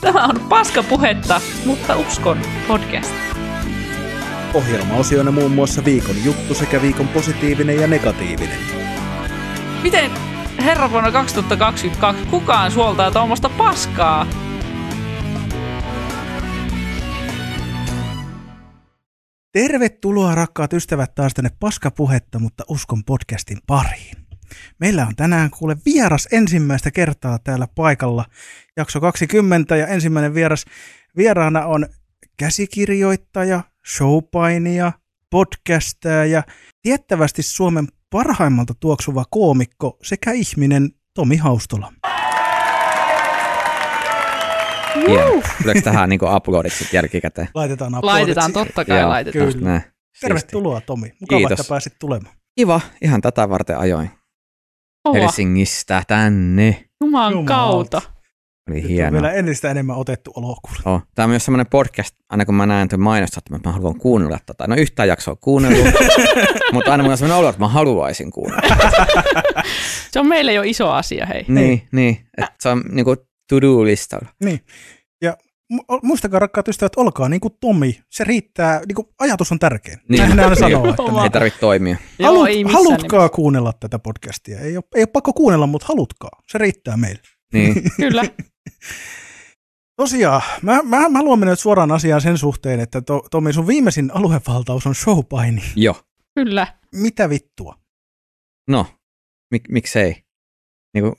Tämä on paskapuhetta, mutta uskon podcast. Ohjelmaosioina muun muassa viikon juttu sekä viikon positiivinen ja negatiivinen. Miten herra vuonna 2022 kukaan suoltaa tuommoista paskaa? Tervetuloa rakkaat ystävät taas tänne Paskapuhetta, mutta uskon podcastin pariin. Meillä on tänään kuule vieras ensimmäistä kertaa täällä paikalla. Jakso 20 ja ensimmäinen vieras. Vieraana on käsikirjoittaja, showpainija, podcastaja ja tiettävästi Suomen parhaimmalta tuoksuva koomikko sekä ihminen Tomi Haustola. Hieno. Tuleeko tähän niin uploadit sitten jälkikäteen? Laitetaan aplodit Laitetaan, totta kai Joo, laitetaan. kyllä. Näin. Tervetuloa Tomi. Mukava, Kiitos. että pääsit tulemaan. Kiva, ihan tätä varten ajoin Kova, Helsingistä tänne. Juman Jumalauta. kautta. Oli Nyt on hienoa. vielä entistä enemmän otettu olo kuule. Oh, tämä on myös semmoinen podcast, aina kun mä näen tuon mainosta, että mä haluan kuunnella tätä. No yhtään jaksoa kuunnellut, mutta aina mulla on semmoinen olo, että mä haluaisin kuunnella. Se on meille jo iso asia, hei. niin, niin. Että se on niinku to-do-listalla. Niin. Ja muistakaa rakkaat ystävät, olkaa niin kuin Tomi. Se riittää, niin kuin ajatus on tärkein. Niin. Näin aina Niin. sanoo. Että Oma. Ei tarvitse toimia. Joo, halut, ei missään halutkaa nimessä. kuunnella tätä podcastia. Ei ole, ei ole pakko kuunnella, mutta halutkaa. Se riittää meille. Niin. Kyllä. Tosiaan, mä, mä, mä haluan mennä nyt suoraan asiaan sen suhteen, että to, Tomi, sun viimeisin aluevaltaus on showpaini. Joo. Kyllä. Mitä vittua? No, mik, miksei? Niinku,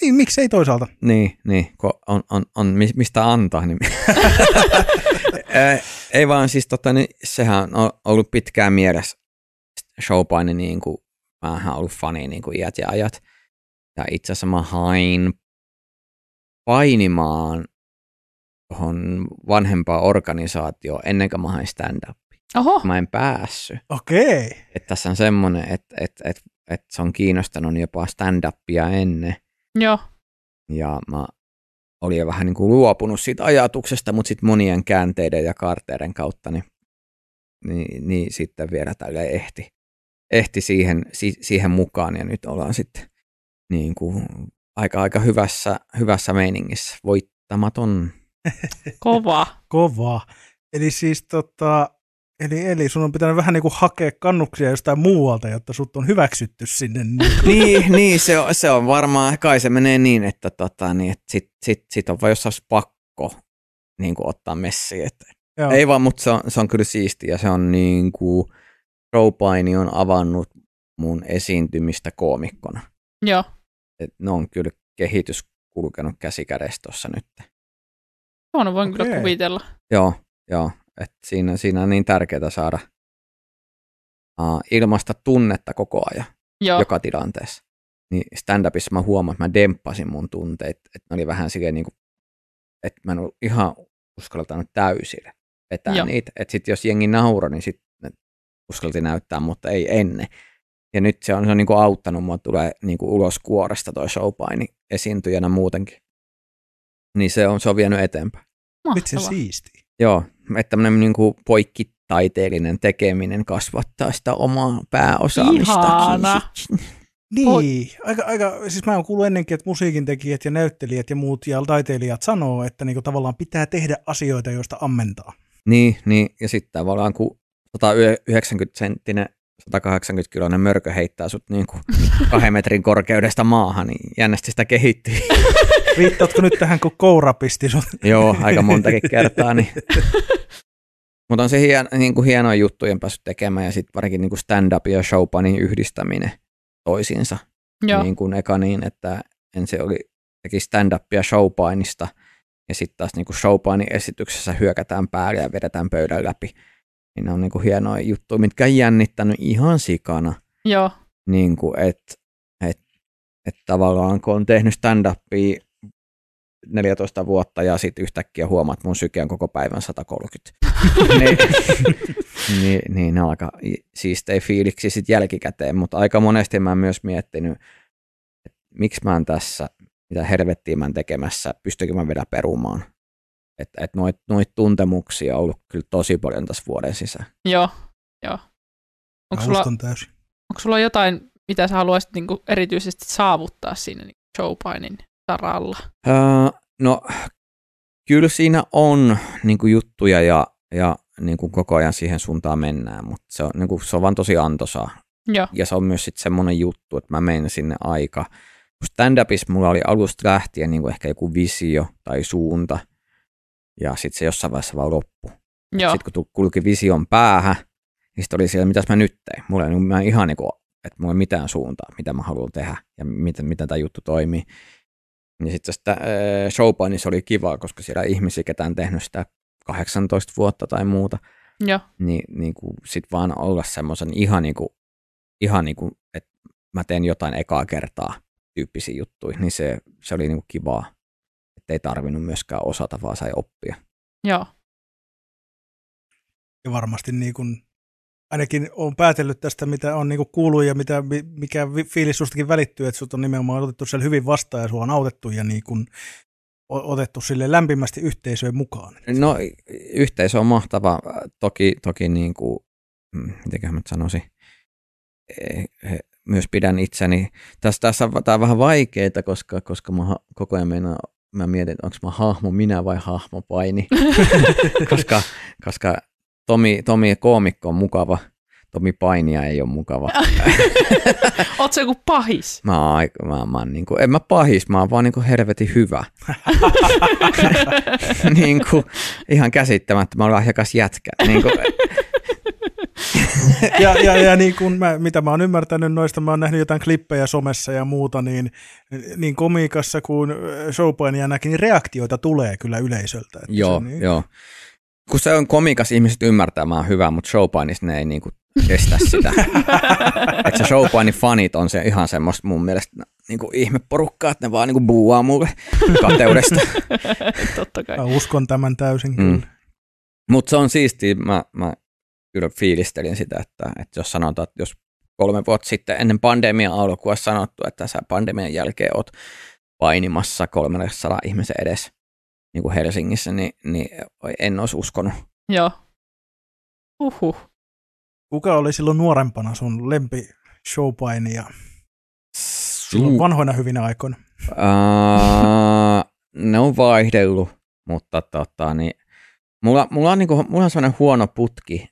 Niin, miksei toisaalta? Niin, niin kun on, on, on mi- mistä antaa. Niin. Ei vaan siis, tota, niin, sehän on ollut pitkään mielessä showpaini, niin kuin, mähän ollut fani niin kuin iät ja ajat. Ja itse asiassa mä hain painimaan tuohon vanhempaan organisaatioon ennen kuin mä hain stand-up. Oho, Mä en päässyt. Okei. Että tässä on semmoinen, että, että, että, että se on kiinnostanut jopa stand-upia ennen. Joo. Ja mä olin jo vähän niin kuin luopunut siitä ajatuksesta, mutta sitten monien käänteiden ja kaarteiden kautta, niin, niin, niin sitten vielä tälle ehti, ehti siihen, si, siihen mukaan. Ja nyt ollaan sitten niin kuin aika, aika hyvässä, hyvässä meiningissä. Voittamaton. Kova. Kova. Eli siis tota, eli, eli sun on pitänyt vähän niin kuin hakea kannuksia jostain muualta, jotta sut on hyväksytty sinne. Niin. niin, niin se, on, se on varmaan, kai se menee niin, että tota, niin, et sit, sit, sit on vaan jossain pakko niin kuin ottaa messi. Että Joo. Ei vaan, mutta se on, se on kyllä siistiä. Se on niin kuin, showpaini on avannut mun esiintymistä koomikkona. Joo. Et ne on kyllä kehitys kulkenut käsi kädessä tuossa nyt. Tuon voin kyllä Okei. kuvitella. Joo, joo. Et siinä, siinä on niin tärkeää saada uh, ilmaista tunnetta koko ajan, Joo. joka tilanteessa. Niin stand-upissa mä huomaan, että mä demppasin mun tunteet. Että ne oli vähän silleen niin kuin, että mä en ollut ihan uskaltanut täysille vetää Joo. niitä. Että sitten jos jengi nauroi, niin sitten uskalti näyttää, mutta ei ennen. Ja nyt se on, se on niin kuin auttanut mua tulee niin kuin ulos kuoresta toi showpaini esiintyjänä muutenkin. Niin se on, se on vienyt eteenpäin. Vitsi Mahtavaa. siisti. Joo, että tämmöinen niin kuin poikkitaiteellinen tekeminen kasvattaa sitä omaa pääosaamista. Ihana. Niin, aika, aika, siis mä oon kuullut ennenkin, että musiikin tekijät ja näyttelijät ja muut ja taiteilijat sanoo, että niinku tavallaan pitää tehdä asioita, joista ammentaa. Niin, niin, ja sitten tavallaan kun 190 senttinen 180 kiloinen mörkö heittää sut niin kuin kahden metrin korkeudesta maahan, niin jännästi sitä kehittyy. Viittaatko nyt tähän, kun koura pisti sut? Joo, aika montakin kertaa. Niin. Mutta on se hien, niin kuin hienoja juttuja päässyt tekemään ja sitten varsinkin niin kuin stand-up ja showpanin yhdistäminen toisiinsa. Joo. Niin kuin eka niin, että ensin oli teki stand-upia showpainista ja sitten taas niin kuin showpainin esityksessä hyökätään päälle ja vedetään pöydän läpi. Niin ne on niin kuin hienoja juttuja, mitkä on jännittänyt ihan sikana. Joo. Niin kuin, että et, et tavallaan kun on tehnyt stand-upia 14 vuotta ja sitten yhtäkkiä huomaat, että mun syke on koko päivän 130. niin, niin, niin ne on aika siistejä fiiliksi sitten jälkikäteen, mutta aika monesti mä oon myös miettinyt, että miksi mä oon tässä, mitä helvettiä mä oon tekemässä, pystyykö mä vielä perumaan. Että et noit, noit tuntemuksia on ollut kyllä tosi paljon tässä vuoden sisään. Joo. Joo. Onko sulla, onko sulla jotain, mitä sä haluaisit niinku erityisesti saavuttaa siinä niinku showpainin saralla? Öö, no kyllä siinä on niin kuin juttuja ja, ja niin kuin koko ajan siihen suuntaan mennään, mutta se on, niin kuin, se on vaan tosi antoisaa. Joo. Ja se on myös sitten semmoinen juttu, että mä menen sinne aika. Stand-upissa mulla oli alusta lähtien niin kuin ehkä joku visio tai suunta, ja sitten se jossain vaiheessa vaan loppu. Sitten kun kulki vision päähän, niin sitten oli siellä, mitäs mä nyt teen. Mulla ei mä ihan niin kuin, että mulla ei mitään suuntaa, mitä mä haluan tehdä ja miten, miten tämä juttu toimii. Ja sitten sitä showpainissa oli kiva, koska siellä ihmisiä, ketä on tehnyt sitä 18 vuotta tai muuta, Joo. niin, niin kuin sit vaan olla semmoisen ihan niin kuin, ihan niin kuin, että mä teen jotain ekaa kertaa tyyppisiä juttuja, niin se, se oli niin kuin kivaa, että ei tarvinnut myöskään osata, vaan sai oppia. Joo. Ja varmasti niin kuin, ainakin on päätellyt tästä, mitä on niin kuin kuullut ja mitä, mi- mikä fiilis sustakin välittyy, että sut on nimenomaan otettu siellä hyvin vastaan ja sua on autettu ja niin kuin o- otettu sille lämpimästi yhteisöön mukaan. No yhteisö on mahtava. Toki, toki niin kuin, mm, mitenköhän mä sanoisin, Eh, eh, myös pidän itseni. Tässä, tässä on, tää on vähän vaikeaa, koska, koska mä koko ajan meinaan, mä mietin, että onko mä hahmo minä vai hahmo paini. koska, koska Tomi, Tomi koomikko on mukava, Tomi Painia ei ole mukava. Oot se joku pahis? Mä oon, aika- mä, mä oon niin kuin, en mä pahis, mä oon vaan niin kuin helvetin hyvä. niin kuin, ihan käsittämättömän lahjakas jätkä. Niin kuin, Ja, ja, ja niin kuin mä, mitä mä oon ymmärtänyt noista, mä oon nähnyt jotain klippejä somessa ja muuta, niin, niin komiikassa kuin showpainijanakin, niin reaktioita tulee kyllä yleisöltä. Että joo, se, niin, joo. Kun se on komikas, ihmiset ymmärtää, mä oon hyvä, mutta showpainissa ne ei niinku kestä sitä. että se showpainin fanit on se ihan semmoista mun mielestä niinku ihmeporukkaa, että ne vaan niinku buuaa mulle kateudesta. Totta kai. Mä uskon tämän täysin Mm. kyllä. Mutta se on siistiä, mä, mä kyllä fiilistelin sitä, että, että jos sanotaan, että jos kolme vuotta sitten ennen pandemian alkua sanottu, että sä pandemian jälkeen oot painimassa 300 ihmisen edes niin kuin Helsingissä, niin, niin en olisi uskonut. Joo. Uhuh. Kuka oli silloin nuorempana sun lempi showpainija silloin vanhoina hyvinä aikoina? Uh, ne on vaihdellut, mutta tota, niin, mulla, mulla on, niinku, mulla on sellainen huono putki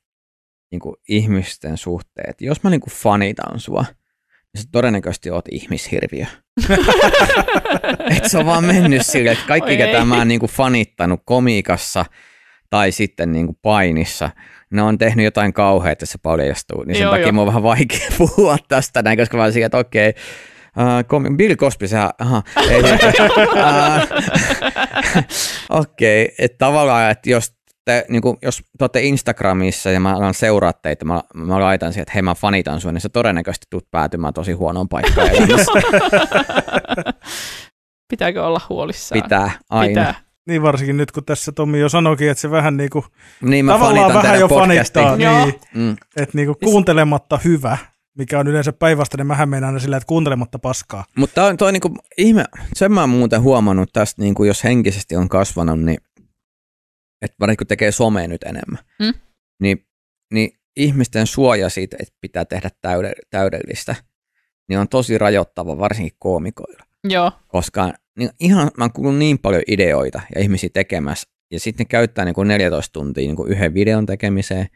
niinku, ihmisten suhteen, että jos mä niinku, fanitan sua, niin sä todennäköisesti oot ihmishirviö. Et se on vaan mennyt sille, että kaikki, Oi ketä ei. mä oon niinku, fanittanut komiikassa tai sitten niinku, painissa, ne on tehnyt jotain kauheaa, että se paljastuu. Niin sen Joo, takia joo. mun on vähän vaikea puhua tästä näin, koska mä oon että okei, Uh, komi- Bill Cosby, sehän, aha, ei, uh, okei, okay, että tavallaan, että jos te, niin kuin, jos te olette Instagramissa ja mä alan seuraa teitä, mä, mä laitan siihen, että hei mä fanitan sua, niin sä todennäköisesti tulet päätymään tosi huonoon paikkaan. Pitääkö olla huolissaan? Pitää aina. Pitää. Niin varsinkin nyt, kun tässä Tommi jo sanoikin, että se vähän niin kuin, Niin mä tavallaan vähän jo podcastin. fanittaa, niin, Mm. että niin kuin kuuntelematta hyvä, mikä on yleensä päinvastainen, mähän meinaan aina sillä, että kuuntelematta paskaa. Mutta toi, toi niinku ihme, sen mä oon muuten huomannut tästä, niinku jos henkisesti on kasvanut, niin että varsinkin kun tekee somea nyt enemmän, Mm. niin, niin ihmisten suoja siitä, että pitää tehdä täyde, täydellistä, niin on tosi rajoittava, varsinkin koomikoilla. Joo. Koska niin ihan, mä oon niin paljon ideoita ja ihmisiä tekemässä, ja sitten ne käyttää niin kuin 14 tuntia niin kuin yhden videon tekemiseen,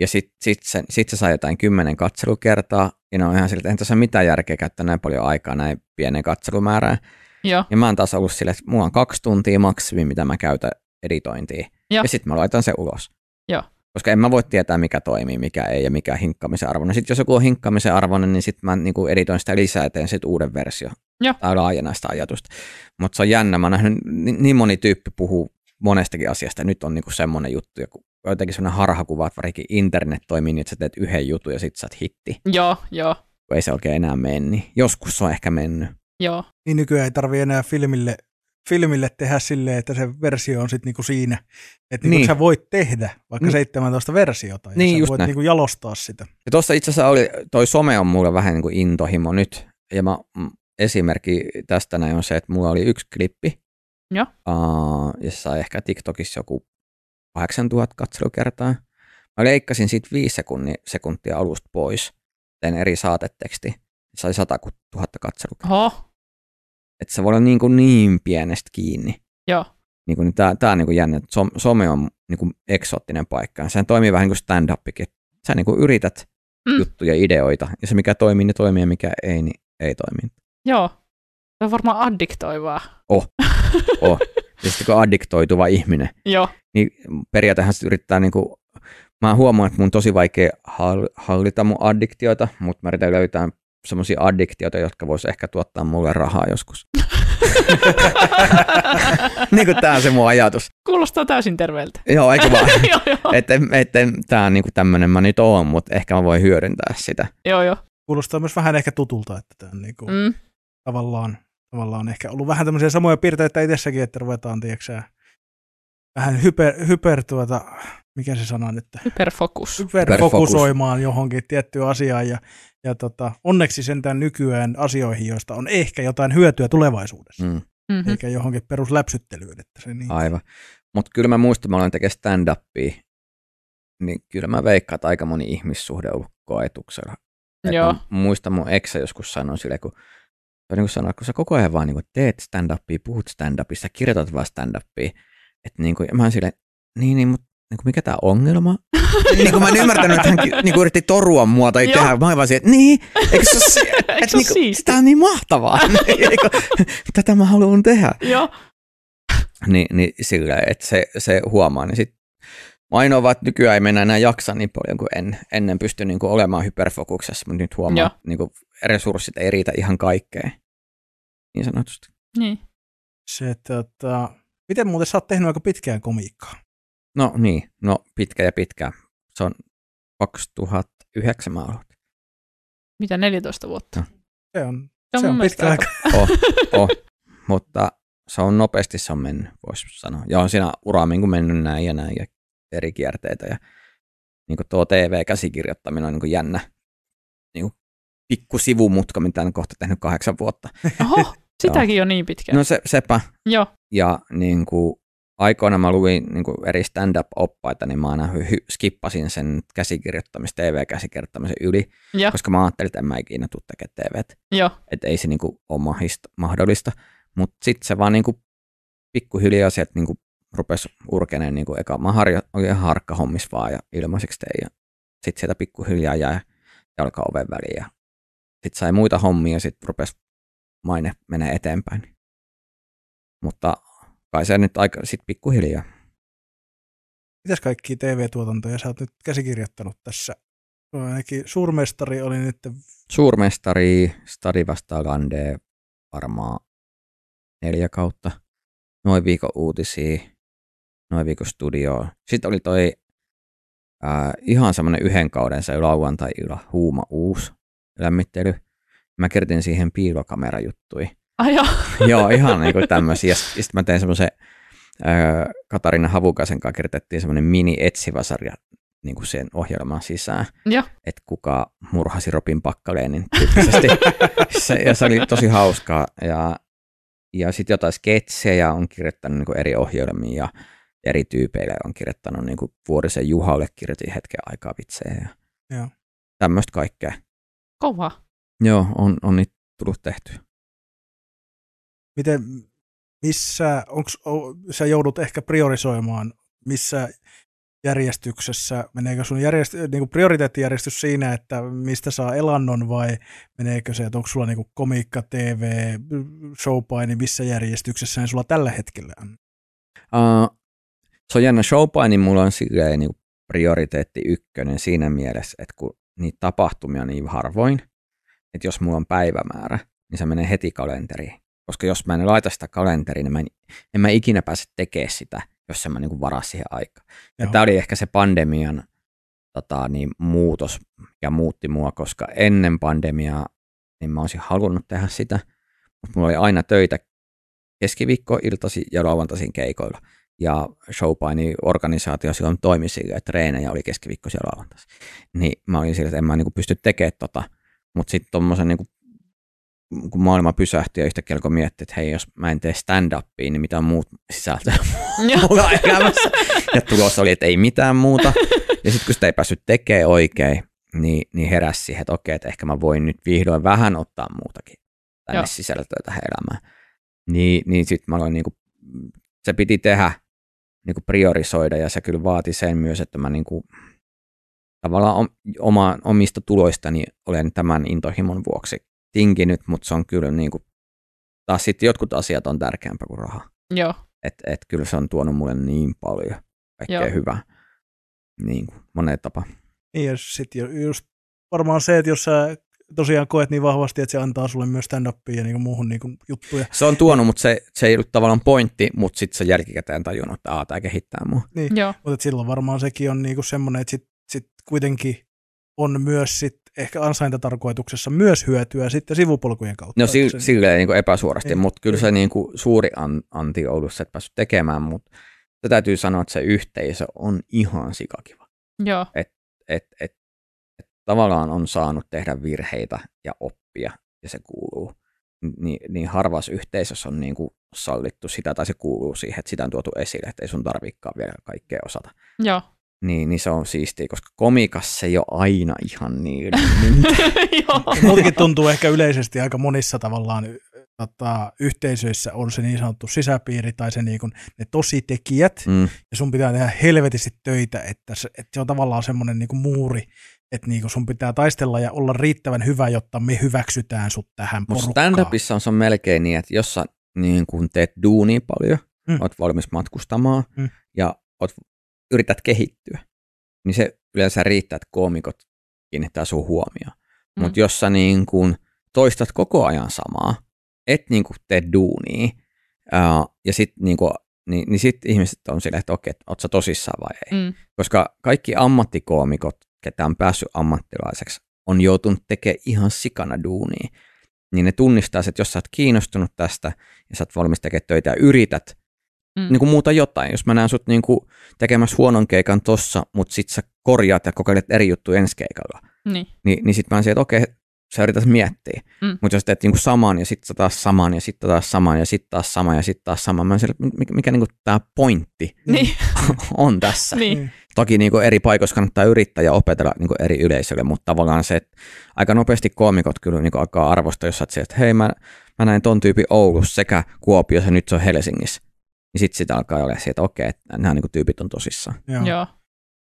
ja sitten sit se, sit se saa jotain kymmenen katselukertaa, ja ne on ihan siltä, että ei tässä mitään järkeä käyttää näin paljon aikaa näin pienen katselumäärään. Joo. Ja mä oon taas ollut silleen, että mulla on kaksi tuntia maksimi, mitä mä käytän editointiin. Joo. Ja sitten mä laitan se ulos. Joo. Koska en mä voi tietää, mikä toimii, mikä ei ja mikä hinkkamisen arvoinen. Sitten jos joku on hinkkamisen arvoinen, niin sitten mä niinku editoin sitä lisää ja teen sitten uuden versio. Joo. Tai laajennan sitä ajatusta. Mutta se on jännä. Mä oon nähnyt niin, niin moni tyyppi puhuu monestakin asiasta. Ja nyt on niinku semmoinen juttu, joku, jotenkin semmoinen harhakuva, että varsinkin internet toimii niin, että sä teet yhden jutun ja sitten sä oot hitti. Joo, joo, Kun ei se oikein enää mene. Niin joskus se on ehkä mennyt. joo. Niin nykyään ei tarvi enää filmille, filmille tehdä silleen, että se versio on sitten niinku siinä. Että niinku Niin. sä voit tehdä vaikka Niin. 17 versiota ja Niin, sä just voit näin. niinku jalostaa sitä. Ja tuossa itse asiassa oli, toi some on mulle vähän niin kuin intohimo nyt. Ja mä, esimerkki tästä näin on se, että mulla oli yksi klippi. Joo. Uh, ja se sai ehkä TikTokissa joku 8000 katselukertaa. Mä leikkasin siitä 5 sekuntia, sekuntia alusta pois. Tein eri saateteksti. Sai 100 000 katselukertaa. Oho, Että se voi olla niin, kuin niin pienestä kiinni. joo. Niin kuin, niin tää, tää on niin kuin jännä, että som, some on niin kuin eksoottinen paikka. Sehän toimii vähän niin kuin stand-upikin. Sä niin kuin yrität Mm. juttuja, ideoita, ja se mikä toimii, niin toimii, ja mikä ei, niin ei toimi. Joo. Se on varmaan addiktoivaa. Oh. Ja sitten kun addiktoituva ihminen, Joo. niin periaatteessa sit yrittää niin kuin, mä huomaan, että mun on tosi vaikea hall- hallita mun addiktioita, mutta mä yritän löytää semmoisia addiktioita, jotka vois ehkä tuottaa mulle rahaa joskus. niin kuin tää on se mun ajatus. Kuulostaa täysin terveeltä. Joo, eikö vaan? joo, joo. että et, tää on niinku tämmönen mä nyt oon, mutta ehkä mä voin hyödyntää sitä. joo, joo. Kuulostaa myös vähän ehkä tutulta, että tämä on niinku Mm. tavallaan, tavallaan ehkä ollut vähän tämmöisiä samoja piirteitä itsessäkin, että ruvetaan, tiedätkö vähän hyper, hyper tuota, mikä se sana nyt, Hyperfokus. hyperfokusoimaan johonkin tiettyyn asiaan ja, ja tota, onneksi sentään nykyään asioihin, joista on ehkä jotain hyötyä tulevaisuudessa, mm. Mm, Mm-hmm. eikä johonkin perusläpsyttelyyn. Että se niin, aivan. Mutta kyllä mä muistan, mä olen tekemään stand-upia, niin kyllä mä veikkaan, että aika moni ihmissuhde on ollut koetuksella. Et Joo. Mä muistan mun eksä joskus sanoi sille, kun niin kuin sanoi, kun sä koko ajan vaan niin kuin teet stand-upia, puhut stand-upista, kirjoitat vaan stand-upia, että niin kuin, ja mä oon silleen, niin, niin, mutta niin kuin mikä tämä ongelma? niin kuin mä en ymmärtänyt, että hän niin kuin yritti torua mua tai Joo. tehdä, mä vaan siihen, että niin, eikö se ole, Eikö että se niin kuin, siistiä? tämä on niin mahtavaa, tätä mä haluan tehdä. Joo. Niin, niin sillä, että se, se huomaa, niin sitten ainoa vaan, että nykyään ei mennä enää jaksa niin paljon kuin en, ennen pysty niin kuin olemaan hyperfokuksessa, mutta nyt huomaa, että niin kuin resurssit ei riitä ihan kaikkeen, niin sanotusti. Niin. se, tota, miten muuten sä oot tehnyt aika pitkään komiikkaa? No niin, no pitkä ja pitkä. Se on 2009 mä aloitin. Mitä 14 vuotta? Se on, Se se on mun mielestä pitkä aika. Oh, oh. Mutta se on nopeasti se on mennyt, voisi sanoa. Ja on siinä uraamiin kun mennyt näin ja näin ja eri kierteitä. Ja niin kuin tuo TV-käsikirjoittaminen on niin kuin jännä niin kuin pikku sivumutka, mitä on kohta tehnyt kahdeksan vuotta. Oho, sitäkin jo niin pitkään. No se, sepä. Joo. Ja niin kuin, aikoina mä luin niin kuin eri stand-up-oppaita, niin mä aina hy- skippasin sen käsikirjoittamista, TV-käsikirjoittamisen yli, Joo. koska mä ajattelin, että en mä ikinä tule tekemään. Joo. että ei se niinku ole mahista, mahdollista. Mutta sitten se vaan niinku pikkuhiljaa sieltä niinku rupesi urkeneen, niinku eka mä harjo, olin ihan harkka hommis vaan ja ilmaiseksi tein ja sitten sieltä pikkuhiljaa jäi jalka oven väliin ja sitten sai muita hommia ja sitten rupesi maine menee eteenpäin. Mutta kai se nyt aika sitten pikkuhiljaa. Mitäs kaikki TV-tuotantoja sä oot nyt käsikirjoittanut tässä? Ainakin suurmestari oli nyt, Suurmestari, Stadi vastaa Gandee, varmaan neljä kautta. Noin viikon uutisia, noin viikon studio. Sitten oli toi ää, ihan semmoinen yhden kauden se lauantai-illa huuma uusi lämmittely. Mä kirjoitin siihen piilokamerajuttuja. Ai joo. Joo, ihan niinku tämmöisiä. Ja sitten mä tein semmoisen Katarina Havukaisen kanssa kirjoitettiin semmoinen mini-etsivä sarja niin kuin sen ohjelman sisään Joo. että kuka murhasi Robin Pakkaleenin tyyppisesti. se, ja se oli tosi hauskaa. Ja, ja sitten jotain sketsejä on kirjoittanut niin eri ohjelmiin ja eri tyypeille on kirjoittanut niin kuin Vuorisen Juhalle kirjoitin hetken aikaa vitsejä ja Joo. tämmöistä kaikkea. Kova. Joo, on, on niitä tullut tehty. miten, missä, onks, o, sä joudut ehkä priorisoimaan, missä järjestyksessä, meneekö sun järjest, niin kuin prioriteettijärjestys siinä, että mistä saa elannon vai meneekö se, että onko sulla niin kuin komiikka, TV, showpaini, missä järjestyksessä ne sulla tällä hetkellä on? Uh, se on jännä showpaini, niin mulla on silleen niin prioriteetti ykkönen siinä mielessä, että kun niitä tapahtumia niin harvoin, että jos mulla on päivämäärä, niin se menee heti kalenteriin. Koska jos mä en laita sitä kalenteriin, niin mä en, en mä ikinä pääse tekemään sitä, jos en mä niin varaa siihen aikaan. Ja tämä oli ehkä se pandemian tota, niin, muutos, ja muutti mua, koska ennen pandemiaa niin mä olisin halunnut tehdä sitä, mutta mulla oli aina töitä keskiviikko, iltasi ja lauantaisin keikoilla. Ja showpaini organisaatio silloin toimi sille, että treenejä oli keskiviikkoisia ja lauantaisin. Niin mä olin sillä, että en mä niin pysty tekemään tota. Mutta sitten tuommoisen niin kun maailma pysähtyi ja yhtäkkiä alkoi miettiä, että hei, jos mä en tee stand-upia, niin mitä muut sisältöä mulla elämässä. Ja tulos oli, että ei mitään muuta. Ja sitten kun sitä ei päässyt tekemään oikein, niin, niin heräsi siihen, että okei, että ehkä mä voin nyt vihdoin vähän ottaa muutakin tänne Joo. sisältöä tähän elämään. Niin, niin sitten mä aloin niinku se piti tehdä, niin kuin priorisoida ja se kyllä vaati sen myös, että mä niin kuin, tavallaan oma, omista tuloistani olen tämän intohimon vuoksi tinkinyt, mutta se on kyllä niin kuin, taas sitten jotkut asiat on tärkeämpää kuin raha. Joo. Että et kyllä se on tuonut mulle niin paljon kaikkea Joo. hyvää. Niin kuin monen tapa. Niin ja sitten just varmaan se, että jos sä tosiaan koet niin vahvasti, että se antaa sulle myös stand-upia ja niinku muuhun niinku juttuja. Se on tuonut, mutta se, se ei ollut tavallaan pointti, mutta sitten se jälkikäteen tajunnut, että tämä kehittää mua. Niin. Joo. Mutta silloin varmaan sekin on niinku semmoinen, että sit, sit kuitenkin on myös sit ehkä ansaintatarkoituksessa myös hyötyä sitten sivupolkujen kautta. No si- se- silleen niin kuin epäsuorasti, Niin. mutta kyllä se niin kuin suuri an- anti on ollut se, että päässyt tekemään, mutta se täytyy sanoa, että se yhteisö on ihan sikakiva. Joo. Et, et, et, et tavallaan on saanut tehdä virheitä ja oppia, ja se kuuluu. Ni, niin harvassa yhteisössä on niin kuin sallittu sitä, tai se kuuluu siihen, että sitä on tuotu esille, että ei sun tarvikaan vielä kaikkea osata. Joo. Niin, niin se on siistiä, koska komikassa se ei ole aina ihan niin. Joo. Muutenkin tuntuu ehkä yleisesti aika monissa tavallaan tota, yhteisöissä on se niin sanottu sisäpiiri tai se niin kuin, ne tositekijät, mm, ja sun pitää tehdä helvetisti töitä, että se, että se on tavallaan semmoinen niin kuin muuri, että niin kuin sun pitää taistella ja olla riittävän hyvä, jotta me hyväksytään sut tähän Mutta porukkaan. stand-upissa on, se on melkein niin, että jos sä niin kun teet duunia paljon, mm. oot valmis matkustamaan Mm. ja oot, yrität kehittyä, niin se yleensä riittää, että koomikot kiinnittää sun huomioon. Mm. Mutta jos sä niin kun toistat koko ajan samaa, et niin kun tee duunia, ää, ja sit, niin kun, niin, niin sit ihmiset on silleen, että okei, oot sä tosissaan vai ei. Mm. Koska kaikki ammattikoomikot, ketä on päässyt ammattilaiseksi, on joutunut tekemään ihan sikana duunia. Niin ne tunnistaa, että jos sä oot kiinnostunut tästä ja sä oot valmis tekemään töitä ja yrität Mm. niin kuin muuta jotain. Jos mä näen sut niin kuin tekemässä huonon keikan tossa, mutta sit sä korjaat ja kokeilet eri juttuja ensi keikalla, Niin. niin, niin sit mä oon että okei, sä yrität miettiä. Mm. Mutta jos teet niin kuin saman ja sitten taas saman ja sitten taas saman ja sitten taas saman ja sitten taas saman, mä että mikä, mikä niin kuin tämä pointti Niin. on tässä. Niin. Toki niin kuin eri paikoissa kannattaa yrittää ja opetella niin kuin eri yleisölle, mutta tavallaan se, että aika nopeasti koomikot kyllä niin kuin alkaa arvostaa, jos sä että hei mä, mä näin ton tyypin Oulussa sekä Kuopiossa ja nyt se on Helsingissä. Niin sitten sitä alkaa olla se, että okei, että nämä niin kuin tyypit on tosissaan. Joo. Joo.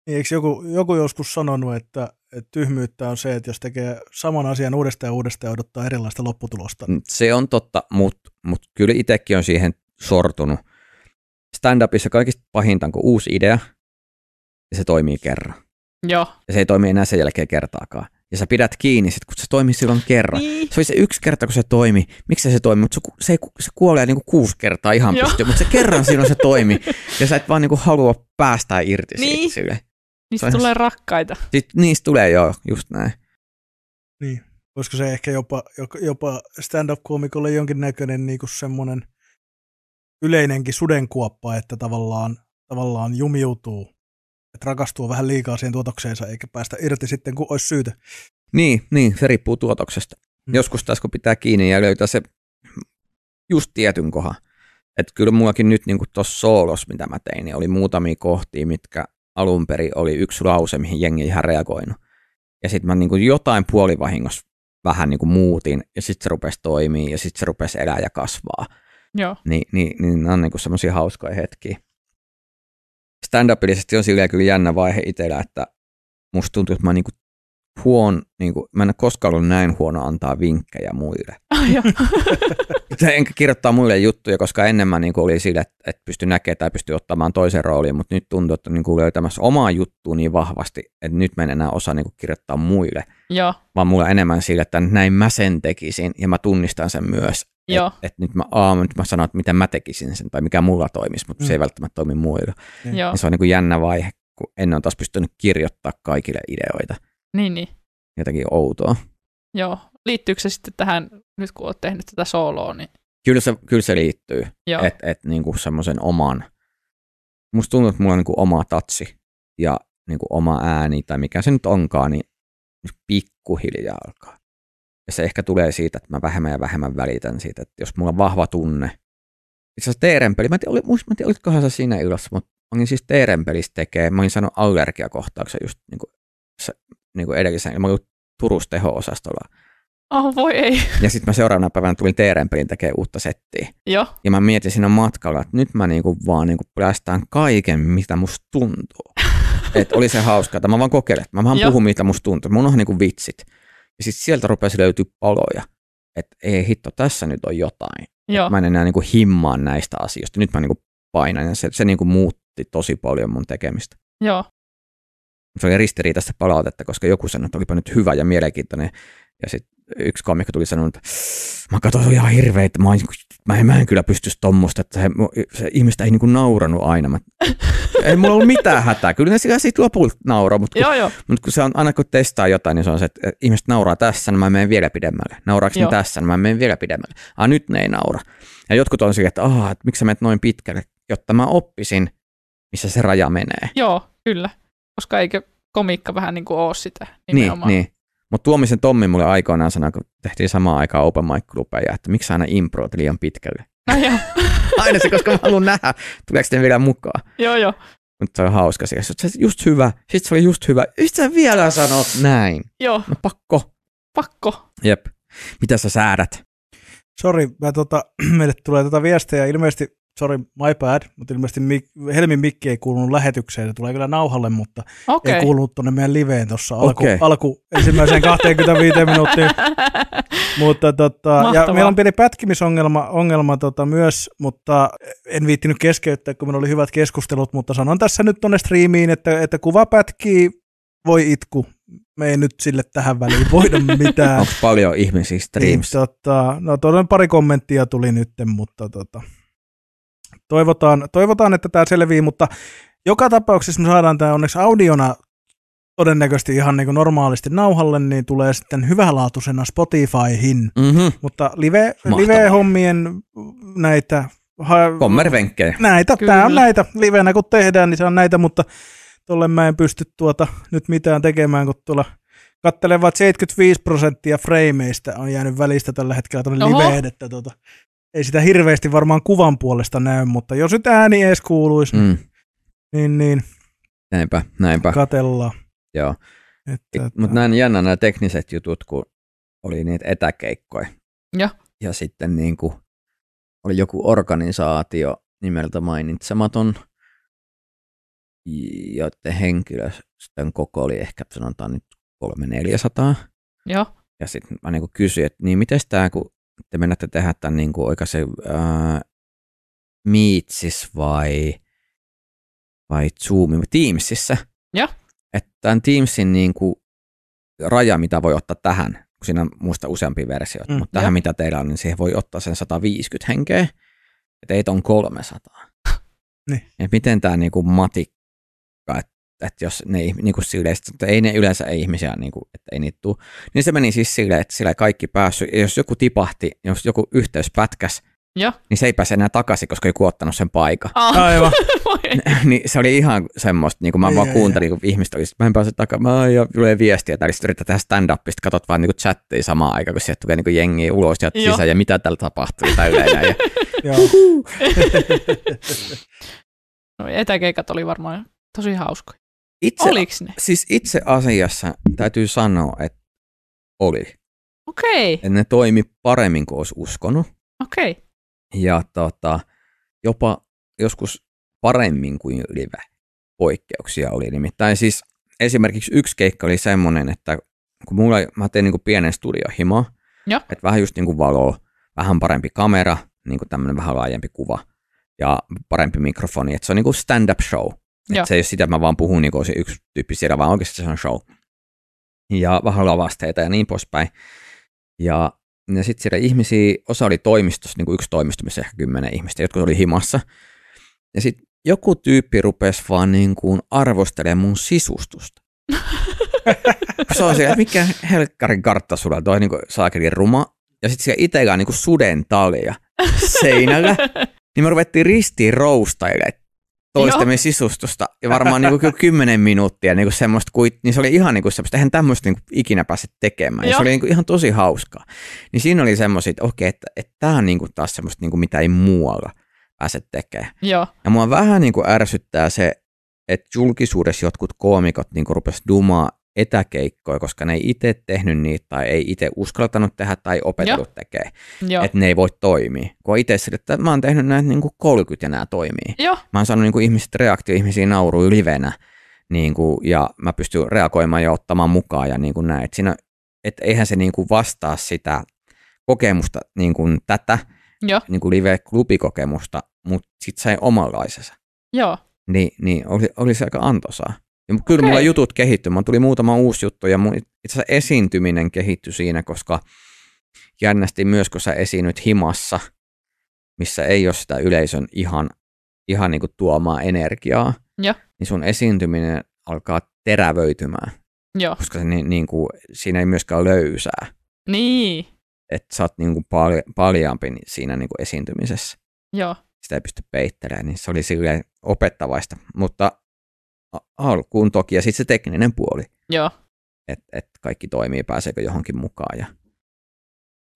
Niin, Eikö joku, joku joskus sanonut, että, että tyhmyyttä on se, että jos tekee saman asian uudestaan ja uudestaan ja odottaa erilaista lopputulosta. Mm, Se on totta, mutta mut kyllä itsekin on siihen sortunut. Stand-upissa kaikista pahinta on, kun uusi idea ja se toimii kerran. Joo. Ja se ei toimi enää sen jälkeen kertaakaan. Ja sä pidät kiinni sit, kun se toimii silloin kerran. Niin. Se oli se yksi kerta, kun se toimi. Miksi se toimi? Mutta se, se, se kuolee niinku kuusi kertaa ihan Joo. pystyy. Mutta se kerran silloin se toimi. Ja sä et vaan niinku halua päästää irti Niin. siitä sille. Niistä tulee rakkaita. Sitten niistä tulee jo just näin. Niin. Olisiko se ehkä jopa, jopa- stand-up-koomikolle jonkinnäköinen niin kuin semmoinen yleinenkin sudenkuoppa, että tavallaan, tavallaan jumiutuu, että rakastuu vähän liikaa siihen tuotokseensa eikä päästä irti sitten, kun olisi syytä. Niin, niin, se riippuu tuotoksesta. Mm. Joskus taas kun pitää kiinni ja löytää se just tietyn kohan. Että kyllä mullakin nyt niin tuossa soolos, mitä mä tein, niin oli muutamia kohtia, mitkä alun perin oli yksi lause, mihin jengi ihan reagoinut. Ja sitten mä niin kuin jotain puolivahingossa vähän niin kuin muutin, ja sitten se rupesi toimia, ja sitten se rupesi elää ja kasvaa. Joo. Niin, niin, niin ne on niin semmoisia hauskoja hetkiä. Stand-upillisesti on silleen kyllä jännä vaihe itsellä, että musta tuntuu, että mä oon niin kuin huon, niin kuin, mä en ole koskaan ollut näin huono antaa vinkkejä muille. Joo. Enkä kirjoittaa muille juttuja, koska ennen mä niin kuin oli sille, että, että pysty näkemään tai pysty ottamaan toisen roolin, mutta nyt tuntuu, että on niin kuin löytämässä omaa juttua niin vahvasti, että nyt mä en enää osaa niin kuin kirjoittaa muille, Joo. vaan mulla enemmän sille, että näin mä sen tekisin ja mä tunnistan sen myös. Joo. Että et nyt, mä, aa, nyt mä sanon, että miten mä tekisin sen tai mikä mulla toimisi, mutta mm. se ei Mm. välttämättä toimi muilla. Niin. Ja se on niin kuin jännä vaihe, kun ennen on taas pystynyt kirjoittaa kaikille ideoita. Niin, niin. Jotakin outoa. Joo. Liittyykö se sitten tähän, nyt kun olet tehnyt tätä soloa, niin Kyllä se, kyllä se liittyy, että et, niinku semmoisen oman, musta tuntuu, että mulla on niinku oma tatsi ja niinku oma ääni tai mikä se nyt onkaan, niin pikkuhiljaa alkaa. Ja se ehkä tulee siitä, että mä vähemmän ja vähemmän välitän siitä, että jos mulla on vahva tunne. Itse asiassa Teeren-peli, mä en tiedä, oli, mä en tiedä olitkohan se siinä illassa, mutta mä olin siis Teeren-pelissä tekee, mä olin saanut allergiakohtauksen just niinku, se, niinku edellisen, mä olin Turussa teho-osastolla Oh voi ei. Ja sitten mä seuraavana päivänä tulin TRN-pelin tekemään uutta settiä. Joo. Ja mä mietin siinä matkalla, että nyt mä niinku vaan niinku päästään kaiken, mitä musta tuntuu. että oli se hauskaa, että mä vaan kokeilen. Mä vaan puhun, mitä musta tuntuu. Mun on niinku vitsit. Ja sitten sieltä rupesi löytyä paloja. Että ei hitto, tässä nyt on jotain. Joo. Mä en enää niinku himmaan näistä asioista. Nyt mä niinku painan ja se, se niinku muutti tosi paljon mun tekemistä. Joo. Se oli ristiriitaista palautetta, koska joku sanoi, että olipa nyt hyvä ja mielenkiintoinen. Ja sitten yksi komikko tuli sanoa, että mä katsoin, se oli ihan hirveä, että mä, mä, en, mä en kyllä pystyisi tommosta, että se, se ihmistä ei niinku nauranut aina. Mä, ei mulla ollut mitään hätää. Kyllä ne sillä sitten lopulta nauraa, mutta kun, Joo, joo. mutta kun se on aina kun testaa jotain, niin se on se, että ihmiset nauraa tässä, niin mä menen vielä pidemmälle. Nauraako ne tässä, niin mä menen vielä pidemmälle. Ah, nyt ne ei naura. Ja jotkut on sille, että, ah, että miksi sä menet noin pitkälle, jotta mä oppisin, missä se raja menee. Joo, kyllä. Koska eikö komiikka vähän niin kuin ole sitä Niin, nimenomaan. niin. Mutta Tuomisen Tommi mulle aikoinaan sanoi, kun tehtiin samaan aikaan open mic klubeja, että miksi aina improot liian pitkälle. No joo, Aina se, koska mä haluan nähdä, tuleeko ne vielä mukaan. joo, joo. Mutta se on hauska. Se on just hyvä, sit se oli just hyvä. Sitten sä vielä sanot näin. Joo, No pakko. pakko. Jep. Mitä sä säädät? Sori, mä tota, meille tulee tätä viestejä. Ilmeisesti, sorry, my bad, mutta ilmeisesti mik- Helmin mikki ei kuulunut lähetykseen. Se tulee kyllä nauhalle, mutta Okei. ei kuulunut tuonne meidän liveen tuossa alku, Okei. alku ensimmäiseen 25 minuuttiin. Mutta tota, ja meillä on pieni pätkimisongelma ongelma, tota, myös, mutta en viittinyt keskeyttää, kun meillä oli hyvät keskustelut, mutta sanon tässä nyt tuonne striimiin, että, että kuva pätkii, voi itku. Me ei nyt sille tähän väliin voida mitään. Onko paljon ihmisiä Niin, streamissa? tota, no todella pari kommenttia tuli nyt, mutta tota, toivotaan, toivotaan, että tämä selvii, mutta joka tapauksessa me saadaan tämä onneksi audiona todennäköisesti ihan niin kuin normaalisti nauhalle, niin tulee sitten hyvälaatuisena Spotifyhin. Mm-hmm. Mutta live, Mahtavaa. live-hommien näitä, ha, Kommervenkkejä. näitä, Kyllä. tämä on näitä, livenä kun tehdään, niin se on näitä, mutta tolle mä en pysty tuota nyt mitään tekemään, kun tuolla kattelevat että 75 prosenttia frameista on jäänyt välistä tällä hetkellä tuonne liveen, että tuota, ei sitä hirveästi varmaan kuvan puolesta näy, mutta jos nyt ääni edes kuuluisi, mm. Niin, niin Näinpä, näinpä. katellaan. Joo. Että, Mutta näin jännä nämä tekniset jutut, kun oli niitä etäkeikkoja. Joo. Ja sitten niin kuin oli joku organisaatio nimeltä mainitsematon, joiden henkilöstön koko oli ehkä sanotaan nyt 300-400. Joo, Ja sitten mä niin kysyin, että niin miten tämä, kun te menette tehdä tämän niin kuin oikein se ää, Meetsis vai, vai Zoomi, Teamsissa. Joo. Että tämän Teamsin niin kuin raja, mitä voi ottaa tähän, kun siinä on muista useampia versioita, Mm, mutta tähän joo. mitä teillä on, niin siihen voi ottaa sen 150 henkeä, ja teitä on 300. Niin. Et miten tämä niin kuin matikka, että että jos ne niin kuin silleen, että ei ne yleensä ei ihmisiä, niin kuin, että ei niitä tule, niin se meni siis silleen, että sillä ei kaikki päässyt, ja jos joku tipahti, jos joku yhteys pätkäs, joo. niin se ei pääse enää takaisin, koska joku ottanut sen paikan. Ah, Aivan. ei. niin se oli ihan semmoista, niin kuin mä Ai, vaan kuuntelin, kun ihmiset oli, mä en pääse takaisin, mä ja tulee viestiä, tai sitten yrittää tehdä stand-upista, katsot vaan niin kuin chattia samaan aikaan, kun sieltä tulee niin kuin jengiä ulos ja Joo. sisään, ja mitä täällä tapahtuu, tälleen. ja Joo. No, etäkeikat oli varmaan tosi hauskoja. Itse, Oliks ne? siis itse asiassa täytyy sanoa, että oli. Okei, Että ne toimi paremmin kuin olisi uskonut. okei. ja tota, jopa joskus paremmin kuin live poikkeuksia oli. Nimittäin siis esimerkiksi yksi keikka oli semmoinen, että kun mulla, mä tein niin pienen studiohimo, että vähän just niin kuin valoa, vähän parempi kamera, niin kuin tämmöinen vähän laajempi kuva ja parempi mikrofoni, että se on niin kuin stand-up show. Että se ei ole sitä, että mä vaan puhun niin kuin se yksi tyyppi siellä, vaan oikeasti se on show. Ja vähän lavasteita ja niin poispäin. Ja, ja sitten siellä ihmisiä, osa oli toimistossa, niin kuin yksi toimisto, missä ehkä kymmenen ihmistä, jotkut oli himassa. Ja sitten joku tyyppi rupesi vaan niin kuin arvostelemaan mun sisustusta. se on se, että mikä helkkarin kartta sulla toi niin kuin ruma. Ja sitten siellä itsellä on niin kuin suden talia seinällä. Niin me ruvettiin ristiin roustailemaan toistemme sisustusta. Ja varmaan niin kuin kyllä kymmenen minuuttia niin kuin semmoista, kuin, niin se oli ihan niin kuin semmoista, eihän tämmöistä niin kuin ikinä pääse tekemään. Ja Joo. se oli niin kuin ihan tosi hauskaa. Niin siinä oli semmoisia, että okei, että, että tämä on niin kuin taas semmoista, niin kuin mitä ei muualla pääse tekemään. Joo, Ja mua vähän niin kuin ärsyttää se, että julkisuudessa jotkut koomikot niin kuin rupes dumaa etäkeikkoja, koska ne ei itse tehnyt niitä tai ei itse uskaltanut tehdä tai opetellut Joo. että ne ei voi toimia. Kun itse sille, että mä oon tehnyt näitä niin kuin 30 ja nämä toimii. Joo. Mä oon saanut niin kuin ihmiset reaktio, ihmisiä nauruu livenä niin kuin, ja mä pystyn reagoimaan ja ottamaan mukaan ja niin kuin näin. Et siinä, et eihän se niin kuin vastaa sitä kokemusta, niin kuin tätä Joo. niin kuin live-klubikokemusta, mutta sitten sai omanlaisensa. Joo. Niin, niin oli, oli se aika antoisaa. Ja kyllä Okei. mulla jutut kehittyi. Mulla tuli muutama uusi juttu ja mun itse asiassa esiintyminen kehittyi siinä, koska jännästi myös, kun sä esiinnyt himassa, missä ei ole sitä yleisön ihan, ihan niin kuin tuomaa energiaa, Joo. niin sun esiintyminen alkaa terävöitymään, Joo. koska se niin, niin kuin, siinä ei myöskään ole löysää. Niin. Että sä oot niin kuin pal- paljaampi siinä niin kuin esiintymisessä. Joo. Sitä ei pysty peittelemään, niin se oli silleen opettavaista. Mutta alkuun toki, ja sitten se tekninen puoli, Joo. että et kaikki toimii, pääseekö johonkin mukaan. Ja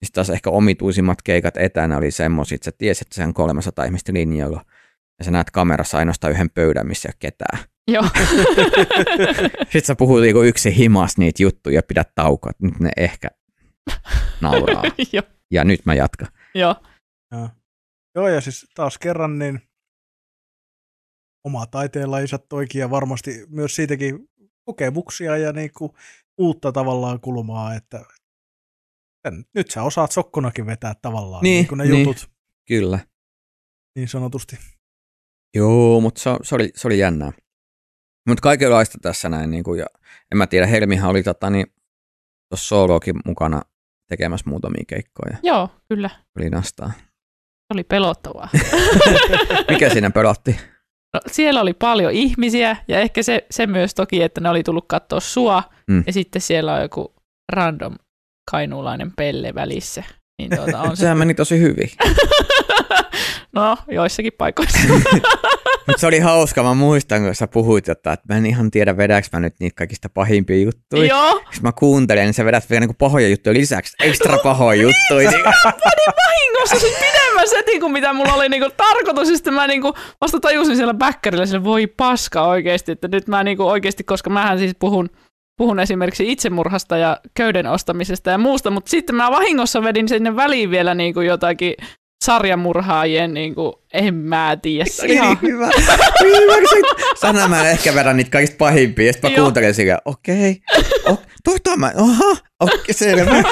sitten taas ehkä omituisimmat keikat etänä oli semmoisia, että sä tiesit, että se on 300 ihmistä linjalla, ja sä näet kamerassa ainoastaan yhden pöydän, missä ei ole ketään. Joo. Sitten sä puhut niinku yksi himas niitä juttuja ja pidät taukoa, nyt ne ehkä nauraa. Joo. Ja nyt mä jatkan. Joo. Joo. Joo, ja siis taas kerran niin oma taiteenlajinsa toikin ja varmasti myös siitäkin kokemuksia ja niin kuin uutta tavallaan kulmaa, että nyt sä osaat sokkonakin vetää tavallaan Niin, niin, kuin ne niin. jutut Kyllä. niin sanotusti. Joo, mutta se, se, oli, se oli jännää. Mutta kaikenlaista tässä näin, niin kuin, ja en mä tiedä, Helmihan oli tota, niin, tuossa sooloakin mukana tekemässä muutamia keikkoja. Joo, kyllä. Oli nastaa. Se oli pelottavaa. Mikä siinä pelotti? No, siellä oli paljon ihmisiä ja ehkä se, se myös toki, että ne oli tullut katsoa sua Mm. ja sitten siellä on joku random kainuulainen pelle välissä. Niin tuota, on se... Sehän meni tosi hyvin. no, joissakin paikoissa. Mutta se oli hauska, mä muistan, kun sä puhuit jotain, että mä en ihan tiedä, vedäks mä nyt niitä kaikista pahimpia juttuja. Joo, Sitten mä kuuntelen, niin sä vedät vielä niinku pahoja juttuja lisäksi, ekstra pahoja juttuja. Niin, vahingossa siis pidemmän setin kuin mitä mulla oli niinku tarkoitus. Ja sitten mä niinku vasta tajusin siellä bäkkärillä, sille voi paska oikeasti, että nyt mä niinku oikeasti, koska mähän siis puhun, puhun esimerkiksi itsemurhasta ja köyden ostamisesta ja muusta, mutta sitten mä vahingossa vedin sinne väliin vielä niinku jotakin sarjamurhaajien, niinku, en mä tiedä. se oli niin hyvä. Hyvä, kun sä- Sana mä ehkä vedän niitä kaikista pahimpia, ja sitten mä kuuntelen sitä, okei, okay, mä, oha, okei, okay, selvä.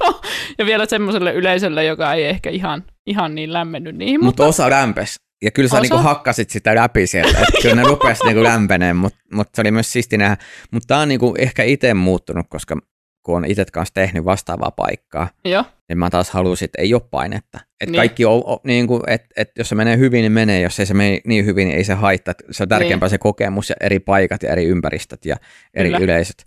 Joo, ja vielä semmoiselle yleisölle, joka ei ehkä ihan, ihan niin lämmennyt niihin, Mutta mutta osa lämpes. Ja kyllä sä Osa? niinku hakkasit sitä läpi sieltä, että kyllä ne rupes niinku lämpeneen, mutta mut se oli myös siisti nähdä. Mutta tää on niinku ehkä itse muuttunut, koska kun on itse kanssa tehnyt vastaavaa paikkaa, joo, niin mä taas halusin, että ei ole painetta. Että Niin. niin. kaikki on, on niin kuin, että, että jos se menee hyvin, niin menee. Jos ei se mene niin hyvin, niin ei se haittaa. Se on tärkeämpää se kokemus ja eri paikat ja eri ympäristöt ja eri Kyllä. yleisöt.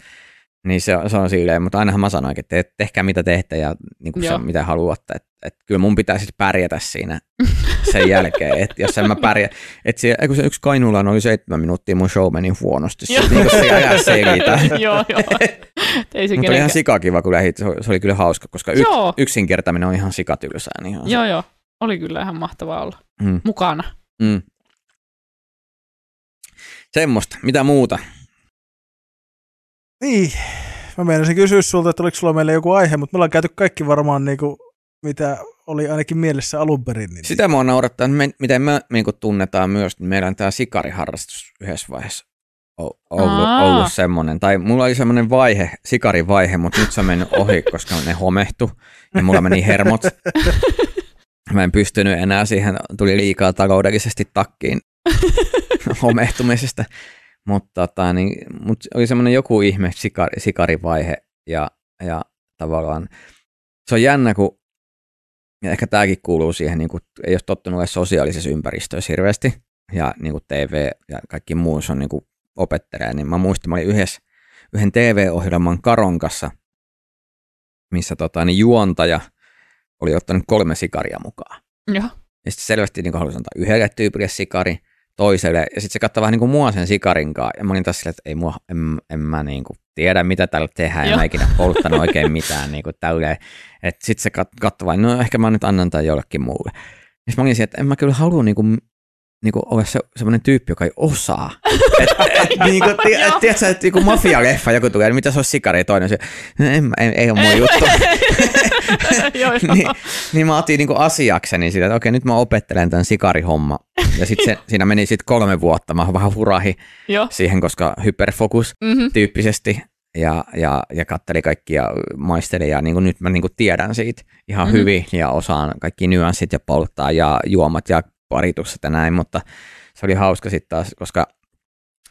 Niin se, on- se on silleen, mutta ainahan mä sanoin, että te, tehkää mitä teette ja niin kuin se, mitä haluatte. Että, että kyllä mun pitää sitten pärjätä siinä sen jälkeen. Että jos en mä pärjää, että se, kun se yksi Kainuulaan oli seitsemän minuuttia, mun show meni huonosti. Se, niin kuin se ajaa selitä. joo, joo. Ei se Mutta oli ihan sikakiva, kun lähit. Se oli, se kyllä hauska, koska y, Joo. yksinkertainen on ihan sikatylsää. Niin se. Joo, joo. Oli kyllä ihan mahtavaa olla Mm. mukana. Mm. Semmoista. Mitä muuta? Niin, mä meinasin kysyä sulta, että oliko sulla meille joku aihe, mutta me ollaan käyty kaikki varmaan niin kuin, mitä oli ainakin mielessä alun perin. Niin Sitä mua naurattaa, että me, miten me niin tunnetaan myös, niin meillä on tämä sikariharrastus yhdessä vaiheessa ollut, Aa. ollut semmoinen. Tai mulla oli semmoinen vaihe, sikarivaihe, mutta nyt se on mennyt ohi, koska ne homehtu ja mulla meni hermot. Mä en pystynyt enää siihen, tuli liikaa taloudellisesti takkiin homehtumisesta. Mutta tota, niin, mut oli semmoinen joku ihme sikari, sikarivaihe ja, ja tavallaan se on jännä, kun ja ehkä tämäkin kuuluu siihen, niin kuin, ei ole tottunut olemaan sosiaalisessa ympäristössä hirveästi ja niin kuin TV ja kaikki muu se on niin kuin opettelee, niin mä muistan, mä olin yhdessä, yhden TV-ohjelman Karon kanssa, missä tota, niin juontaja oli ottanut kolme sikaria mukaan. Joo. Ja sitten selvästi niin halusi antaa yhdelle tyypille sikari, toiselle, ja sitten se katsoi vähän niin kuin mua sen sikarinkaan, ja mä olin taas silleen, että ei mua, en, en mä niin kuin tiedä, mitä tällä tehdään, mä ikinä polttanut oikein mitään niin. Että sitten se kat- katsoi vain, no ehkä mä nyt annan tai jollekin muulle. Ja sitten mä olin siellä, että en mä kyllä halua niin kuin niinku, ole se, semmoinen tyyppi, joka ei osaa. et, et, niinku, ti, et, tiedätkö, että joku mafia-leffa joku tulee, niin mitä se olisi sikari toinen, se, "No, en, ei, ei ole mun juttu. joo, joo. niin, niin mä otin niinku asiakseni sitä, että okei, nyt mä opettelen tämän sikarihomma. Ja sitten siinä meni sitten kolme vuotta, mä vähän hurahi joo. siihen, koska hyperfokus Mm-hmm. tyyppisesti ja, ja, ja katteli kaikkia maisteli ja niin kuin nyt mä niin kuin tiedän siitä ihan Mhm. mm-hmm. hyvin ja osaan kaikki nyanssit ja polttaa ja juomat ja paritukset ja näin, mutta se oli hauska sitten taas, koska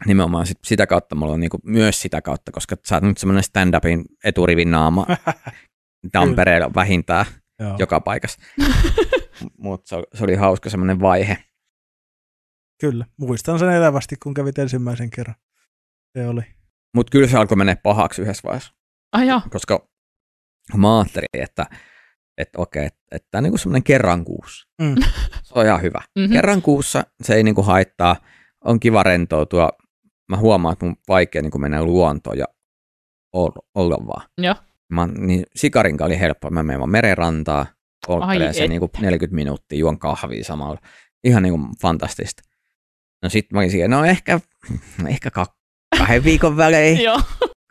nimenomaan sit sitä kautta mulla on niinku myös sitä kautta, koska sä oot nyt semmoinen stand-upin eturivin naama Tampereella vähintään Joo. joka paikassa. Mutta se, se oli hauska semmoinen vaihe. Kyllä, muistan sen elävästi, kun kävit ensimmäisen kerran. Se oli. Mutta kyllä se alkoi mennä pahaksi yhdessä vaiheessa. Ah, joo. koska mä ajattelin, että, että okei, että, että tämä on niin semmoinen kerran kuussa. Mm. Se on ihan hyvä. Mm-hmm. Kerran kuussa se ei niin kuin haittaa, on kiva rentoutua. Mä huomaan, että mun vaikea niin kuin mennä luontoon ja olla, olla vaan. Joo. Mä, niin sikarinka oli helppo. Mä menen vaan merenrantaa, polttelen Ai sen niin kuin 40 minuuttia, juon kahvia samalla. Ihan niin kuin fantastista. No sit mä olin siihen, no ehkä, ehkä kah- kahden viikon välein Joo.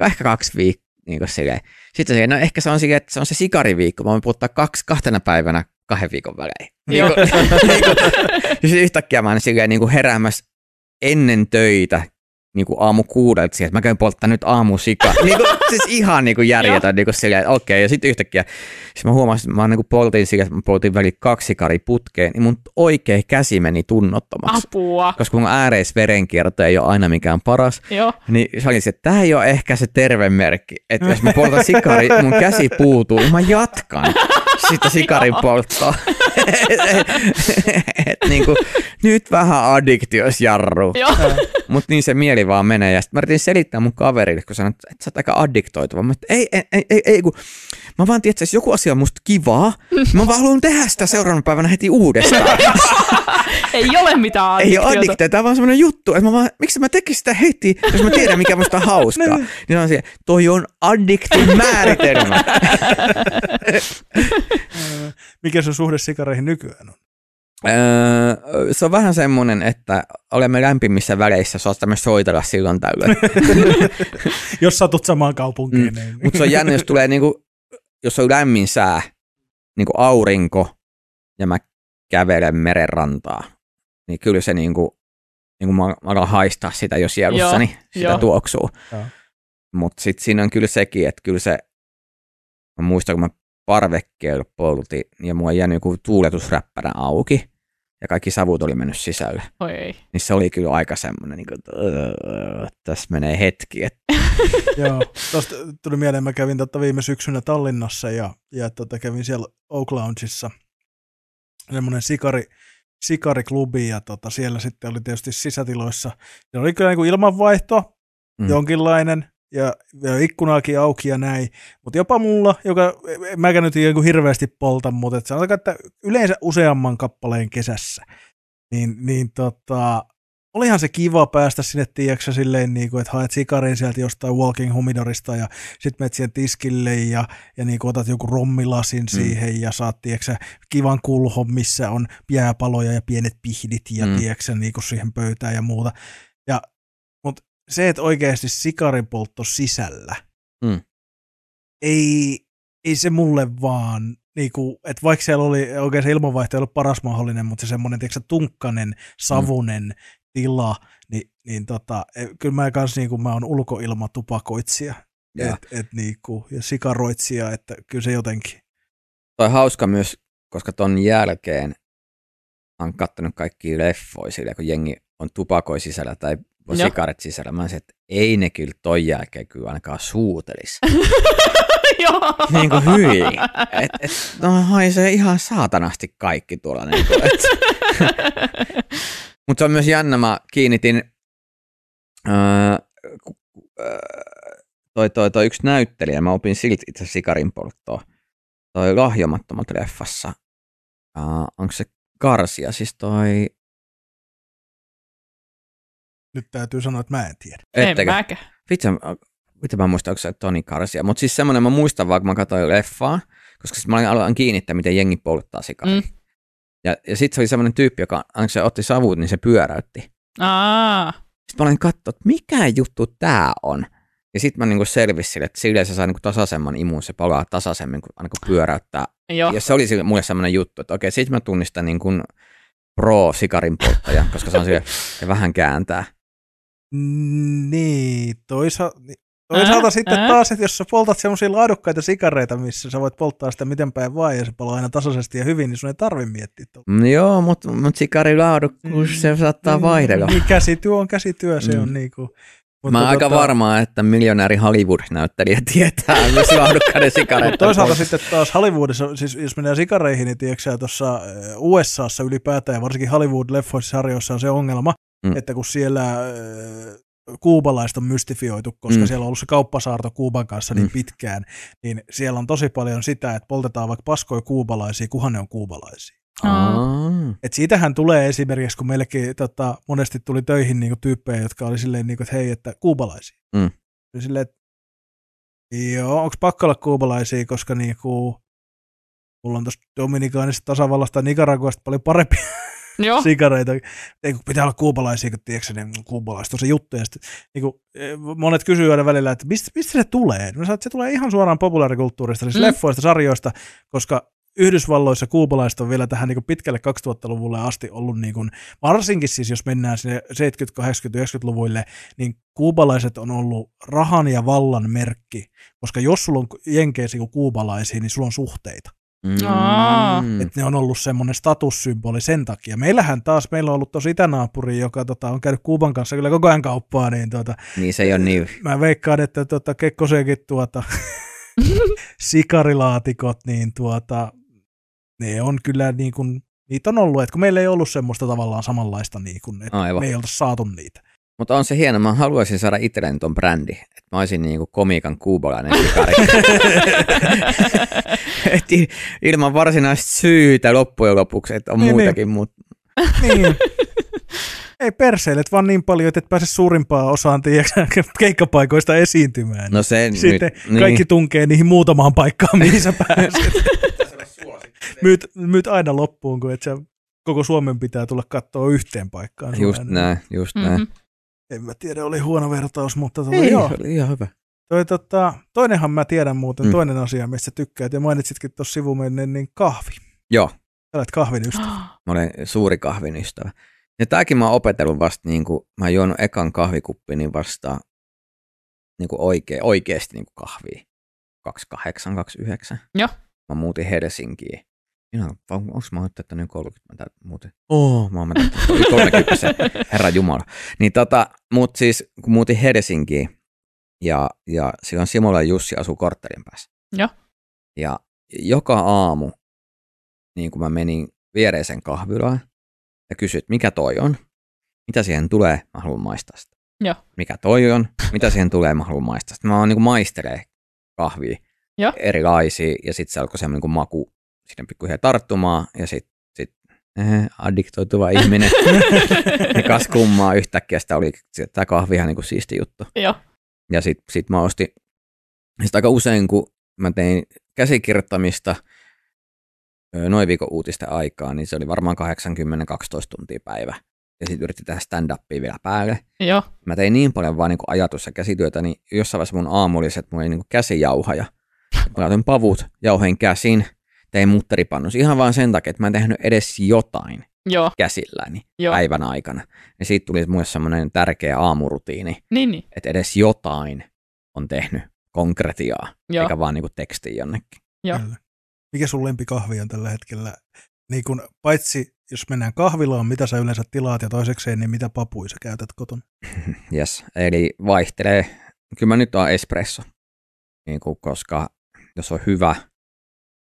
ehkä kaksi viikkoa. Niin kuin silleen. Sitten se, no ehkä se on silleen, että se on se sikariviikko, mä voin puhuttaa kaksi, kahtena päivänä kahden viikon välein. Niin Joo. kuin, niin kuin, sitten yhtäkkiä mä oon silleen niin kuin heräämässä ennen töitä niin kuin aamu kuudelta siihen, että mä käyn polttaa nyt aamusika. niin kuin, siis ihan niin kuin järjetön, niin kuin silleen, että okei, ja sitten yhtäkkiä, siis mä huomasin, että mä niin kuin poltin että mä poltin väliin kaksi sikaria putkeen, niin mun oikea käsi meni tunnottomaksi. Apua. Koska mun ääreisverenkierto ei ole aina mikään paras, Joo. niin se oli se, että tämä ei ole ehkä se terve merkki, että jos mä poltan sikari, mun käsi puutuu, niin mä jatkan sitä sikarin polttoa. et, niinku, nyt vähän addiktiois jarru. Mutta niin se mieli vaan menee. Ja sitten mä yritin selittää mun kaverille, kun sanoin, että sä oot aika addiktoituva. Mä, että ei, ei, ei, ei, ei, kun mä vaan tiedän, että jos joku asia on musta kivaa, mä vaan haluan tehdä sitä seuraavana päivänä heti uudestaan. Ei ole mitään Ei ole addiktiota. addiktio, tämä on vaan semmoinen juttu, että mä vaan, miksi mä tekisin sitä heti, jos mä tiedän, mikä musta on hauskaa. niin on siihen, toi on addiktin määritelmä. Mikä sun suhde sikareihin nykyään on? Öö, se on vähän semmoinen, että olemme lämpimissä väleissä, saattaa myös soitella silloin tällöin. Jos satut samaan kaupunkiin. Mm. Niin. Mutta se on jännä, jos tulee niinku, jos on lämmin sää, niinku aurinko, ja mä kävelen merenrantaa, niin kyllä se niinku, niinku mä, mä alan haistaa sitä jo sielussani, sitä joo. tuoksuu. Joo. Mutta sitten siinä on kyllä sekin, että kyllä se, mä muistan kun mä parvekkeella poltin ja mulla jäänyt joku tuuletusräppärä auki ja kaikki savut oli mennyt sisälle, Oi ei. niin se oli kyllä aika semmoinen, niin kuin, että öö, tässä menee hetki. Et, Joo, tuosta tuli mieleen, mä kävin tota viime syksynä Tallinnassa ja, ja tota kävin siellä Oak Loungeissa, semmoinen sikari, sikariklubi ja tota, siellä sitten oli tietysti sisätiloissa. Siellä oli kyllä niin kuin ilmanvaihto, mm. jonkinlainen, ja, ja ikkunaakin auki ja näin. Mutta jopa mulla, joka mäkään nyt kuin hirveästi polta, mutta et sanotaan, että yleensä useamman kappaleen kesässä, niin, niin tota, olihan se kiva päästä sinne, tiedätkö, silleen, niin kuin, että haet sikarin sieltä jostain Walking Humidorista ja sitten menet siihen tiskille ja, ja niin kuin otat joku rommilasin mm. siihen ja saat, tiedätkö, kivan kulhon, missä on jääpaloja ja pienet pihdit ja Mm. tiedätkö, niin kuin siihen pöytään ja muuta. Ja, se, että oikeasti sikarin poltto sisällä, Mm. ei, ei se mulle vaan, niinku, että vaikka siellä oli oikein se ilmanvaihto ei ollut paras mahdollinen, mutta se semmoinen, tiedätkö, tunkkanen, savunen mm. tila, niin, niin tota, e, kyllä mä kans niinku, mä oon ulkoilmatupakoitsija. Joo. Et, et niinku, ja sikaroitsija, että kyllä se jotenkin. toi hauska myös, koska ton jälkeen on kattonut kaikki leffoja sillä, kun jengi on tupakoi sisällä tai. Sikaret sisällä. Mä sanoin, että ei ne kyllä ton jälkeen kyllä ainakaan suutelis. Joo. niin kuin hyi. Et, et, no haisee ihan saatanasti kaikki tuolla. Niin kuin, et. Mutta se on myös jännä, mä kiinnitin öö, öö, toi, toi, toi yksi näyttelijä, mä opin silti itse sikarin polttoa. Toi lahjomattomat leffassa. Uh, onko se Garcia, siis toi... Nyt täytyy sanoa, että mä en tiedä. Ettekö? mäkään. Vitsi, vitsi mä muistan, onko se Toni Garcia. Mutta siis semmoinen, mä muistan vaan, kun mä katsoin leffaa, koska siis mä aloin kiinnittää, miten jengi polttaa sikaria. Mm. Ja, ja sitten se oli semmoinen tyyppi, joka aina kun se otti savut, niin se pyöräytti. Aa, Sitten mä olin katsoa, että mikä juttu tää on. Ja sitten mä niinku selvisin sille, että sille se saa niinku tasaisemman imun, se palaa tasaisemmin, kun aina kun pyöräyttää. joo. Ja se oli sille- mulle semmoinen juttu, että okei, sitten mä tunnistan niin kuin pro-sikarin polttaja, koska se on sille, vähän kääntää. Niin, toisa- ni- toisaalta Ää, sitten ää. taas, että jos sä poltat semmoisia laadukkaita sikareita, missä sä voit polttaa sitä miten päin vaan ja se palaa aina tasaisesti ja hyvin, niin sun ei tarvi miettiä. tuolla. Mm, joo, mutta mut sikarilaadukkuus, se saattaa vaihdella. Niin, käsityö on käsityö, se Mm. on niinku. Mä oon aika tota- varma, että miljonääri Hollywood-näyttelijä tietää myös laadukkaiden sikareiden Mutta toisaalta sitten taas Hollywoodissa, siis jos mennään sikareihin, niin tiedätkö tuossa USAssa ylipäätään ja varsinkin Hollywood-leffoissa sarjoissa on se ongelma, Mm. että kun siellä äh, kuubalaista on mystifioitu, koska Mm. siellä on ollut se kauppasaarto Kuuban kanssa niin Mm. pitkään, niin siellä on tosi paljon sitä, että poltetaan vaikka paskoja kuubalaisia, kunhan ne on kuubalaisia. Aa. Et siitähän tulee esimerkiksi, kun meillekin tota, monesti tuli töihin niinku tyyppejä, jotka oli silleen, niinku, että hei, että kuubalaisia. Mm. Silleen, että joo, onko pakko olla kuubalaisia, koska niinku, mulla on tuosta Dominikaanista tasavallasta tai Nicaraguasta paljon parempia Joo. sikareita. Ei, kun pitää olla kuubalaisia, kun tiedätkö, ne kuubalaiset on se juttu. Ja sitten, niinku, eh, monet kysyy aina välillä, että mistä, mistä se tulee? Että se tulee ihan suoraan populaarikulttuurista, siis Mm. leffoista, sarjoista, koska Yhdysvalloissa kuubalaiset on vielä tähän niin kuin pitkälle 2000-luvulle asti ollut, niin kuin, varsinkin siis jos mennään sinne 70-, 80-, 90-luvuille, niin kuubalaiset on ollut rahan ja vallan merkki, koska jos sulla on jenkeisiä kuin kuubalaisia, niin sulla on suhteita. Mm. Että ne on ollut semmoinen statussymboli sen takia. Meillähän taas, meillä on ollut tosi itänaapuri, joka tota, on käynyt Kuuban kanssa kyllä koko ajan kauppaa, niin tota, Niin se ei ole niin. mä veikkaan, että tota, Kekkosenkin tuota, sikarilaatikot, niin tuota, ne on kyllä niin kuin, niitä on ollut, että kun meillä ei ollut semmoista tavallaan samanlaista, niin kuin, että Aivan. me ei oltaisi saatu niitä. Mutta on se hieno, mä haluaisin saada itselleni ton brändi, että mä olisin niinku komiikan kuubalainen sikari. Ilman varsinaista syytä loppujen lopuksi, että on Niin, muutakin, mutta Niin. ei perseilet vaan niin paljon, että et pääse suurimpaan osaan tiedätkö, keikkapaikoista esiintymään. no se Sitten nyt, kaikki tunkee niihin muutamaan paikkaan, mihin sä pääset. myyt, myyt aina loppuun, kun et sä koko Suomen pitää tulla katsoa yhteen paikkaan. niin, just näin, just näin. Mhm. En mä tiedä, oli huono vertaus, mutta tota, Ei, joo. se oli ihan hyvä. Toi, tota, toinenhan mä tiedän muuten, Mm. toinen asia, mistä tykkäät, ja mainitsitkin tuossa sivumennen, niin kahvi. Joo, Sä olet kahvin ystävä. mä olen suuri kahvin ystävä. Ja tääkin mä oon opetellut vasta, niin kuin, mä oon juonut ekan kahvikuppi, niin vasta niin kuin oikee, oikeasti niin kuin kahvia. 28, 29. Joo. Mä muutin Helsinkiin. Minä, onko mä oon täyttänyt 30? Mä muuten. Oh, mä oon täyttänyt 30, herra Jumala. Niin tota, mut siis kun muutin Helsinkiin ja, ja silloin Simola ja Jussi asuu korttelin päässä. Joo. Ja joka aamu, niin kun mä menin viereisen kahvilaan ja kysyin, että mikä toi on, mitä siihen tulee, mä haluan maistaa sitä. Joo. Mikä toi on, mitä siihen tulee, mä haluan maistaa sitä. Mä oon niin maistelee kahvia Joo. erilaisia ja sitten se alkoi semmoinen niin maku sinne pikkuhiljaa tarttumaan ja sitten sit, eh, addiktoituva ihminen. ja kas kummaa yhtäkkiä sitä oli, tämä kahvi ihan niin kuin siisti juttu. Joo. Ja sitten sit mä ostin, sit aika usein kun mä tein käsikirjoittamista noin viikon uutisten aikaa, niin se oli varmaan 80-12 tuntia päivä. Ja sitten yritti tehdä stand-upia vielä päälle. Joo. Mä tein niin paljon vaan niin ajatus- ja käsityötä, niin jossain vaiheessa mun aamu oli se, että mulla oli niin käsijauhaja. Mä laitoin pavut, jauhoin käsin, tein mutteripannus ihan vaan sen takia, että mä en tehnyt edes jotain Joo. käsilläni Joo. päivän aikana. Ja siitä tuli mulle semmoinen tärkeä aamurutiini, Niin, niin. että edes jotain on tehnyt konkretiaa, Joo. eikä vaan niinku tekstiä jonnekin. Joo. Mikä sun lempikahvi on tällä hetkellä? Niin kun, paitsi jos mennään kahvilaan, mitä sä yleensä tilaat, ja toisekseen, niin mitä papuja sä käytät kotona? Yes. Eli vaihtelee, kyllä mä nyt on espresso, niin kuin, koska jos on hyvä,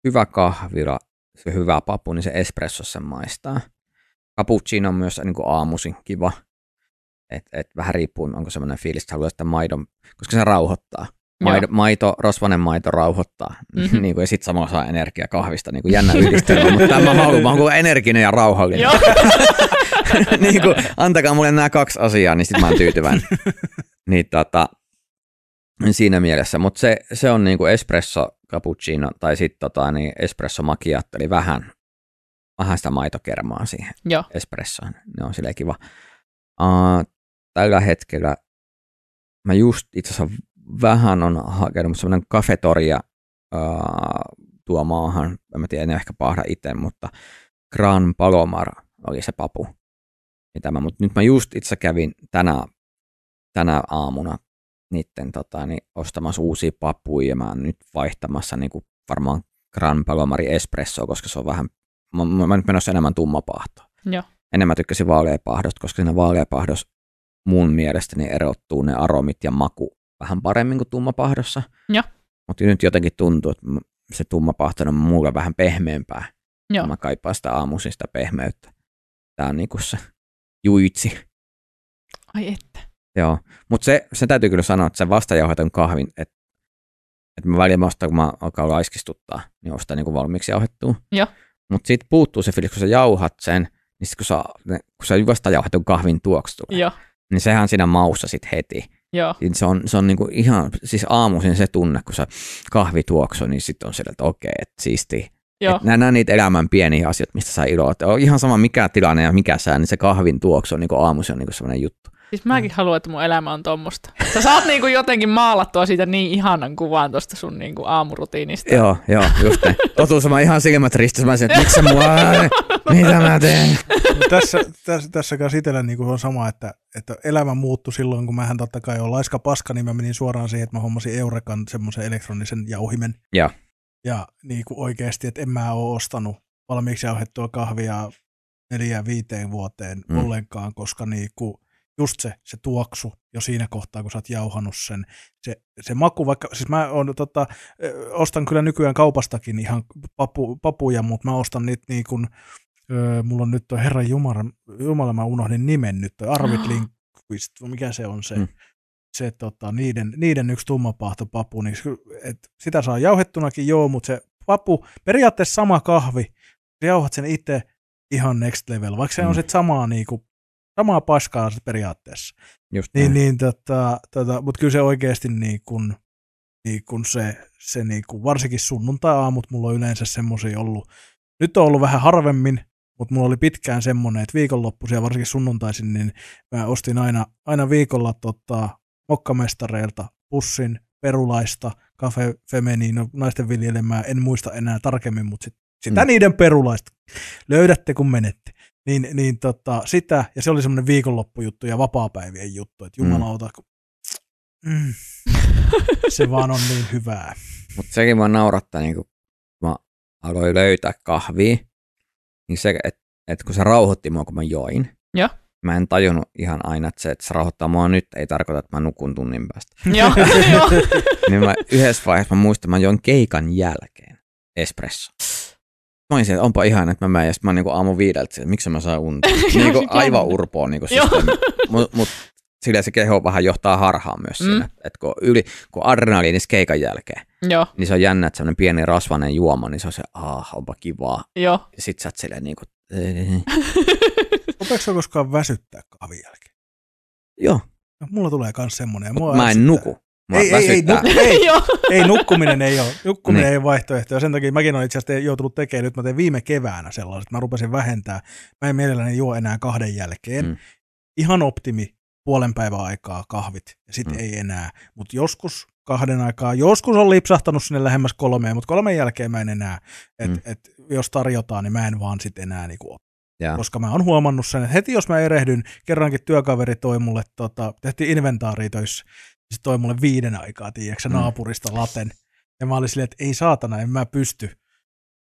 hyvä kahvila, se hyvä papu, niin se espresso sen maistaa. Cappuccino on myös niin kuin aamuisin kiva. Et, et vähän riippuu, onko semmoinen fiilis, että haluaa sitä maidon, koska se rauhoittaa. Maito, maito, rosvanen maito rauhoittaa, Mhm. mm-hmm. niin kuin, ja sitten samalla saa energiaa kahvista, niin kuin jännä yhdistelmä, mutta tämä mä haluan, mä haluan energinen ja rauhallinen. Niin kuin, antakaa mulle nämä kaksi asiaa, niin sitten mä oon tyytyväinen. niin tota, siinä mielessä, mutta se, se on niin kuin espresso cappuccino tai sitten tota, niin espresso macchiato, eli vähän vähän sitä maitokermaa siihen Joo. espressoon. Ne on silleen kiva. Uh, tällä hetkellä mä just itse asiassa vähän on hakenut semmoinen kafetoria uh, tuo maahan. En mä tiedä, en ehkä pahda itse, mutta Gran Palomar oli se papu. Mutta nyt mä just itse kävin tänä, tänä aamuna niiden tota, niin ostamassa uusia papuja ja mä oon nyt vaihtamassa niin kuin varmaan Gran Palomari Espresso, koska se on vähän, mä, mä, mä nyt menossa enemmän tummapahtoa. Joo. Enemmän tykkäsin vaaleapahdosta, koska siinä vaaleapahdossa mun mielestäni erottuu ne aromit ja maku vähän paremmin kuin tummapahdossa. Joo. Mutta nyt jotenkin tuntuu, että se tummapahto on mulle vähän pehmeämpää. Joo. Mä kaipaan sitä aamuisin sitä pehmeyttä. Tää on niinku se juitsi. Ai että. Joo, mutta se, se täytyy kyllä sanoa, että se vastajauhetun kahvin, että et mä välillä ostan, kun mä alkaa laiskistuttaa, niin ostan niinku valmiiksi jauhettua. Joo. Mutta siitä puuttuu se fiilis, kun sä jauhat sen, niin sit kun sä, kun sä vastajauhetun kahvin tuoksu tulee, Joo. niin sehän siinä maussa sit heti. Joo. Niin se on, se on niinku ihan, siis aamuisin se tunne, kun sä kahvi tuoksuu, niin sitten on sillä, että okei, että siistiä. Joo. Et nämä niitä elämän pieniä asioita, mistä saa iloa. Että on ihan sama mikä tilanne ja mikä sää, niin se kahvin tuoksu on niinku aamuisin on niinku semmoinen juttu. Siis mäkin haluan, että mun elämä on tommosta. Sä saat niinku jotenkin maalattua siitä niin ihanan kuvan tosta sun niinku aamurutiinista. Joo, joo, just näin. Totuus on ihan silmät ristissä. Mä sanoin, että miksi mua, mitä mä teen? Mut tässä, tässä, tässä kanssa itsellä niin on sama, että, että elämä muuttui silloin, kun mähän totta kai on laiska paska, niin mä menin suoraan siihen, että mä hommasin Eurekan semmoisen elektronisen jauhimen. Joo. Ja niin kuin oikeasti, että en mä ole ostanut valmiiksi jauhettua kahvia neljään viiteen vuoteen Mm. mm. ollenkaan, koska niin kuin just se, se tuoksu jo siinä kohtaa, kun sä oot jauhanut sen. Se, se maku, vaikka, siis mä on, tota, ostan kyllä nykyään kaupastakin ihan papu, papuja, mutta mä ostan niitä niin kuin, Öö, mulla on nyt toi Herran Jumala, Jumala mä unohdin nimen nyt, toi Arvid Lindqvist, mikä se on se, Mm. mm. se tota, niiden, niiden yksi tummapahto papu, niin et sitä saa jauhettunakin joo, mutta se papu, periaatteessa sama kahvi, jauhat sen itse ihan next level, vaikka se Mm. on sitten samaa, niinku, samaa paskaa periaatteessa. Just Niin, näin. niin tota, tota, mutta kyllä se oikeasti niin kun, niin kun se, se niin kun, varsinkin sunnuntai-aamut mulla on yleensä semmoisia ollut. Nyt on ollut vähän harvemmin, mutta mulla oli pitkään semmoinen, että viikonloppuisia, varsinkin sunnuntaisin, niin mä ostin aina, aina viikolla tota, mokkamestareilta pussin perulaista, Cafe Feminino, naisten viljelemää, en muista enää tarkemmin, mutta sit, sitä mm. niiden perulaista löydätte kun menette. Niin, niin tota, sitä, ja se oli semmoinen viikonloppujuttu ja vapaapäivien juttu, että jumalauta, kun... mm, se vaan on niin hyvää. Mutta sekin vaan naurattaa, niin kun mä aloin löytää kahvia, niin se, että et kun se rauhoitti mua, kun mä join, Joo. mä en tajunnut ihan aina, että se, että se rauhoittaa mua nyt, ei tarkoita, että mä nukun tunnin päästä. Joo, joo. niin mä yhdessä vaiheessa mä muistan, mä join keikan jälkeen espresso. Mä olin siellä, että onpa ihan, että mä menen, ja sitten mä niinku aamu viideltä, että miksi mä saan unta. niinku sit aivan urpoa niinku systeemi. Mut, mut silleen se keho vähän johtaa harhaan myös Mm. siinä, että kun, yli, kun adrenaliinis keikan jälkeen, joo, niin se on jännä, että semmoinen pieni rasvainen juoma, niin se on se, ah, onpa kivaa. joo. Ja sit sä oot silleen niinku, Rupeeko se koskaan väsyttää kahvin jälkeen? joo, No, mulla tulee myös semmoinen. ja mut mua mä en nuku. Mä Ei, ei, ei, nuku, ei, joo. ei, nukkuminen ei ole. Nukkuminen Niin. ei ole vaihtoehto. Ja sen takia mäkin olen itse asiassa joutunut tekemään, nyt mä tein viime keväänä sellaiset, mä rupesin vähentää. Mä en mielelläni juo enää kahden jälkeen. Mm. Ihan optimi puolen päivän aikaa kahvit, ja sitten Mm. ei enää. Mutta joskus kahden aikaa, joskus on lipsahtanut sinne lähemmäs kolmeen, mutta kolmen jälkeen mä en enää. Et, Mm. et, jos tarjotaan, niin mä en vaan sit enää niinku ota. Jaa. koska mä oon huomannut sen, että heti jos mä erehdyn, kerrankin työkaveri toi mulle, tota, tehtiin inventaaria töissä, se toi mulle viiden aikaa, tiedätkö, Mm. naapurista laten. Ja mä olin silleen, että ei saatana, en mä pysty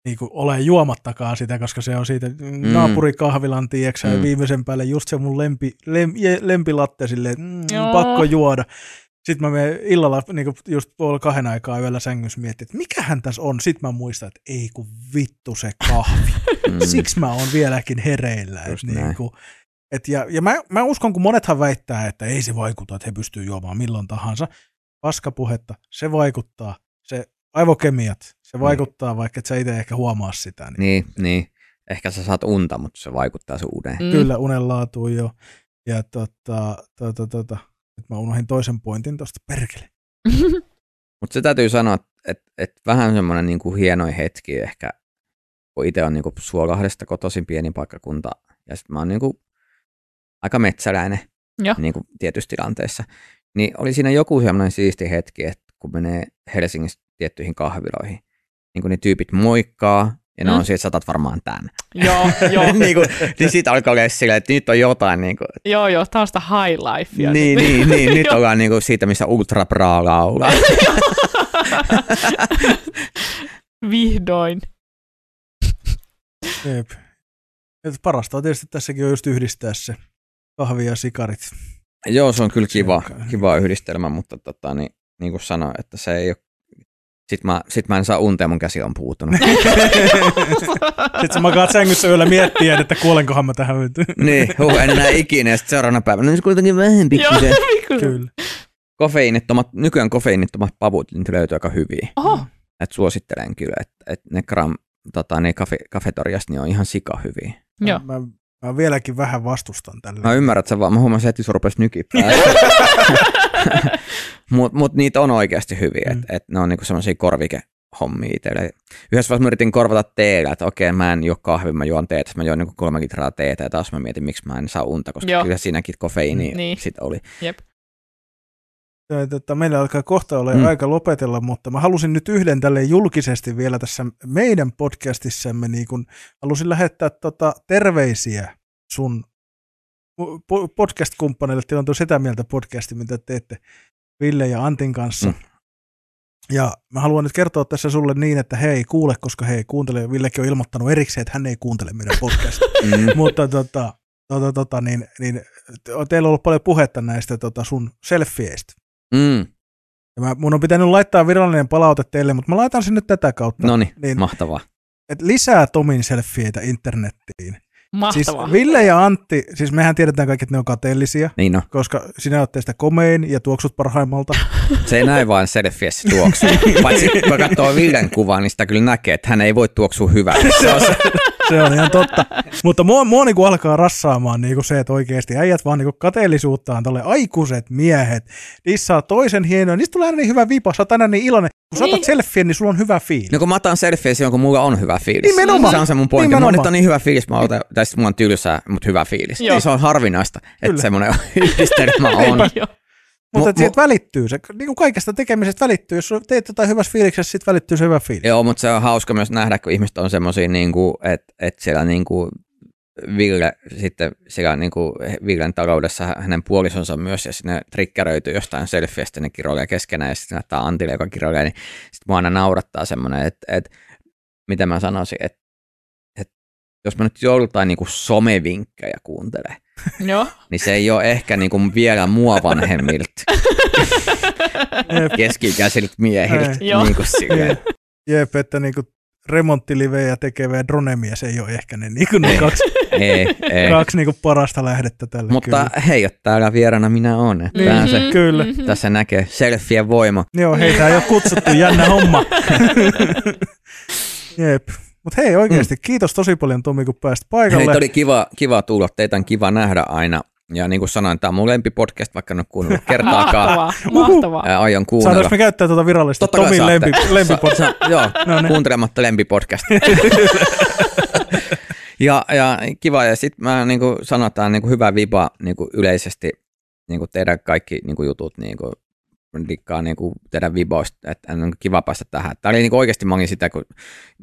niin kuin, ole juomattakaan sitä, koska se on siitä mm. naapurikahvilan, tiedätkö, Mm. ja viimeisen päälle just se mun lempi, lem, je- lempilatte silleen, että mm, Joo. pakko juoda. Sitten mä menen illalla niin kuin just puoli kahden aikaa yöllä sängyssä miettimään, että mikähän tässä on. Sitten mä muistan, että ei kun vittu se kahvi. Mm. Siksi mä oon vieläkin hereillä. Just Et näin. niinku, et ja, ja mä, mä uskon, kun monethan väittää, että ei se vaikuta, että he pystyy juomaan milloin tahansa. Paskapuhetta, se vaikuttaa. Se aivokemiat, se vaikuttaa, vaikka et sä itse ehkä huomaa sitä. Niin Niin, niin. Ehkä sä saat unta, mutta se vaikuttaa sun uneen. Mm. Kyllä unen laatuun jo. Ja tota, tota, tota, nyt mä unohdin toisen pointin tosta, perkele. Mutta se täytyy sanoa, että et, et vähän semmoinen niinku hienoin hetki ehkä kun itse on niinku Suolahdesta kotoisin pieni paikkakunta, ja sitten mä oon niinku aika metsäläinen Joo. niinku tietyissä tilanteissa, niin oli siinä joku semmoinen siisti hetki, että kun menee Helsingissä tiettyihin kahviloihin, niin kun ne tyypit moikkaa, ja ne Mm. on siitä, että saatat varmaan tämän. Joo, joo, niin, kuin, niin siitä alkaa olla silleen, että nyt on jotain. Niin, kuin, joo, joo, tää on sitä high lifea. niin, niin, niin, nyt Joo. ollaan niin kuin siitä, missä Ultra Bra laulaa. Vihdoin. Jep. Et parasta on tietysti tässäkin on just yhdistää se kahvi ja sikarit. Joo, se on kyllä kiva, kiva yhdistelmä, mutta tota, niin, niin kuin sanoin, että se ei ole sitten mä, sit mä en saa untea, mun käsi on puutunut. Sitten sä makaat sängyssä yöllä miettien, että kuolenkohan mä tähän. niin, huh, en enää ikinä. Ja sitten seuraavana päivänä, no se kuitenkin vähän Joo, pikkusen. kyllä. Kofeiinittomat, nykyään kofeiinittomat pavut niin löytyy aika hyviä. Oho, Et suosittelen kyllä, että et ne gram, tota, ne kafe, kafetoriasta niin on ihan sika hyviä. joo. Mä, mä vieläkin vähän vastustan tälle. Mä ymmärrän, että sä vaan, mä huomasin heti, sun rupesi nykippää. Mut, mut niitä on oikeasti hyviä, Mm. että et ne on niinku semmoisia korvikehommia itselle. Yhdessä vaiheessa mä yritin korvata teellä, että okei, mä en juo kahvia, mä juon teetä, mä juon niinku kolme litraa teetä, ja taas mä mietin, miksi mä en saa unta, koska Joo. kyllä siinäkin kofeiini Niin. sit oli. Jep. Tota, meillä alkaa kohta olla Mm. aika lopetella, mutta mä halusin nyt yhden tälle julkisesti vielä tässä meidän podcastissamme, niin kun halusin lähettää tota, terveisiä sun po- podcast-kumppaneille, teillä on sitä mieltä podcasti, mitä teette Ville ja Antin kanssa. Mm. Ja mä haluan nyt kertoa tässä sulle niin, että he ei kuule, koska he ei kuuntele. Villekin on ilmoittanut erikseen, että hän ei kuuntele meidän podcastia. Mm. mutta tota, tota, tota, niin, niin, teillä on ollut paljon puhetta näistä tota, sun selfieistä. Mm. Ja mä, mun on pitänyt laittaa virallinen palaute teille, mutta mä laitan sen nyt tätä kautta. No niin, mahtavaa. Et lisää Tomin selfieitä internettiin. Mahtavaa. Siis Ville ja Antti, siis mehän tiedetään kaikki, että ne on kateellisia, Niin no, koska sinä olet teistä komein ja tuoksut parhaimmalta. se ei näin vaan selfiessä tuoksu. Paitsi kun katsoo Villen kuvaa, niin sitä kyllä näkee, että hän ei voi tuoksua hyvää. Se on se. Se on ihan totta. Mutta mua, mua niinku alkaa rassaamaan niinku se, että oikeasti äijät vaan niinku kateellisuuttaan tolle aikuiset miehet. Niissä saa toisen hienoa. Niistä tulee aina niin hyvä vipa. Sä oot aina niin iloinen. Kun sä Niin. otat selfien, niin sulla on hyvä fiilis. No kun mä otan selfie silloin, kun mulla on hyvä fiilis. Nimenomaan. Se on se mun pointti. Nimenomaan. Monet on niin hyvä fiilis, mä otan, tai sitten mulla on tylsää, mutta hyvä fiilis. Joo. Niin se on harvinaista, että Kyllä. semmoinen yhdistelmä on. Niinpä. Joo. Mutta Mu- mu, siitä välittyy. Se, niin kuin kaikesta tekemisestä välittyy. Jos teet jotain hyvässä fiiliksessä, sitten välittyy se hyvä fiilis. Joo, mutta se on hauska myös nähdä, kun ihmiset on semmoisia, niin kuin, että, että siellä niin kuin Ville, sitten siellä niin kuin Villen taloudessa hänen puolisonsa myös, ja sinne triggeröityy jostain selfiestä, ne kiroilee keskenään, ja sitten näyttää Antille, joka kiroilee, niin sitten mua aina naurattaa semmoinen, että, että mitä mä sanoisin, että jos mä nyt joltain niin kuin somevinkkejä kuuntelen, Joo. niin se ei ole ehkä niin kuin vielä mua vanhemmilta keski-ikäisiltä miehiltä. Ei. Niin kuin silleen. jep että niin kuin remonttilivejä tekevä dronemies ei ole ehkä ne, niin kuin ne Ei. kaksi, ei, ei. kaksi niin kuin parasta lähdettä tälle. Mutta kyllä. hei, että täällä vieraana minä olen. Tämähän se, Mhm, Kyllä. tässä näkee selfien voima. Joo, heitä ei ole kutsuttu, jännä homma. Jep. Mutta hei oikeasti, kiitos tosi paljon Tomi, kun pääsit paikalle. Hei, oli kiva, kiva tulla, teitä on kiva nähdä aina. Ja niin kuin sanoin, tämä on mun lempipodcast, vaikka en ole kuunnellut kertaakaan. Mahtavaa, mahtavaa. Ja aion kuunnella. Saadaanko me käyttää tuota virallista Totta Tomin lempi, lempipodcast? Sa- joo, No niin. kuuntelematta lempipodcast. ja, ja kiva, ja sitten mä niin kuin sanotaan niin kuin hyvä viba niin kuin yleisesti niin kuin teidän kaikki niin kuin jutut, niin kuin dikkaa niin kuin teidän viboista, että on kiva päästä tähän. Tämä oli niin kuin oikeasti mä olin sitä, kun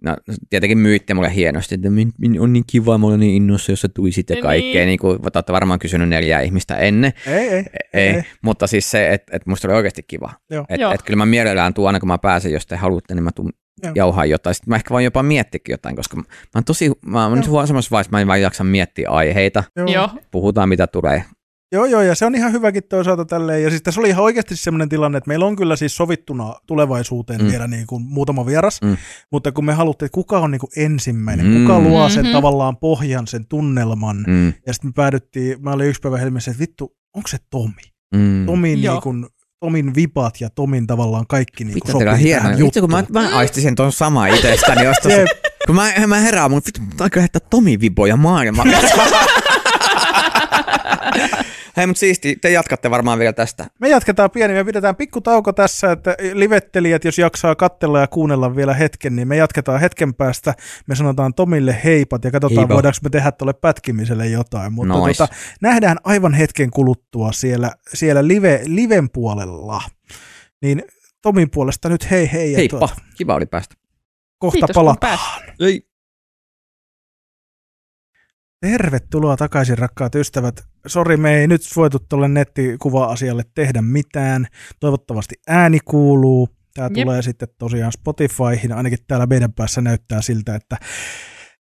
no, tietenkin myytte mulle hienosti, että min, min, on niin kiva, mä olen niin innossa, jos sä tulisit ja Niin. kaikkea, niin kuin, te olette varmaan kysynyt neljää ihmistä ennen, Ei, ei. ei, ei. Mutta siis se, että et musta oli oikeasti kiva. Joo. Et, kyllä mä mielellään tuun aina, kun mä pääsen, jos te haluatte, niin mä tuun Joo. jauhaa jotain. Sitten mä ehkä voin jopa miettiäkin jotain, koska mä oon tosi, mä oon nyt semmoisessa vaiheessa, mä en vaan jaksa miettiä aiheita, Joo. puhutaan mitä tulee. Joo, joo, ja se on ihan hyväkin toisaalta tälleen. Ja siis tässä oli ihan oikeasti sellainen tilanne, että meillä on kyllä siis sovittuna tulevaisuuteen Mm. vielä niin kuin muutama vieras, Mm. mutta kun me haluttiin, että kuka on niin kuin ensimmäinen, Mm. kuka luo sen Mhm. tavallaan pohjan, sen tunnelman, mm. Ja sitten me päädyttiin, mä olin yksi päivä helmessä, että vittu, onko se Tomi? mm. Tomin, Joo. niin kuin, Tomin vipat ja Tomin tavallaan kaikki niin kuin sopii hienoa. tähän Vittu, kun mä, juttuun. mä aistisin tuon samaa itsestäni. Jep. kun mä, mä herään, mun vittu, mutta aika lähettää Tomi Viboja maailmaan. Hei, mutta siisti, te jatkatte varmaan vielä tästä. Me jatketaan pieni, me pidetään pikku tauko tässä, että livettelijät, jos jaksaa katsella ja kuunnella vielä hetken, niin me jatketaan hetken päästä. Me sanotaan Tomille heipat ja katsotaan, Heipa. voidaanko me tehdä tuolle pätkimiselle jotain. Mutta Nois. tota, nähdään aivan hetken kuluttua siellä, siellä live, liven puolella. Niin Tomin puolesta nyt hei hei. ja Heippa, tuota, kiva oli päästä. kohta Kiitos, kun palataan. Ei. Tervetuloa takaisin rakkaat ystävät. Sori, me ei nyt voitu tuolle nettikuva-asialle tehdä mitään. Toivottavasti ääni kuuluu. Tämä Jep. tulee sitten tosiaan Spotifyhin. Ainakin täällä meidän päässä näyttää siltä, että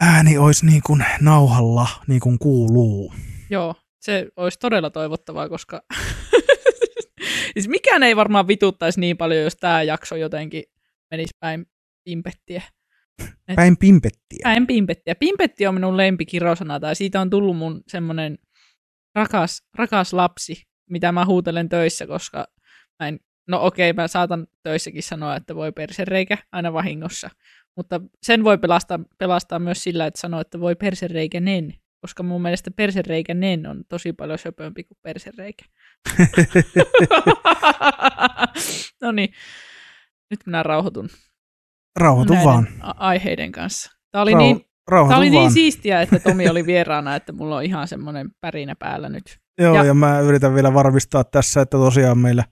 ääni olisi niin kuin nauhalla, niin kuin kuuluu. Joo, se olisi todella toivottavaa, koska siis mikään ei varmaan vituttaisi niin paljon, jos tämä jakso jotenkin menisi päin pimpettiä. Et- Päin pimpettiä. Päin pimpettiä. Pimpetti on minun lempikirosana, tai siitä on tullut mun semmoinen rakas, rakas lapsi, mitä mä huutelen töissä, koska mä en, no okei, mä saatan töissäkin sanoa, että voi persereikä aina vahingossa, mutta sen voi pelastaa, pelastaa myös sillä, että sanoo, että voi persereikä nen, koska mun mielestä persereikä nen on tosi paljon söpömpi kuin persereikä. no niin, nyt minä rauhoitun Rauhoitu näiden vaan. aiheiden kanssa. Tämä oli, Rau- niin, tämä oli vaan. niin siistiä, että Tomi oli vieraana, että mulla on ihan semmoinen pärinä päällä nyt. Joo, ja, Ja- mä yritän vielä varmistaa tässä, että tosiaan meillä,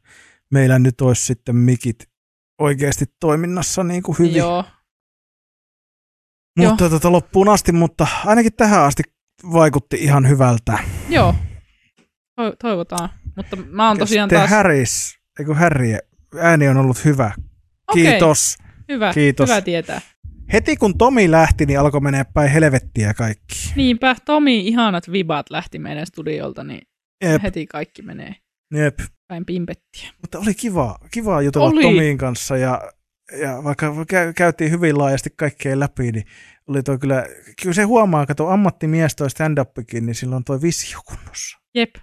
meillä nyt olisi sitten mikit oikeasti toiminnassa niin kuin hyvin. Joo, Mutta tota, loppuun asti, mutta ainakin tähän asti vaikutti ihan hyvältä. joo. To- toivotaan. Mutta mä oon tosiaan taas... Harris, eikö ääni on ollut hyvä. Okei, Kiitos. Hyvä, Kiitos. hyvä tietää. Heti kun Tomi lähti, niin alkoi menee päin helvettiä kaikki. Niinpä, Tomi ihanat vibat lähti meidän studiolta, niin Jep, heti kaikki menee jep. päin pimpettiä. Mutta oli kiva, kiva jutella Oli. Tomiin kanssa ja, ja vaikka kä- käytiin hyvin laajasti kaikkea läpi, niin oli toi kyllä, kyllä se huomaa, kato ammattimies toi stand-upikin, niin silloin toi visio kunnossa. Jep.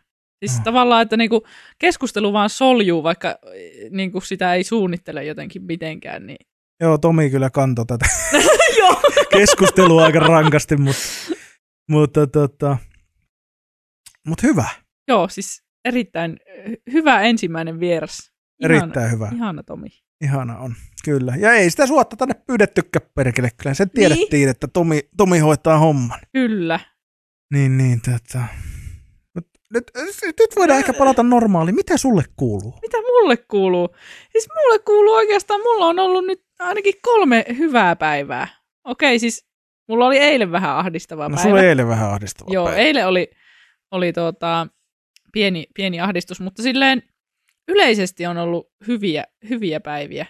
Siis Ah. tavallaan, että niinku keskustelu vaan soljuu, vaikka eh, niinku sitä ei suunnittele jotenkin mitenkään. Niin... Joo, Tomi kyllä kantoi tätä keskustelua aika rankasti, mutta, mutta, tota, mutta hyvä, Joo, siis erittäin hy- hyvä ensimmäinen vieras. Ihana, erittäin hyvä. Ihana Tomi. Ihana on, kyllä. Ja ei sitä suotta tänne pyydettykään perkele, kyllä sen tiedettiin, Niin. että Tomi, Tomi hoitaa homman. Kyllä. Niin, niin, tota. Mut Nyt, nyt voidaan ehkä palata normaaliin. Mitä sulle kuuluu? Mitä mulle kuuluu? Siis mulle kuuluu oikeastaan, mulla on ollut nyt ainakin kolme hyvää päivää. Okei, siis mulla oli eilen vähän ahdistava No päivä. sulla oli eilen vähän ahdistava Joo, päivä. eilen oli, oli tuota, pieni, pieni ahdistus, mutta silleen yleisesti on ollut hyviä, hyviä päiviä.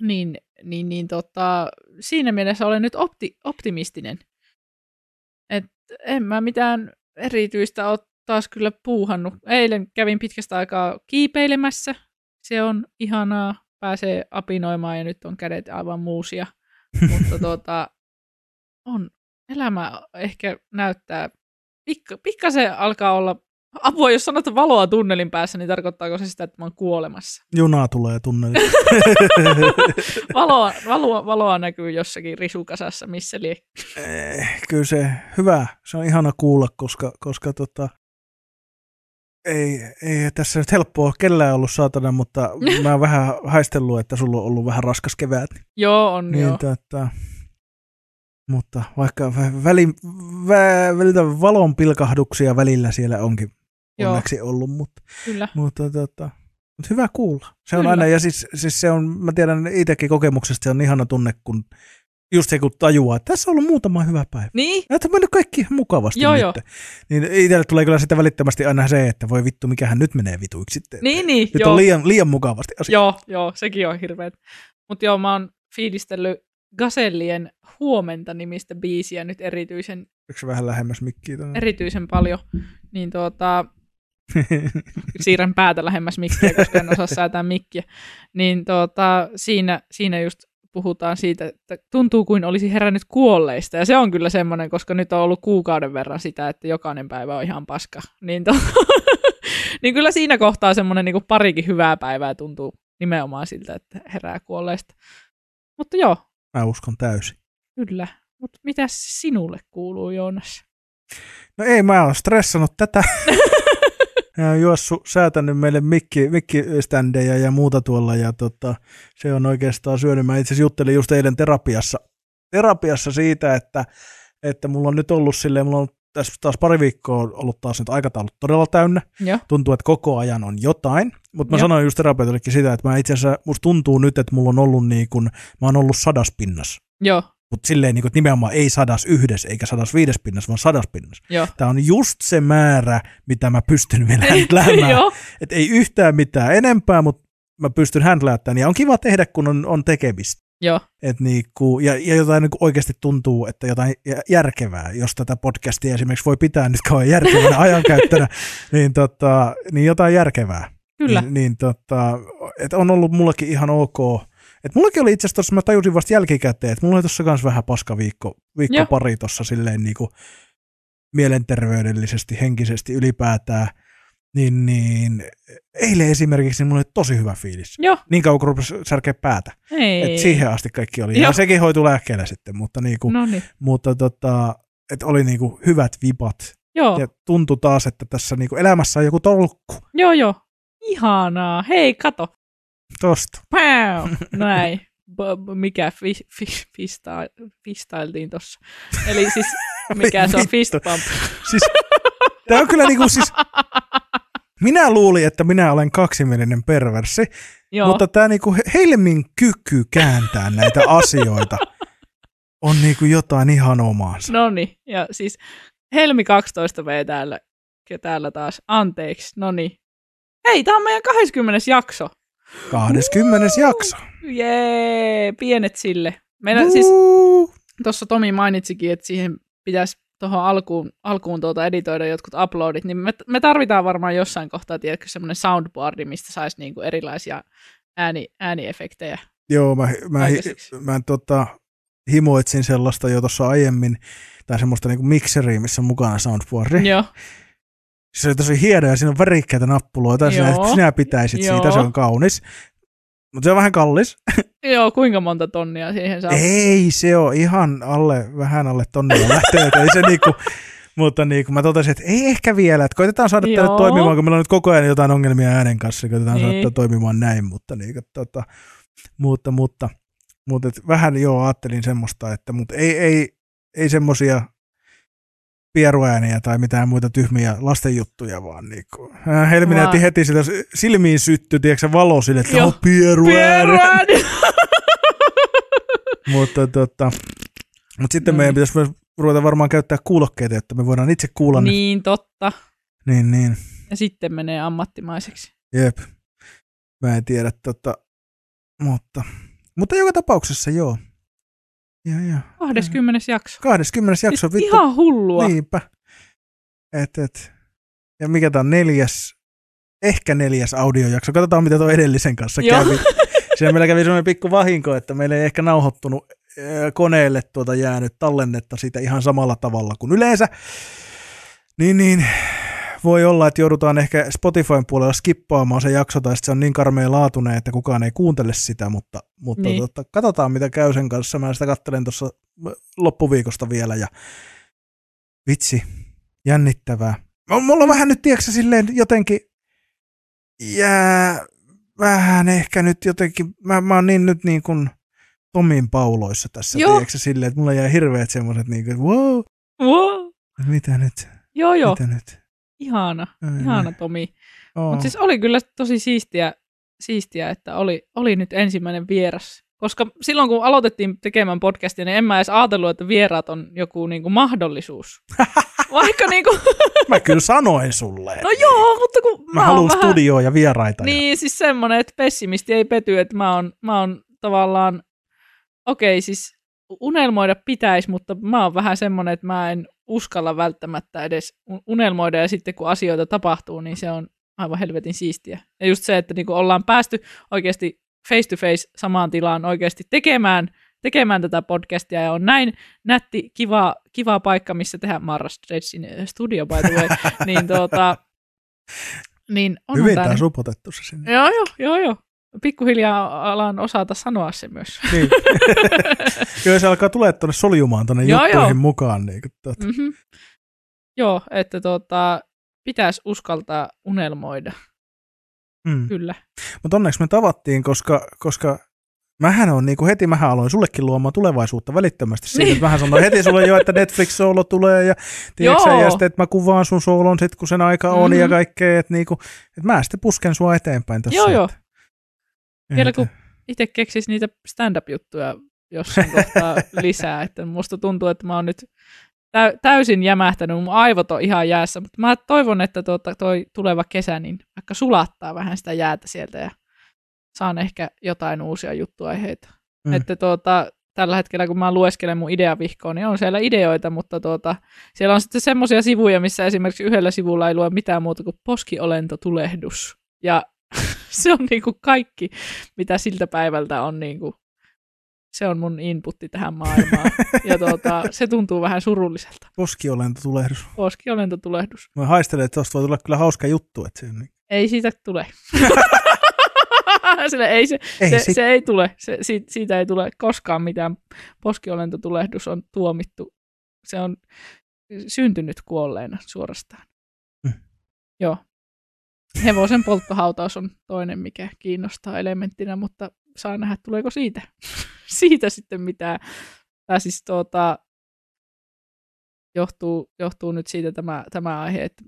Niin, niin, niin tota, siinä mielessä olen nyt opti, optimistinen. Et en mä mitään erityistä ole taas kyllä puuhannut. Eilen kävin pitkästä aikaa kiipeilemässä. Se on ihanaa. Pääsee apinoimaan ja nyt on kädet aivan muusia. Mutta tota, on, elämä ehkä näyttää, pikka, pikkasen alkaa olla, apua jos sanot valoa tunnelin päässä, niin tarkoittaako se sitä, että mä oon kuolemassa? Juna tulee tunneli. Valoa, valoa, valoa näkyy jossakin risukasassa, missä lie. Eh, Kyllä se hyvä. Se on ihana kuulla, koska, koska tota, ei, ei tässä nyt helppoa kellään ollut saatana, mutta mä oon vähän haistellut, että sulla on ollut vähän raskas kevät. Joo, on Niin, joo. tota, mutta vaikka vä- väli, vä, välillä valon pilkahduksia välillä siellä onkin Joo. onneksi ollut, mutta, Kyllä. mutta, tota, mutta hyvä kuulla. Se on Kyllä. aina, ja siis, siis se on, mä tiedän itsekin kokemuksesta, se on ihana tunne, kun just se kun tajuaa, että tässä on ollut muutama hyvä päivä. Niin, Näitä on mennyt kaikki ihan mukavasti Joo, nyt. joo. Niin itselle tulee kyllä sitten välittömästi aina se, että voi vittu, mikähän nyt menee vituiksi sitten. niin, niin. Nyt joo. on liian, liian mukavasti asia. Joo, joo, sekin on hirveet. Mutta joo, mä oon fiilistellyt Gasellien Huomenta nimistä biisiä nyt erityisen, se vähän lähemmäs mikkiä tänne? erityisen paljon. Niin tuota, siirrän päätä lähemmäs mikkiä, koska en osaa säätää mikkiä. Niin tuota, siinä, siinä just puhutaan siitä, että tuntuu kuin olisi herännyt kuolleista. Ja se on kyllä semmoinen, koska nyt on ollut kuukauden verran sitä, että jokainen päivä on ihan paska. Niin, to, niin kyllä siinä kohtaa semmoinen niin parikin hyvää päivää tuntuu nimenomaan siltä, että herää kuolleista. Mutta joo, Mä uskon täysin. kyllä. Mutta mitä sinulle kuuluu, Joonas? No ei, mä oon stressannut tätä. Ja on juossut, säätänyt meille mikki, mikkiständejä ja muuta tuolla, ja tota, se on oikeastaan syönyt. Mä itse asiassa juttelin just eilen terapiassa, terapiassa siitä, että, että mulla on nyt ollut silleen, mulla on tässä taas pari viikkoa ollut taas nyt aikataulut todella täynnä. Joo. Tuntuu, että koko ajan on jotain. Mutta mä Joo. sanoin just terapeutillekin sitä, että mä itse asiassa, musta tuntuu nyt, että mulla on ollut niin kuin, mä oon ollut sadaspinnas. Joo, Mutta silleen niin kuin, että nimenomaan ei sadas yhdessä eikä sadas viides pinnas, vaan sadas pinnas. joo. Tämä on just se määrä, mitä mä pystyn vielä händläämään. Että ei yhtään mitään enempää, mutta mä pystyn händläämään. Ja on kiva tehdä, kun on, on tekemistä. joo, Et niinku, ja, ja jotain niinku oikeasti tuntuu, että jotain jä- järkevää, jos tätä podcastia esimerkiksi voi pitää nyt kauan järkevänä ajankäyttönä, niin, tota, niin jotain järkevää. kyllä. Niin, niin tota, et on ollut mullakin ihan ok. Et mullakin oli itse asiassa tossa, mä tajusin vasta jälkikäteen, että mulla oli tuossa kanssa vähän paska viikko, viikko Joo. pari tuossa silleen niinku mielenterveydellisesti, henkisesti ylipäätään. Niin, niin eilen esimerkiksi niin mulla oli tosi hyvä fiilis. Joo, Niin kauan kun rupesi särkeä päätä. ei. Et siihen asti kaikki oli. Joo. Ja sekin hoitui lääkkeellä sitten, mutta, niinku, niin, mutta tota, et oli niinku hyvät vipat. joo, Ja tuntui taas, että tässä niinku elämässä on joku tolkku joo, joo. Ihanaa. Hei, kato. Tosta. Pää! Näin. B- mikä fi, fi, fista, fistailtiin tossa. Eli siis, mikä se on fist bump. Siis, tää on kyllä niinku siis, minä luulin, että minä olen kaksimielinen perverssi, Joo, mutta tämä niinku He- Helmin kyky kääntää näitä asioita on niinku jotain ihan omaansa. no niin. Ja siis Helmi 12 V täällä, täällä taas. Anteeksi, no niin. Hei, tää on meidän 20. jakso. 20. jakso. Jee, pienet sille. Meidän siis Uu. tuossa Tomi mainitsikin, että siihen pitäisi tuohon alkuun, alkuun tuota editoida jotkut uploadit, niin me, me tarvitaan varmaan jossain kohtaa, tiedätkö, semmoinen soundboardi, mistä saisi niinku erilaisia ääni, ääniefektejä Joo, mä, mä, hi- mä tota, himoitsin sellaista jo tuossa aiemmin, tai semmoista niinku mikseriä, missä on mukana soundboardi. Joo, Se on tosi hieno ja siinä on värikkäitä nappuloita, sinä, sinä pitäisit siitä, Joo. se on kaunis. Mutta se on vähän kallis. joo, kuinka monta tonnia siihen saa? Ei, se on ihan alle, vähän alle tonnilla lähtee, ei se niinku, mutta niinku mä totesin, että ei ehkä vielä, että koitetaan saada Joo. toimimaan, kun meillä on nyt koko ajan jotain ongelmia äänen kanssa, niin koitetaan Niin. saada toimimaan näin, mutta, niinku, tota, mutta, mutta, mutta et vähän joo ajattelin semmoista, että mutta ei, ei, ei semmoisia pieruääniä tai mitään muita tyhmiä lastenjuttuja, vaan niinku, äh, Helmi näytti heti sitä silmiin sytty, tiedätkö, valo sille, että Joo. on pieruääni. Pieruääni! Mutta, tota, mutta sitten No meidän niin. pitäisi myös ruveta varmaan käyttää kuulokkeita, että me voidaan itse kuulla ne. niin, totta. Niin, niin. Ja sitten menee ammattimaiseksi. Jep. Mä en tiedä, tota, mutta, mutta joka tapauksessa joo. Ja, ja. 20. jakso. 20. jakso, Siis vittu. ihan hullua. Niinpä. Et, et. Ja mikä tää on neljäs, ehkä neljäs audiojakso. Katsotaan, mitä tuo edellisen kanssa Joo. kävi. Siellä meillä kävi semmoinen pikku vahinko, että meillä ei ehkä nauhoittunut koneelle tuota jäänyt tallennetta siitä ihan samalla tavalla kuin yleensä. Niin, niin voi olla, että joudutaan ehkä Spotifyn puolella skippaamaan se jakso, tai se on niin karmea laatuinen, että kukaan ei kuuntele sitä, mutta, mutta Niin. tota, katsotaan, mitä käy sen kanssa. Mä sitä kattelen tuossa loppuviikosta vielä, ja vitsi, jännittävää. Mulla on vähän nyt, tiedätkö, silleen jotenkin jää vähän ehkä nyt jotenkin, mä, mä oon niin nyt niin kuin Tomin pauloissa tässä, Joo. tiedätkö, silleen, että mulla jää hirveät semmoiset niin kuin, wow, Wow. mitä nyt, Joo, joo. mitä nyt. Ihana. Ai, Ihana Tomi. oo. Mutta siis oli kyllä tosi siistiä, siistiä että oli, oli nyt ensimmäinen vieras. Koska silloin kun aloitettiin tekemään podcastia, niin en mä edes ajatellut, että vieraat on joku niinku mahdollisuus. Vaikka niinku, Mä kyllä sanoin sulle. no joo, mutta kun mä mä, haluan vähän... studioa ja vieraita. Ja... Niin, siis semmoinen, että pessimisti ei pety, että mä oon, mä oon tavallaan, okei siis unelmoida pitäisi, mutta mä oon vähän semmoinen, että mä en uskalla välttämättä edes un- unelmoida ja sitten kun asioita tapahtuu, niin se on aivan helvetin siistiä. Ja just se, että niinku ollaan päästy oikeasti face to face samaan tilaan oikeasti tekemään, tekemään tätä podcastia ja on näin nätti, kiva, kiva paikka, missä tehdään Marra Stretchin studio by the way, niin tuota, niin on Hyvin nyt- supotettu se sinne. Joo, joo, joo, joo. Pikkuhiljaa alan osata sanoa se myös. Niin. Kyllä se alkaa tulee tuonne soljumaan tuonne Joo, juttuihin joo. mukaan. Niin, kuin, tuota. mm-hmm. Joo, että tota, pitäisi uskaltaa unelmoida, Mm. kyllä. Mutta onneksi me tavattiin, koska, koska mähän on niinku heti, mähän aloin sullekin luomaan tulevaisuutta välittömästi siitä, Niin. että mähän sanoin heti sulle jo, että Netflix-soolo tulee ja, tiedätkö, ja sitten, että mä kuvaan sun soolon sit, kun sen aika on Mhm. ja kaikkea, että niinku, että mä sitten pusken sua eteenpäin tässä. Joo, joo. että- Vielä kun itse keksis niitä stand-up-juttuja jossain kohtaa lisää, että musta tuntuu, että mä oon nyt täy- täysin jämähtänyt, mun aivot on ihan jäässä, mutta mä toivon, että tuota, toi tuleva kesä niin vaikka sulattaa vähän sitä jäätä sieltä ja saan ehkä jotain uusia juttuaiheita. Mm. Mm. Että tuota, tällä hetkellä, kun mä lueskelen mun ideavihkoon, niin on siellä ideoita, mutta tuota, siellä on sitten semmoisia sivuja, missä esimerkiksi yhdellä sivulla ei lue mitään muuta kuin poskiolentotulehdus. Ja se on niinku kaikki, mitä siltä päivältä on niinku, se on mun inputti tähän maailmaan. Ja tuota, se tuntuu vähän surulliselta. Poskiolentotulehdus. Poskiolentotulehdus. Mä haistelen, että tosta voi tulla kyllä hauska juttu. Että se, on niin- Ei siitä tule. Sille ei se, ei, se, sit, se ei tule, se, siitä, siitä ei tule koskaan mitään. Poskiolentotulehdus on tuomittu. Se on syntynyt kuolleena suorastaan. Mm. Joo. Hevosen polttohautaus on toinen, mikä kiinnostaa elementtinä, mutta saa nähdä, tuleeko siitä, siitä sitten mitään. Tai siis tuota, johtuu, johtuu nyt siitä tämä, tämä aihe, että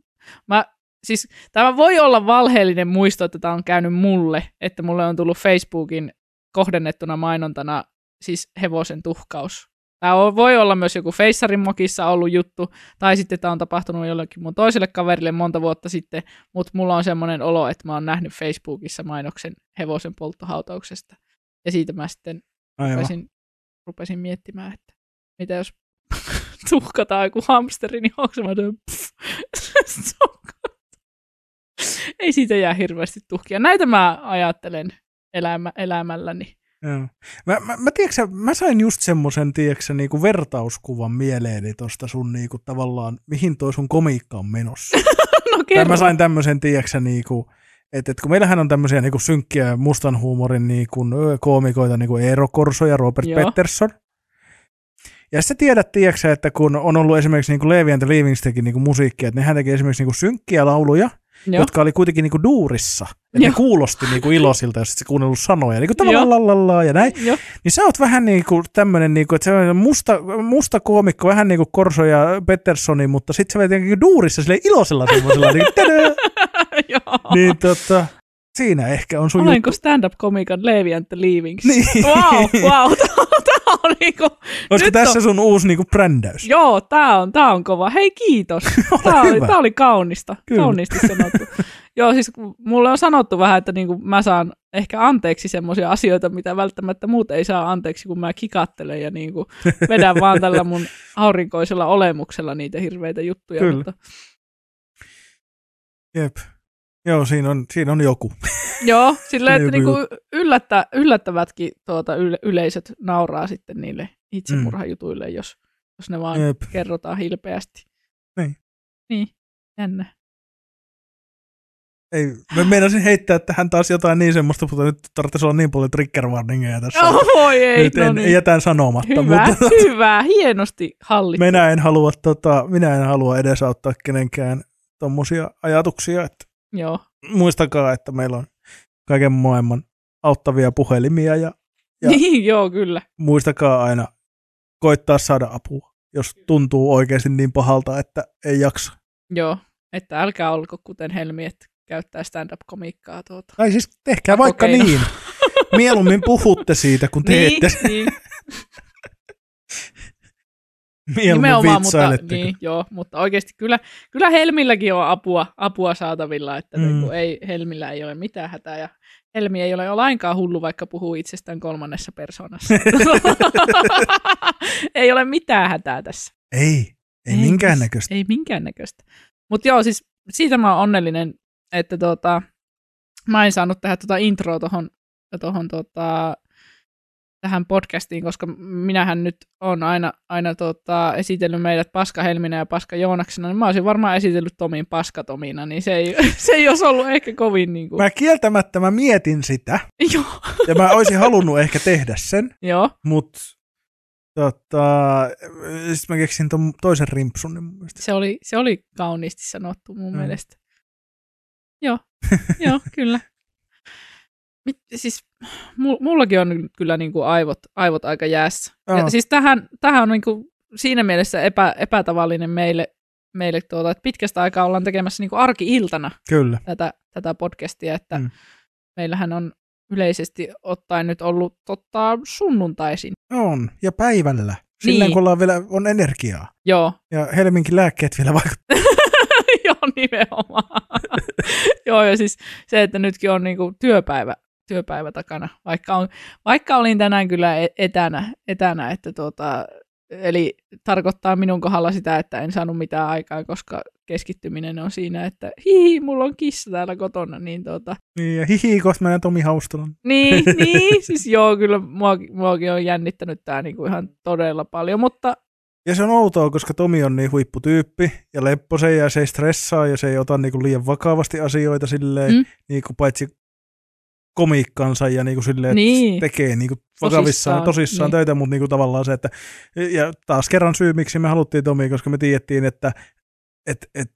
mä, siis tämä voi olla valheellinen muisto, että tämä on käynyt mulle, että mulle on tullut Facebookin kohdennettuna mainontana siis hevosen tuhkaus. Tämä on- voi olla myös joku Feissarin mokissa ollut juttu, tai sitten tämä on tapahtunut jollekin mun toiselle kaverille monta vuotta sitten, mutta mulla on semmoinen olo, että mä oon nähnyt Facebookissa mainoksen hevosen polttohautauksesta. Ja siitä mä sitten aivan. rupesin, rupesin miettimään, että mitä jos tuhkataan joku hamsteri, niin onko mä. Ei siitä jää hirveästi tuhkia. Näitä mä ajattelen elämä, elämälläni. Joo. Mä, mä, mä, tiedätkö, mä sain just semmoisen, niinku vertauskuvan mieleeni tosta sun niinku tavallaan, mihin toi sun komiikka on menossa. No tai mä sain tämmöisen, tiedätkö, niinku, että et kun meillähän on tämmöisiä niinku synkkiä mustan huumorin niinku, koomikoita, niinku Eero Korso ja Robert Joo. Pettersson. Ja sä tiedät, tiedätkö, että kun on ollut esimerkiksi niinku Levi and the Leavings teki niinku musiikkia, että nehän teki esimerkiksi niinku synkkiä lauluja, Joo. jotka oli kuitenkin niinku duurissa. Että ne kuulosti niinku iloisilta, jos et sä kuunnellut sanoja. Niinku tavallaan ja näin. Joo. Niin sä oot vähän niin kuin tämmönen, niin kuin, että se on musta, musta koomikko, vähän niin kuin Korso ja Petterssoni, mutta sitten se veti jotenkin duurissa sille iloisella semmoisella, niin, niin tota, siinä ehkä on sun Olenko juttu. stand-up-komikan Levi and the Leavings? Niin. Wow, wow. Niinku, Olisiko tässä on- sun uusi niin kuin brändäys? joo, tää on, tää on kova. Hei, kiitos. Tää oli, tää oli kaunista. Kyllä. Kauniisti sanottu. joo, siis mulle on sanottu vähän, että niinku mä saan ehkä anteeksi semmoisia asioita, mitä välttämättä muut ei saa anteeksi, kun mä kikattelen ja niinku vedän vaan tällä mun aurinkoisella olemuksella niitä hirveitä juttuja. Kyllä. Mutta, Jep. Joo, siinä on, siinä on joku. Joo, silleen, että Joku niinku yllättä, yllättävätkin tuota, yle, yleisöt nauraa sitten niille itsemurhajutuille, jos, jos ne vaan Jep. kerrotaan hilpeästi. Niin. Niin, jännä. Ei, mä meinasin heittää tähän taas jotain niin semmoista, mutta nyt tarvitsisi olla niin paljon trigger warningeja tässä. Oh, voi ei, nyt no en, niin. jätän sanomatta, Hyvä, mutta hyvä, hienosti hallittu. minä en halua, tota, minä en halua edesauttaa kenenkään tommosia ajatuksia, että Joo, muistakaa, että meillä on kaiken maailman auttavia puhelimia ja Ja- niin, joo, kyllä. muistakaa aina koittaa saada apua, jos tuntuu oikeasti niin pahalta, että ei jaksa. Joo, että älkää olko kuten Helmi, että käyttää stand-up-komiikkaa tuota. Tai siis tehkää vaikka niin. Mieluummin puhutte siitä, kun teette. Niin, niin, nimenomaan, mutta, niin, joo, mutta oikeasti kyllä, kyllä Helmilläkin on apua, apua saatavilla, että Mm. mm. ei, Helmillä ei ole mitään hätää ja Helmi ei ole lainkaan hullu, vaikka puhuu itsestään kolmannessa persoonassa. ei ole mitään hätää tässä. Ei, ei minkäännäköistä. Ei minkäännäköistä. Mutta joo, siis siitä mä oon onnellinen, että tota, mä en saanut tehdä tota introa tohon, tohon tota, tähän podcastiin, koska minähän nyt on aina, aina tota, esitellyt meidät Paska Helminä ja Paska Joonaksena, niin mä olisin varmaan esitellyt Tomin Paska Tomina, niin se ei, se ei olisi ollut ehkä kovin niin kuin... Mä kieltämättä mä mietin sitä, Joo, ja mä olisin halunnut ehkä tehdä sen, joo, mutta Tota, sitten mä keksin ton toisen rimpsun. Niin mun mielestä. Se oli, se oli kauniisti sanottu mun Mm. mielestä. Joo, joo, kyllä. Mit, siis mul- mullakin on kyllä niin kuin aivot, aivot aika jäässä. Joo. Ja siis tähän, tähän on niin kuin siinä mielessä epä, epätavallinen meille, meille tuota, että pitkästä aikaa ollaan tekemässä niin kuin arki-iltana Kyllä. tätä, tätä podcastia, että Mm. meillähän on yleisesti ottaen nyt ollut totta, sunnuntaisin. On. Ja päivällä. Silleen Niin. kun ollaan vielä, on energiaa. Joo, Ja Helminkin lääkkeet vielä vaikuttaa. Joo, nimenomaan. Joo, ja siis se, että nytkin on niinku työpäivä, työpäivä takana, vaikka, on, vaikka olin tänään kyllä e- etänä, etänä että tuota, eli tarkoittaa minun kohdalla sitä, että en saanut mitään aikaa, koska keskittyminen on siinä, että hihi, mulla on kissa täällä kotona, niin tuota, Niin, ja hihi, kohta menen Tomi Haustolan. niin, niin, siis joo, kyllä mua, muakin on jännittänyt tämä niinku ihan todella paljon, mutta Ja se on outoa, koska Tomi on niin huipputyyppi ja lepposen ja se ei stressaa ja se ei ota niinku liian vakavasti asioita silleen. Mm. niinku paitsi komiikkansa ja niinku silleen, Niin. tekee niinku vakavissaan tosissaan, Tosissaan, niin. töitä, mutta niinku tavallaan se, että ja taas kerran syy, miksi me haluttiin Tomi, koska me tiedettiin, että et, et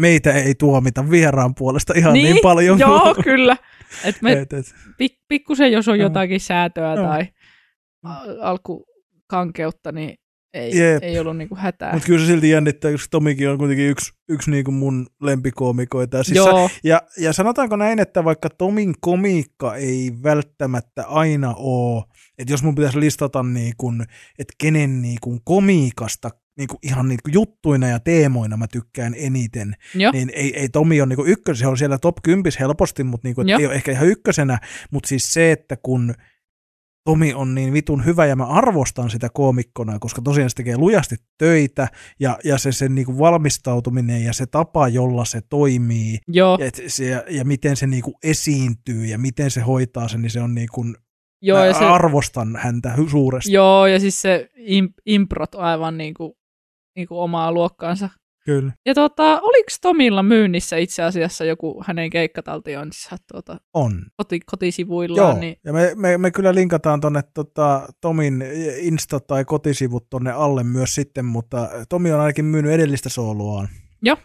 meitä ei tuomita vieraan puolesta ihan niin, niin paljon. Joo, kyllä. Et me et, et, pik, pikkusen, jos on jotakin säätöä Joo. tai a- alkukankeutta, niin ei, Jep. ei ollut niinku hätää. mutta kyllä se silti jännittää, koska Tomikin on kuitenkin yksi, yksi niinku mun lempikoomikoita. Ja Siis sä- Ja, ja sanotaanko näin, että vaikka Tomin komiikka ei välttämättä aina ole, että jos mun pitäisi listata niin kuin, että kenen niin kuin komiikasta niin kuin ihan niin kuin juttuina ja teemoina mä tykkään eniten, joo, niin ei, ei Tomi ole niin ykkös, se on siellä top 10 helposti, mutta niin kuin, Joo. ei ole ehkä ihan ykkösenä, mutta siis se, että kun Tomi on niin vitun hyvä ja mä arvostan sitä koomikkona, koska tosiaan se tekee lujasti töitä ja, ja se sen niin kuin valmistautuminen ja se tapa, jolla se toimii joo, ja, et se, ja miten se niinku esiintyy ja miten se hoitaa sen, niin se on niinku, joo, mä ja se, arvostan häntä suuresti. joo, ja siis se im, improt on aivan niinku, niinku omaa luokkaansa. Kyllä. Ja tota, oliko Tomilla myynnissä itse asiassa joku hänen keikkataltiointinsa tuota, On. koti, kotisivuillaan? Joo, Niin, ja me, me, me kyllä linkataan tonne tota, Tomin Insta- tai kotisivut tonne alle myös sitten, mutta Tomi on ainakin myynyt edellistä sooloaan. Joo.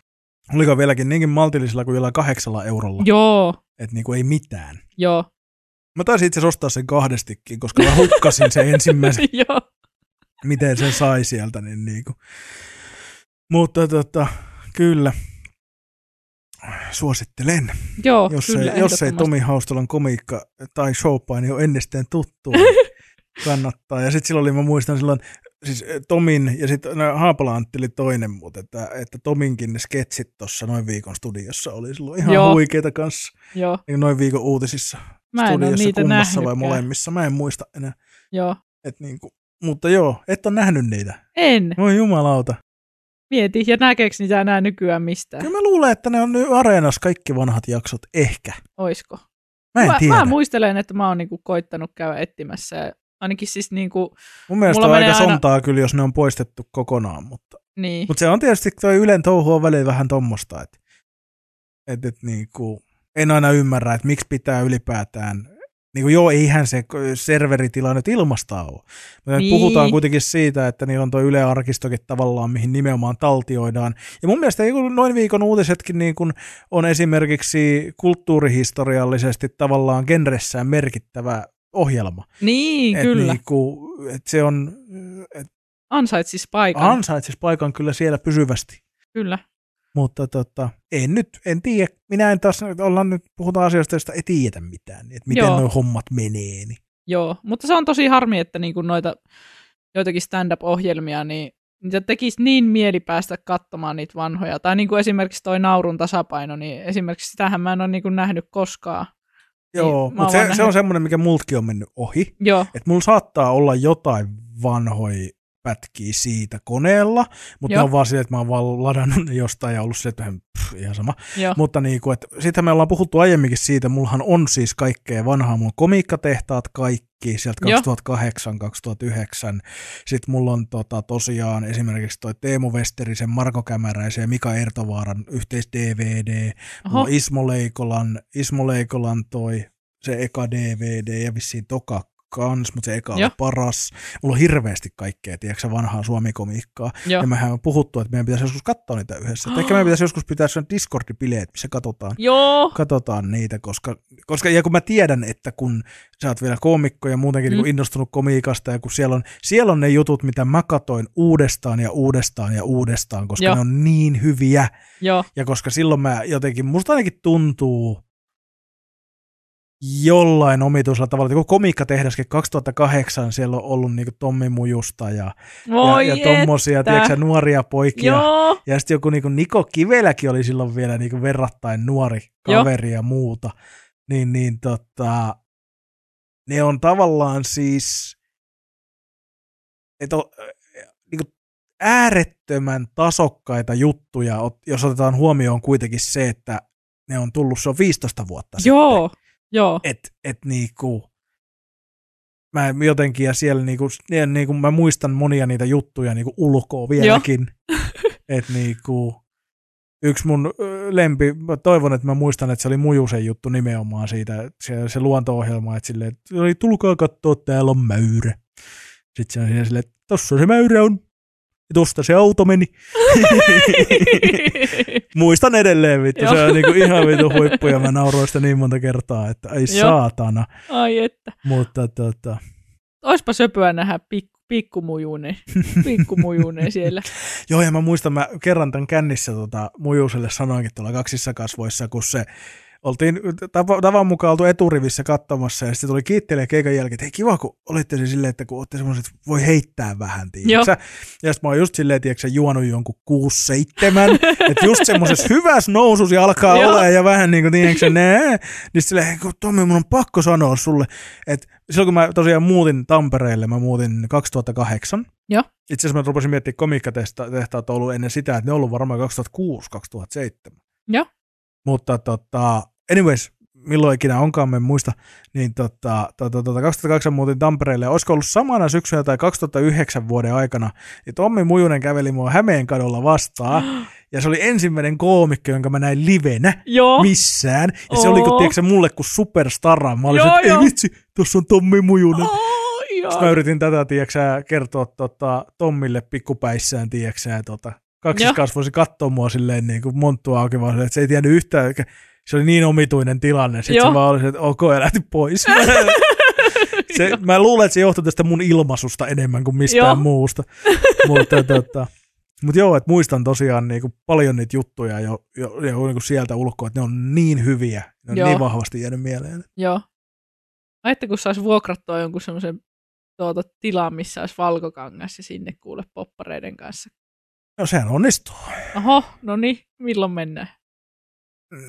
Oliko vieläkin niinkin maltillisella kuin jollain kahdeksalla eurolla, joo, että niinku ei mitään. joo, Mä taisin itse ostaa sen kahdestikin, koska mä hukkasin sen ensimmäisen joo, miten sen sai sieltä. Niin niinku. Mutta tota, kyllä, suosittelen. joo, Jos kyllä, ei, jos ei. Tomi Haustolan komiikka tai showpaini ole ennestään tuttu, niin kannattaa. Ja sitten silloin oli, mä muistan silloin, siis eh, Tomin ja sitten no, Haapala Antti oli toinen, mutta että, että Tominkin ne sketsit tuossa noin viikon studiossa oli silloin ihan Joo. huikeita kanssa. Joo, Niin noin viikon uutisissa mä studiossa niitä kummassa vai molemmissa. Mä en muista enää. Joo, Et niinku, mutta joo, et ole nähnyt niitä. en. Voi jumalauta. Mieti, ja näkeekö niitä enää nykyään mistään? Kyllä mä luulen, että ne on nyt areenassa kaikki vanhat jaksot. Ehkä. Oisko? Mä en mä, tiedä. mä muistelen, että mä oon niinku koittanut käydä etsimässä. Ainakin siis niinku, Mun mielestä mulla on aika aina- sontaa kyllä, jos ne on poistettu kokonaan. Mutta, niin. mutta se on tietysti, toi Ylen touhu on väliin vähän tommosta. Että et, et, niinku, en aina ymmärrä, että miksi pitää ylipäätään niin kuin joo, eihän se serveritila nyt ilmasta ole. Me Niin. puhutaan kuitenkin siitä, että niillä on tuo Yle Arkistokin tavallaan, mihin nimenomaan taltioidaan. Ja mun mielestä noin viikon uutisetkin niin kuin on esimerkiksi kulttuurihistoriallisesti tavallaan genressään merkittävä ohjelma. Niin, Et kyllä. Niin kuin, et se on, et Ansaitsis paikan. ansaitsisi paikan kyllä siellä pysyvästi. Kyllä. Mutta tota, en nyt, en tiedä. Minä en taas, ollaan nyt, puhutaan asioista, joista ei tiedetä mitään. Että miten Joo. nuo hommat menee. Niin. Joo, mutta se on tosi harmi, että niinku noita joitakin stand-up-ohjelmia, niin niitä tekisi niin mieli päästä katsomaan niitä vanhoja. Tai niin kuin esimerkiksi toi naurun tasapaino, niin esimerkiksi sitähän mä en ole niin nähnyt koskaan. Joo, Niin, mä oon mutta se, se on semmoinen, mikä multkin on mennyt ohi. Joo, Että mulla saattaa olla jotain vanhoja pätkiä siitä koneella, mutta on vaan silleen, että mä oon vaan ladannut ne jostain ja ollut se, että pff, ihan sama. joo, Mutta niin kuin, että sitähän me ollaan puhuttu aiemminkin siitä, mullahan on siis kaikkea vanhaa, mulla on komiikkatehtaat kaikki, sieltä Joo. 2008, 2009, sitten mulla on tota, tosiaan esimerkiksi toi Teemu Westerisen, Marko Kämäräisen ja Mika Ertovaaran yhteis DVD, mulla on Ismo Leikolan, Ismo Leikolan toi se eka DVD ja vissiin toka kans, mutta se eka oli paras. Mulla on hirveästi kaikkea, tiedätkö, vanhaa suomikomiikkaa. Joo. Ja mehän on puhuttu, että meidän pitäisi joskus katsoa niitä yhdessä. Et ehkä meidän pitäisi joskus pitää sen Discord-bileet, missä katsotaan, Joo. katsotaan niitä, koska, koska, ja kun mä tiedän, että kun sä oot vielä koomikko ja muutenkin Mm. mm. innostunut komiikasta, ja kun siellä on, siellä on ne jutut, mitä mä katoin uudestaan ja uudestaan ja uudestaan, koska Joo. ne on niin hyviä, Joo. ja koska silloin mä jotenkin, musta ainakin tuntuu jollain omituisella tavalla, kun komiikkatehdaskin 2008 siellä on ollut niinku Tommi Mujusta ja, Voi ja, ja tommosia, tiedätkö, nuoria poikia. Joo. Ja sitten joku niinku Niko Kiveläkin oli silloin vielä niinku verrattain nuori Joo. kaveri ja muuta. Niin, niin tota, ne on tavallaan siis, että on, niinku äärettömän tasokkaita juttuja, jos otetaan huomioon kuitenkin se, että ne on tullut, se on 15 vuotta Joo. Joo. Et, et niinku, mä jotenkin, ja siellä niinku, niinku, mä muistan monia niitä juttuja niinku ulkoa vieläkin. että niinku, yksi mun lempi, mä toivon, että mä muistan, että se oli Mujusen juttu nimenomaan siitä, se, se luonto-ohjelma, että silleen, että tulkaa katsoa, täällä on mäyrä. Sitten se on siinä silleen, että tossa se mäyrä on, ja tosta se auto meni. Muistan edelleen, vittu, se on niinku ihan vitu huippu, ja mä nauroin sitä niin monta kertaa, että ai Joo. saatana. Ai että. Mutta tota, Oispa söpöä nähdä pikku, pikkumujuune, pikkumujuune siellä. Joo, ja mä muistan, mä kerran tämän kännissä tota, Mujuselle sanoinkin tuolla kaksissa kasvoissa, kun se oltiin tava- tavan mukaan oltu eturivissä katsomassa, ja sitten tuli kiittelee keikan jälkeen, että hei kiva, kun olitte se silleen, että kun olette semmoiset, että voi heittää vähän, tiiäksä. Ja sitten mä oon just silleen, tiiäksä, juonut jonkun 6-7, että just semmoisessa hyvässä nousussa alkaa Joo. olla ja vähän niin kuin, tiiäksä, nää. Niin silleen, hei, kun Tommi, mun on pakko sanoa sulle, että silloin kun mä tosiaan muutin Tampereelle, mä muutin 2008, Joo. itse asiassa mä rupesin miettimään komiikkatehtaat ollut ennen sitä, että ne on ollut varmaan 2006-2007. Joo. Mutta tota, anyways, milloin ikinä onkaan, en muista, niin tota, tota, tota, 2008 muutin Tampereelle, olisiko ollut samana syksynä tai 2009 vuoden aikana, niin Tommi Mujunen käveli mua Hämeen kadulla vastaan, ja se oli ensimmäinen koomikko, jonka mä näin livenä Joo. missään, ja se oli, kun tiedätkö, mulle kuin superstara. Mä olin Joo, että ei vitsi, tuossa on Tommi Mujunen. Ai, Sitten mä yritin tätä, tiedätkö, kertoa tota, Tommille pikkupäissään, tiedätkö, tota, kaksiskasvoisi katsoa mua silleen niin kuin monttua auki, vaan että se ei tiennyt yhtään, se oli niin omituinen tilanne. Sitten se vaan oli se, että ok, lähti pois. se, mä luulen, että se johtui tästä mun ilmaisusta enemmän kuin mistään Joo. muusta. mutta tota, mut joo, että muistan tosiaan niinku paljon niitä juttuja jo, jo, jo niinku sieltä ulkoa, että ne on niin hyviä, ne on Joo. niin vahvasti jäänyt mieleen. Joo. Ai, että kun saisi vuokrattua jonkun semmoisen tuota, tilan, missä olisi valkokangas ja sinne kuule poppareiden kanssa. No sehän onnistuu. Oho, no niin, milloin mennään?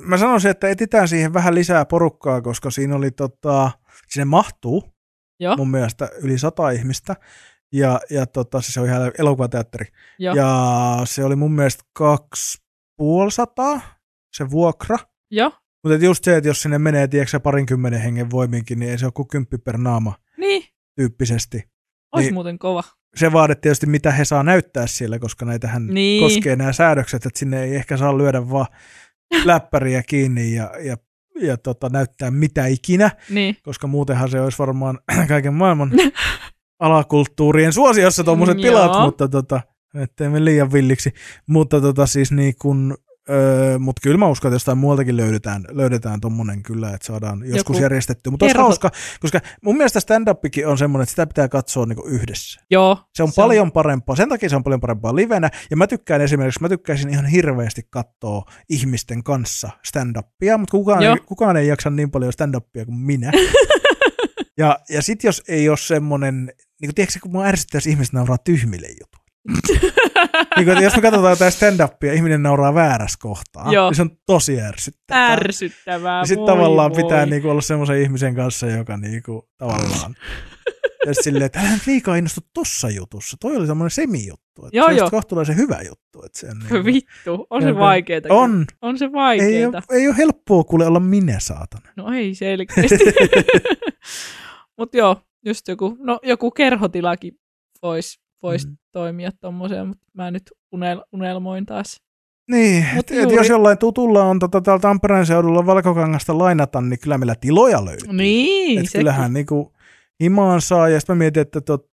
Mä sanoisin, että etsitään siihen vähän lisää porukkaa, koska siinä oli tota, sinne mahtuu Joo, mun mielestä yli sata ihmistä. Ja, ja tota, siis se on ihan elokuvateatteri. joo, Ja se oli mun mielestä kaksi puoli sataa, se vuokra. joo. Mutta just se, että jos sinne menee, tiedätkö parinkymmenen hengen voiminkin, niin ei se ole kuin kymppi per naama Niin, tyyppisesti. olisi Niin. muuten kova. Se vaade tietysti, mitä he saa näyttää siellä, koska näitähän Niin. koskee nämä säädökset, että sinne ei ehkä saa lyödä vaan läppäriä kiinni ja, ja, ja tota, näyttää mitä ikinä, Niin, koska muutenhan se olisi varmaan kaiken maailman alakulttuurien suosiossa tuommoiset Mm, pilat, joo. mutta tota, ettei me liian villiksi. Mutta tota, siis niin kun, öö, mutta kyllä mä uskon, että jostain muualtakin löydetään, löydetään tommonen kyllä, että saadaan joskus Joku järjestetty. Mutta olisi hauska, koska mun mielestä stand-upikin on semmoinen, että sitä pitää katsoa niinku yhdessä. joo. Se on paljon parempaa, sen takia se on paljon parempaa livenä, ja mä tykkään esimerkiksi, mä tykkäisin ihan hirveästi katsoa ihmisten kanssa stand-upia, mutta kukaan, Joo. ei, kukaan ei jaksa niin paljon stand-upia kuin minä. ja ja sit jos ei ole semmonen, niin kuin tiedätkö, kun mua ärsyttää, jos ihmiset nauraa tyhmille jutuille. niin kuin, jos me katsotaan jotain stand-upia, ihminen nauraa väärässä kohtaa, Joo. niin se on tosi ärsyttävää. Ärsyttävää. Ja sitten tavallaan voi. pitää niinku olla semmoisen ihmisen kanssa, joka niinku, tavallaan... ja silleen, että älä nyt liikaa innostu tossa jutussa. Toi oli semmoinen semijuttu. Että Joo, se on joo. sit kohtalaisen hyvä juttu. Että se on niinku, Vittu, on se vaikeeta. On. On se Ei vaikeeta. ole, ei ole helppoa kuule olla minä, saatana. No ei selkeästi. Mutta joo, just joku, no joku kerhotilakin voisi vois Mm. toimia tommoseen, mutta mä nyt unel, unelmoin taas. Niin, Mut et juuri- jos jollain tutulla on tota, täällä Tampereen seudulla valkokangasta lainata, niin kyllä meillä tiloja löytyy. Niin, Et se kyllähän niinku, himaan saa, ja sitten mä mietin, että tot,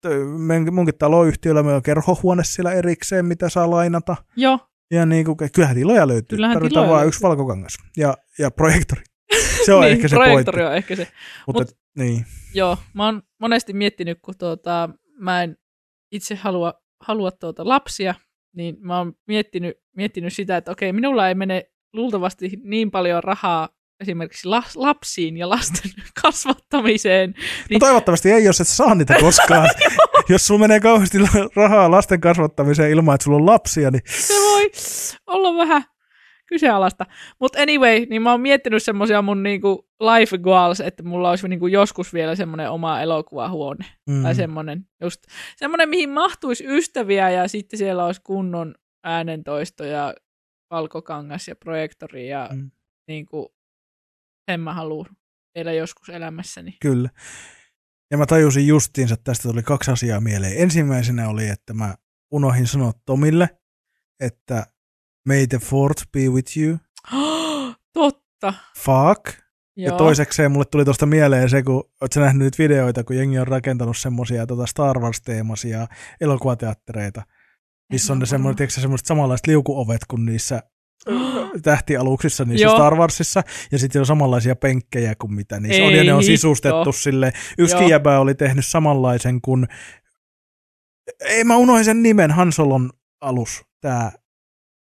munkin taloyhtiöllä meillä on kerhohuone siellä erikseen, mitä saa lainata. Joo. Ja niin kuin, kyllähän tiloja löytyy. Kyllähän Tarvitaan löytyy. yksi valkokangas ja, ja projektori. Se on niin, ehkä se projektori pointti. on ehkä se. Mutta Mut- Mut, niin. Joo, mä oon monesti miettinyt, kun tuota, mä en itse halua, halua tuota lapsia, niin mä oon miettinyt, miettinyt sitä, että okei, minulla ei mene luultavasti niin paljon rahaa esimerkiksi las, lapsiin ja lasten kasvattamiseen. No toivottavasti ei, jos et saa niitä koskaan. jos sulla menee kauheasti rahaa lasten kasvattamiseen ilman, että sulla on lapsia, niin Se voi olla vähän kyseenalaista. Mutta anyway, niin mä oon miettinyt semmoisia mun niinku life goals, että mulla olisi niinku joskus vielä semmoinen oma elokuvahuone. mm, Tai semmoinen, just semmoinen, mihin mahtuisi ystäviä ja sitten siellä olisi kunnon äänentoisto ja valkokangas ja projektori ja Mm. mm. niin kuin, sen mä haluan vielä joskus elämässäni. kyllä. Ja mä tajusin justiinsa, että tästä tuli kaksi asiaa mieleen. Ensimmäisenä oli, että mä unohin sanoa Tomille, että may the fourth be with you. Totta. Fuck. Joo. Ja toisekseen mulle tuli tuosta mieleen se, kun oot sä nähnyt nyt videoita, kun jengi on rakentanut semmosia tota Star Wars-teemaisia elokuvateattereita, missä on ne semmoiset, tiedätkö, semmoiset samanlaiset liukuovet kuin niissä tähtialuksissa niissä Joo. Star Warsissa, ja sitten on samanlaisia penkkejä kuin mitä niissä on, Ei ja ne on hitto. sisustettu sille. Yksi Joo. jäbä oli tehnyt samanlaisen kuin, ei mä unohdin sen nimen, Hansolon alus, tää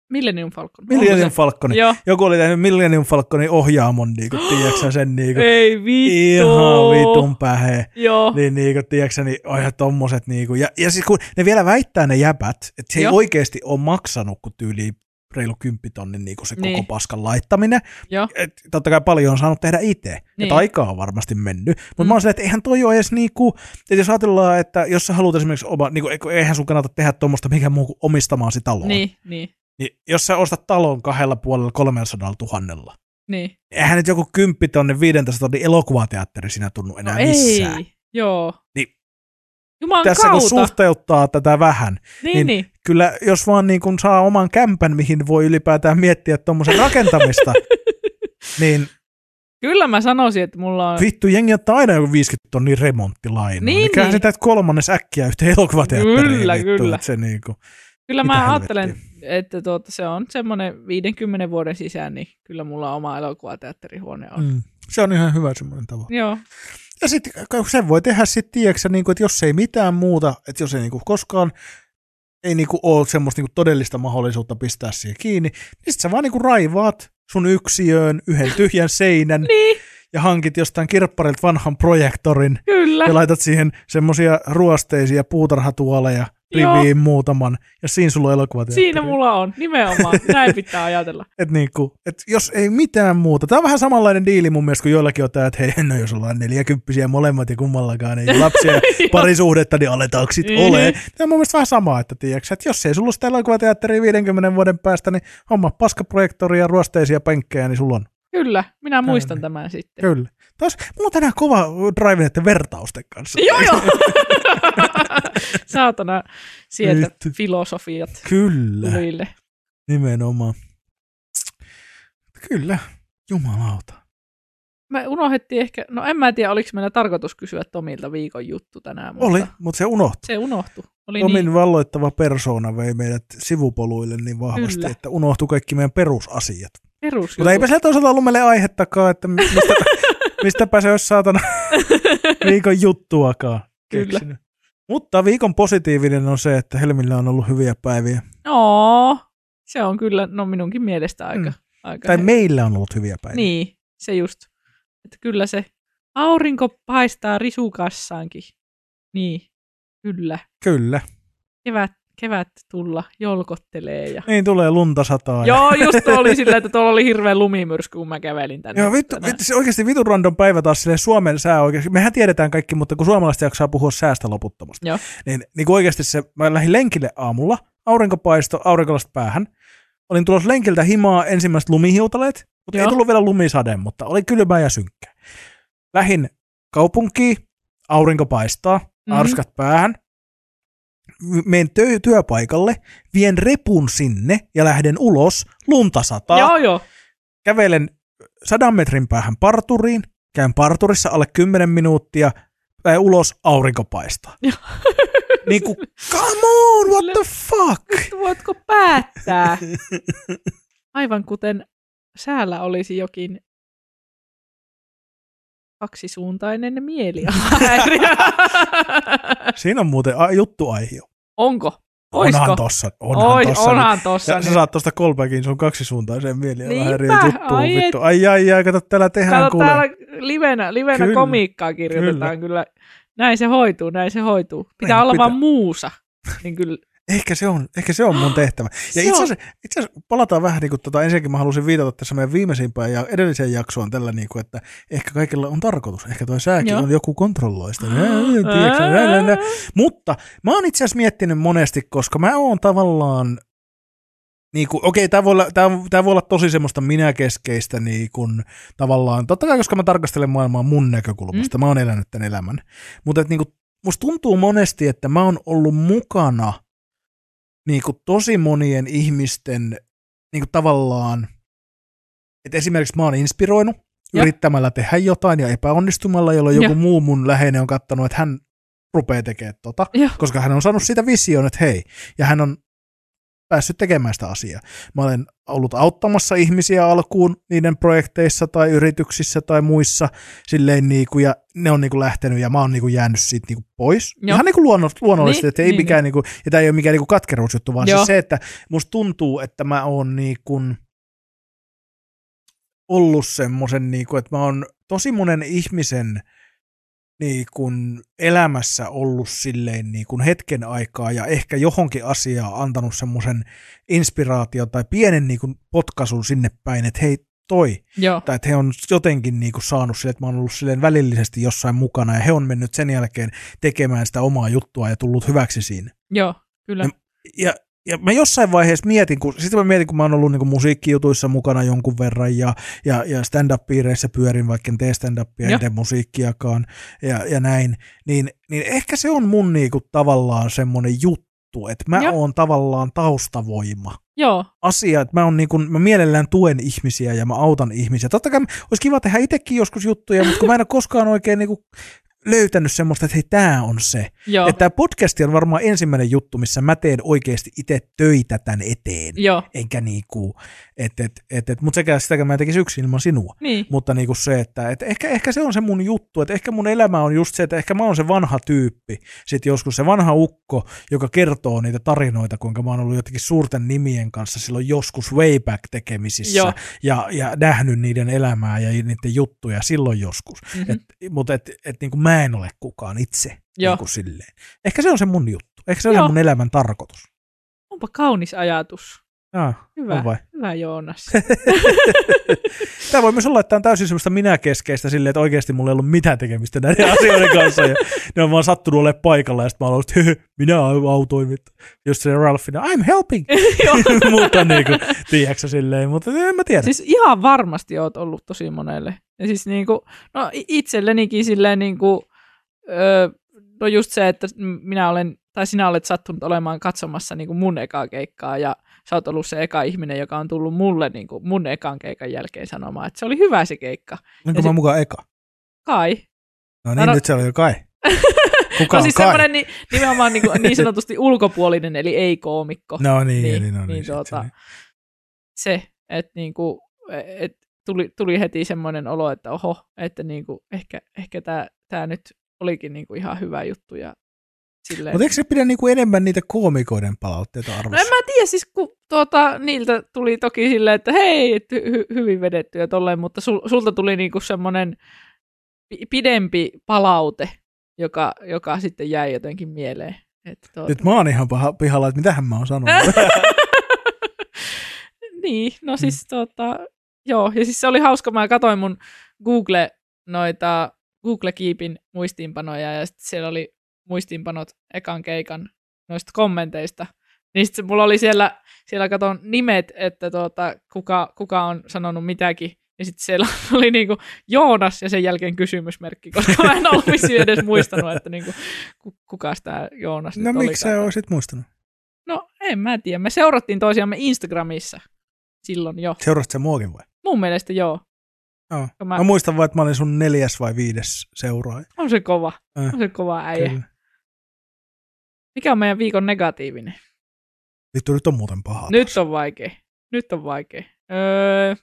Millennium Falcon. Millennium? Falcon. Joku oli tehnyt Millennium Falconin ohjaamon, niin kuin, tiedätkö sä sen niin kuin, Ei vittu. ihan vitun pähe. Joo. Niin, niin kuin, tiedätkö, sä, niin on ihan tommoset. Niin kuin, ja, ja siis kun ne vielä väittää ne jäbät, että se ei Joo. oikeasti ole maksanut kuin tyyli reilu kymppitonnin niin kuin se Niin. koko paskan laittaminen. Joo. Et, totta kai paljon on saanut tehdä itse. Niin. Niin. Että aikaa on varmasti mennyt. Mutta Mm. mä oon silleen, että eihän toi ole edes niinku, että jos ajatellaan, että jos sä haluat esimerkiksi oma, niinku, eihän sun kannata tehdä tuommoista mikä muu kuin omistamaasi taloon. Niin, niin, Niin jos sä ostat talon kahdella puolella 300 tuhannella, niin. eihän nyt joku kymppitonnin 15 tonnin elokuvateatteri siinä tunnu enää No missään. ei. Joo. Niin. Jumalan Tässä kautta. kun suhteuttaa tätä vähän, niin, niin- niin. kyllä jos vaan niin kun saa oman kämpän, mihin voi ylipäätään miettiä tuommoisen rakentamista, niin Kyllä mä sanoisin, että mulla on... vittu jengi ottaa aina joku 50 tonnin remonttilainaa. Niin, niin, niin. sitä kolmannes äkkiä yhteen elokuvateatteriin. Kyllä, vittu, kyllä. Se niinku, Kyllä Mitä mä ajattelen, että tuota, se on semmoinen 50 vuoden sisään, niin kyllä mulla oma elokuvateatterihuone on. Mm. se on ihan hyvä semmoinen tavoite. Joo, Ja sitten sen voi tehdä sitten, tiedätkö, niin kuin, että jos ei mitään muuta, että jos ei niin kuin, koskaan ei niin kuin, ole semmoista niin kuin, todellista mahdollisuutta pistää siihen kiinni, niin sitten sä vaan niin kuin, raivaat sun yksiöön yhden tyhjän seinän niin, ja hankit jostain kirpparilta vanhan projektorin kyllä. ja laitat siihen semmoisia ruosteisia puutarhatuoleja. Riviin muutaman, ja siinä sulla on elokuvateatteri. Siinä mulla on, nimenomaan. Näin pitää ajatella. Et niinku, et jos ei mitään muuta. Tämä on vähän samanlainen diili mun mielestä, kun joillakin on tämä, että hei, no jos ollaan neljäkymppisiä molemmat ja kummallakaan ei lapsia ja parisuhdetta, niin aletaanko sit Mhm. ole. Tämä on mun mielestä vähän sama, että tiedätkö, että jos ei sulla ole sitä elokuvateatteria 50 vuoden päästä, niin homma paskaprojektoria ja ruosteisia penkkejä, niin sulla on. Kyllä, minä muistan niin. tämän sitten. Kyllä. Taas, mulla on tänään kova drive näiden vertausten kanssa. Joo, joo. Saatana sieltä Vittu. filosofiat Kyllä, tulille. nimenomaan. Kyllä, jumalauta. Me unohdettiin ehkä, no en mä tiedä, oliko meillä tarkoitus kysyä Tomilta viikon juttu tänään, mutta Oli, mutta se unohtui. se unohtui. Oli Tomin niin, valloittava persoona vei meidät sivupoluille niin vahvasti, Kyllä. että unohtui kaikki meidän perusasiat. perus. Mutta eipä sieltä toisaalta ollut meille aihettakaan, että mi- mistä, mistäpä se olisi saatana viikon juttuakaan Kyllä. keksinyt. Mutta viikon positiivinen on se, että Helmillä on ollut hyviä päiviä. Oo, se on kyllä, no minunkin mielestä aika. Mm. aika Tai he- meillä on ollut hyviä päiviä. Niin, se just. Että kyllä se aurinko paistaa risukassaankin. Niin, kyllä. Kyllä. Kevät, kevät tulla jolkottelee. Ja... Niin tulee lunta sataa. ja- Joo, just oli sillä, että tuolla oli hirveä lumimyrsky, kun mä kävelin tänne. Joo, vittu, tänään. vittu, oikeasti vitun random päivä taas silleen Suomen sää oikeasti. Mehän tiedetään kaikki, mutta kun suomalaiset jaksaa puhua säästä loputtomasti. Joo. Niin, niin kuin oikeasti se, mä lähdin lenkille aamulla, aurinko paistoi, aurinkolasta päähän. Olin tulossa lenkiltä himaa ensimmäiset lumihiutaleet, mutta ei Joo. tullut vielä lumisade, mutta oli kylmää ja synkkää. Lähin kaupunkiin, aurinko paistaa, Mhm. arskat päähän. Menen tö- työpaikalle, vien repun sinne ja lähden ulos, lunta sataa Joo, joo. kävelen sadan metrin päähän parturiin, käyn parturissa alle 10 minuuttia, tai ulos aurinko paistaa. niin kuin, come on, what the fuck? Voitko päättää? Aivan kuten säällä olisi jokin kaksisuuntainen mielialahäiriö. Siinä on muuten a- juttu aihio. Onko? Oisko? Onhan tossa, onhan Oi, tossa. onhan tossa. Ja sä nyt. saat tosta callbackin sun kaksisuuntaiseen mielialahäiriön Niinpä, juttuun ai vittu. Ai ai ai, kato täällä tehdään Kato, kuule. täällä livenä, livenä Kyllä, komiikkaa kirjoitetaan kyllä. Näin se hoituu, näin se hoituu. Pitää Niin, olla pitää. vaan muusa. Niin kyllä, Ehkä se on, ehkä se on mun tehtävä. Ja Se itse asiassa, itse asiassa palataan vähän niin kuin tota, ensinnäkin mä halusin viitata tässä meidän viimeisimpään ja edelliseen jaksoon tällä niin kuin, että ehkä kaikilla on tarkoitus. Ehkä toi sääkin Joo. on joku kontrolloista. Mutta mä oon itse asiassa miettinyt monesti, koska mä oon tavallaan niin kuin, okei, tämä voi, olla, tää, tää voi olla tosi semmoista minäkeskeistä niin kuin, tavallaan, totta kai koska mä tarkastelen maailmaa mun näkökulmasta, mm. mä oon elänyt tämän elämän, mutta et, niin kuin, musta tuntuu monesti, että mä oon ollut mukana niin kuin, tosi monien ihmisten niin kuin, tavallaan, että esimerkiksi mä oon inspiroinut Joo. yrittämällä tehdä jotain ja epäonnistumalla, jolloin joku Joo. muu mun läheinen on katsonut, että hän rupeaa tekemään tota, Joo. koska hän on saanut siitä vision, että hei, ja hän on päässyt tekemään sitä asiaa. Mä olen ollut auttamassa ihmisiä alkuun niiden projekteissa tai yrityksissä tai muissa, silleen niin kuin, ja ne on niin kuin lähtenyt ja mä oon niin kuin jäänyt siitä niin kuin pois. Joo. Ihan niin kuin luonnollisesti, luonnollisesti Niin, että ei niin, mikään, niin kuin, ja tämä ei ole mikään niin kuin katkeruusjuttu, vaan Joo. siis se, että musta tuntuu, että mä oon niin kuin ollut semmoisen, niin kuin, että mä oon tosi monen ihmisen niin kuin elämässä ollut silleen niin kuin hetken aikaa ja ehkä johonkin asiaan antanut semmoisen inspiraation tai pienen niin kuin potkaisun sinne päin, että hei toi, joo. tai että he on jotenkin niin kuin saanut sille, että mä oon ollut silleen välillisesti jossain mukana ja he on mennyt sen jälkeen tekemään sitä omaa juttua ja tullut hyväksi siinä. Joo, kyllä. Ja- Ja, ja mä jossain vaiheessa mietin, kun, sitten mä mietin, kun mä oon ollut niin musiikkijutuissa mukana jonkun verran ja, ja, ja stand-up-piireissä pyörin, vaikka en tee stand-upia, en tee musiikkiakaan ja, ja näin, niin, niin ehkä se on mun niin kuin tavallaan semmoinen juttu, että mä oon tavallaan taustavoima. Joo, asia, että mä, on niin kuin, mä mielellään tuen ihmisiä ja mä autan ihmisiä. Totta kai olisi kiva tehdä itsekin joskus juttuja, mutta kun mä en ole koskaan oikein niin löytänyt semmoista, että hei, tämä on se. joo, Että tämä podcast on varmaan ensimmäinen juttu, missä mä teen oikeasti itse töitä tämän eteen. joo. Enkä niinku, et, et, et, et, mutta sekä sitäkään mä en tekisi yksin ilman sinua. Niin, Mutta niinku se, että et ehkä, ehkä se on se mun juttu, että ehkä mun elämä on just se, että ehkä mä oon se vanha tyyppi, sitten joskus se vanha ukko, joka kertoo niitä tarinoita, kuinka mä oon ollut jotenkin suurten nimien kanssa silloin joskus way back tekemisissä Joo. ja, ja nähnyt niiden elämää ja niiden juttuja silloin joskus. mhm. Et, mutta et, et, niin kuin mä en ole kukaan itse. Joo. Niin silleen. Ehkä se on se mun juttu. Ehkä se on se mun elämän tarkoitus. onpa kaunis ajatus. Ah, Hyvä, on vai? hyvä Joonas. Tämä voi myös olla, että tämä on täysin semmoista minäkeskeistä silleen, että oikeasti mulla ei ollut mitään tekemistä näiden asioiden kanssa. Ja ne on vaan sattunut olemaan paikalla ja sitten mä ollut, että minä autoin. Just se Ralphina, I'm helping. Mutta niin kuin, tiedätkö silleen, mutta en mä tiedä. Siis ihan varmasti oot ollut tosi monelle. Ja siis niinku, no itsellenikin silleen niinku, öö, no just se, että minä olen, tai sinä olet sattunut olemaan katsomassa niinku mun ekaa keikkaa ja sä oot ollut se eka ihminen, joka on tullut mulle niinku mun ekan keikan jälkeen sanomaan, että se oli hyvä se keikka. Onko mä sit- mukaan eka? Kai. No niin, no- nyt se oli jo kai. Kuka no on siis kai? semmoinen ni, nimenomaan niinku, niin sanotusti ulkopuolinen, eli ei-koomikko. No niin, Niin, niin, no niin. niin tuota, se- se, että niinku, et tuli, tuli heti semmoinen olo, että oho, että niinku, ehkä, ehkä tämä tää nyt olikin niinku ihan hyvä juttu. Ja silleen. Mutta eikö se pidä niinku enemmän niitä koomikoiden palautteita No arvossa? en mä tiedä, siis kun tuota, niiltä tuli toki silleen, että hei, et hy- hy- hyvin vedetty ja tolleen, mutta sul, sulta tuli niinku semmoinen pi- pidempi palaute, joka, joka sitten jäi jotenkin mieleen. Että tuota, Nyt mä oon ihan paha, pihalla, että mitähän mä oon sanonut. niin, Mm. no siis tota, joo, ja siis se oli hauska, mä katsoin mun Google noita Google Keepin muistiinpanoja ja sitten siellä oli muistiinpanot ekan keikan noista kommenteista. Niin sitten mulla oli siellä, siellä katon nimet, että tuota, kuka, kuka on sanonut mitäkin. Ja sitten siellä oli niinku Joonas ja sen jälkeen kysymysmerkki, koska mä en ollut vissiin edes muistanut, että niinku, ku- kukas tämä Joonas no miksi sä olikaan. oisit muistanut? No en mä tiedä. Me seurattiin toisiamme Instagramissa silloin jo. Seurasit sä muokin vai? Mun mielestä joo. Joo. Mä, Mä muistan vaan, että mä olin sun neljäs vai viides seuraaja. on se kova. Äh, On se kova äijä. kyllä. Mikä on meidän viikon negatiivinen? Vittu, nyt on muuten paha. Nyt on vaikea. Nyt on vaikea. Öö,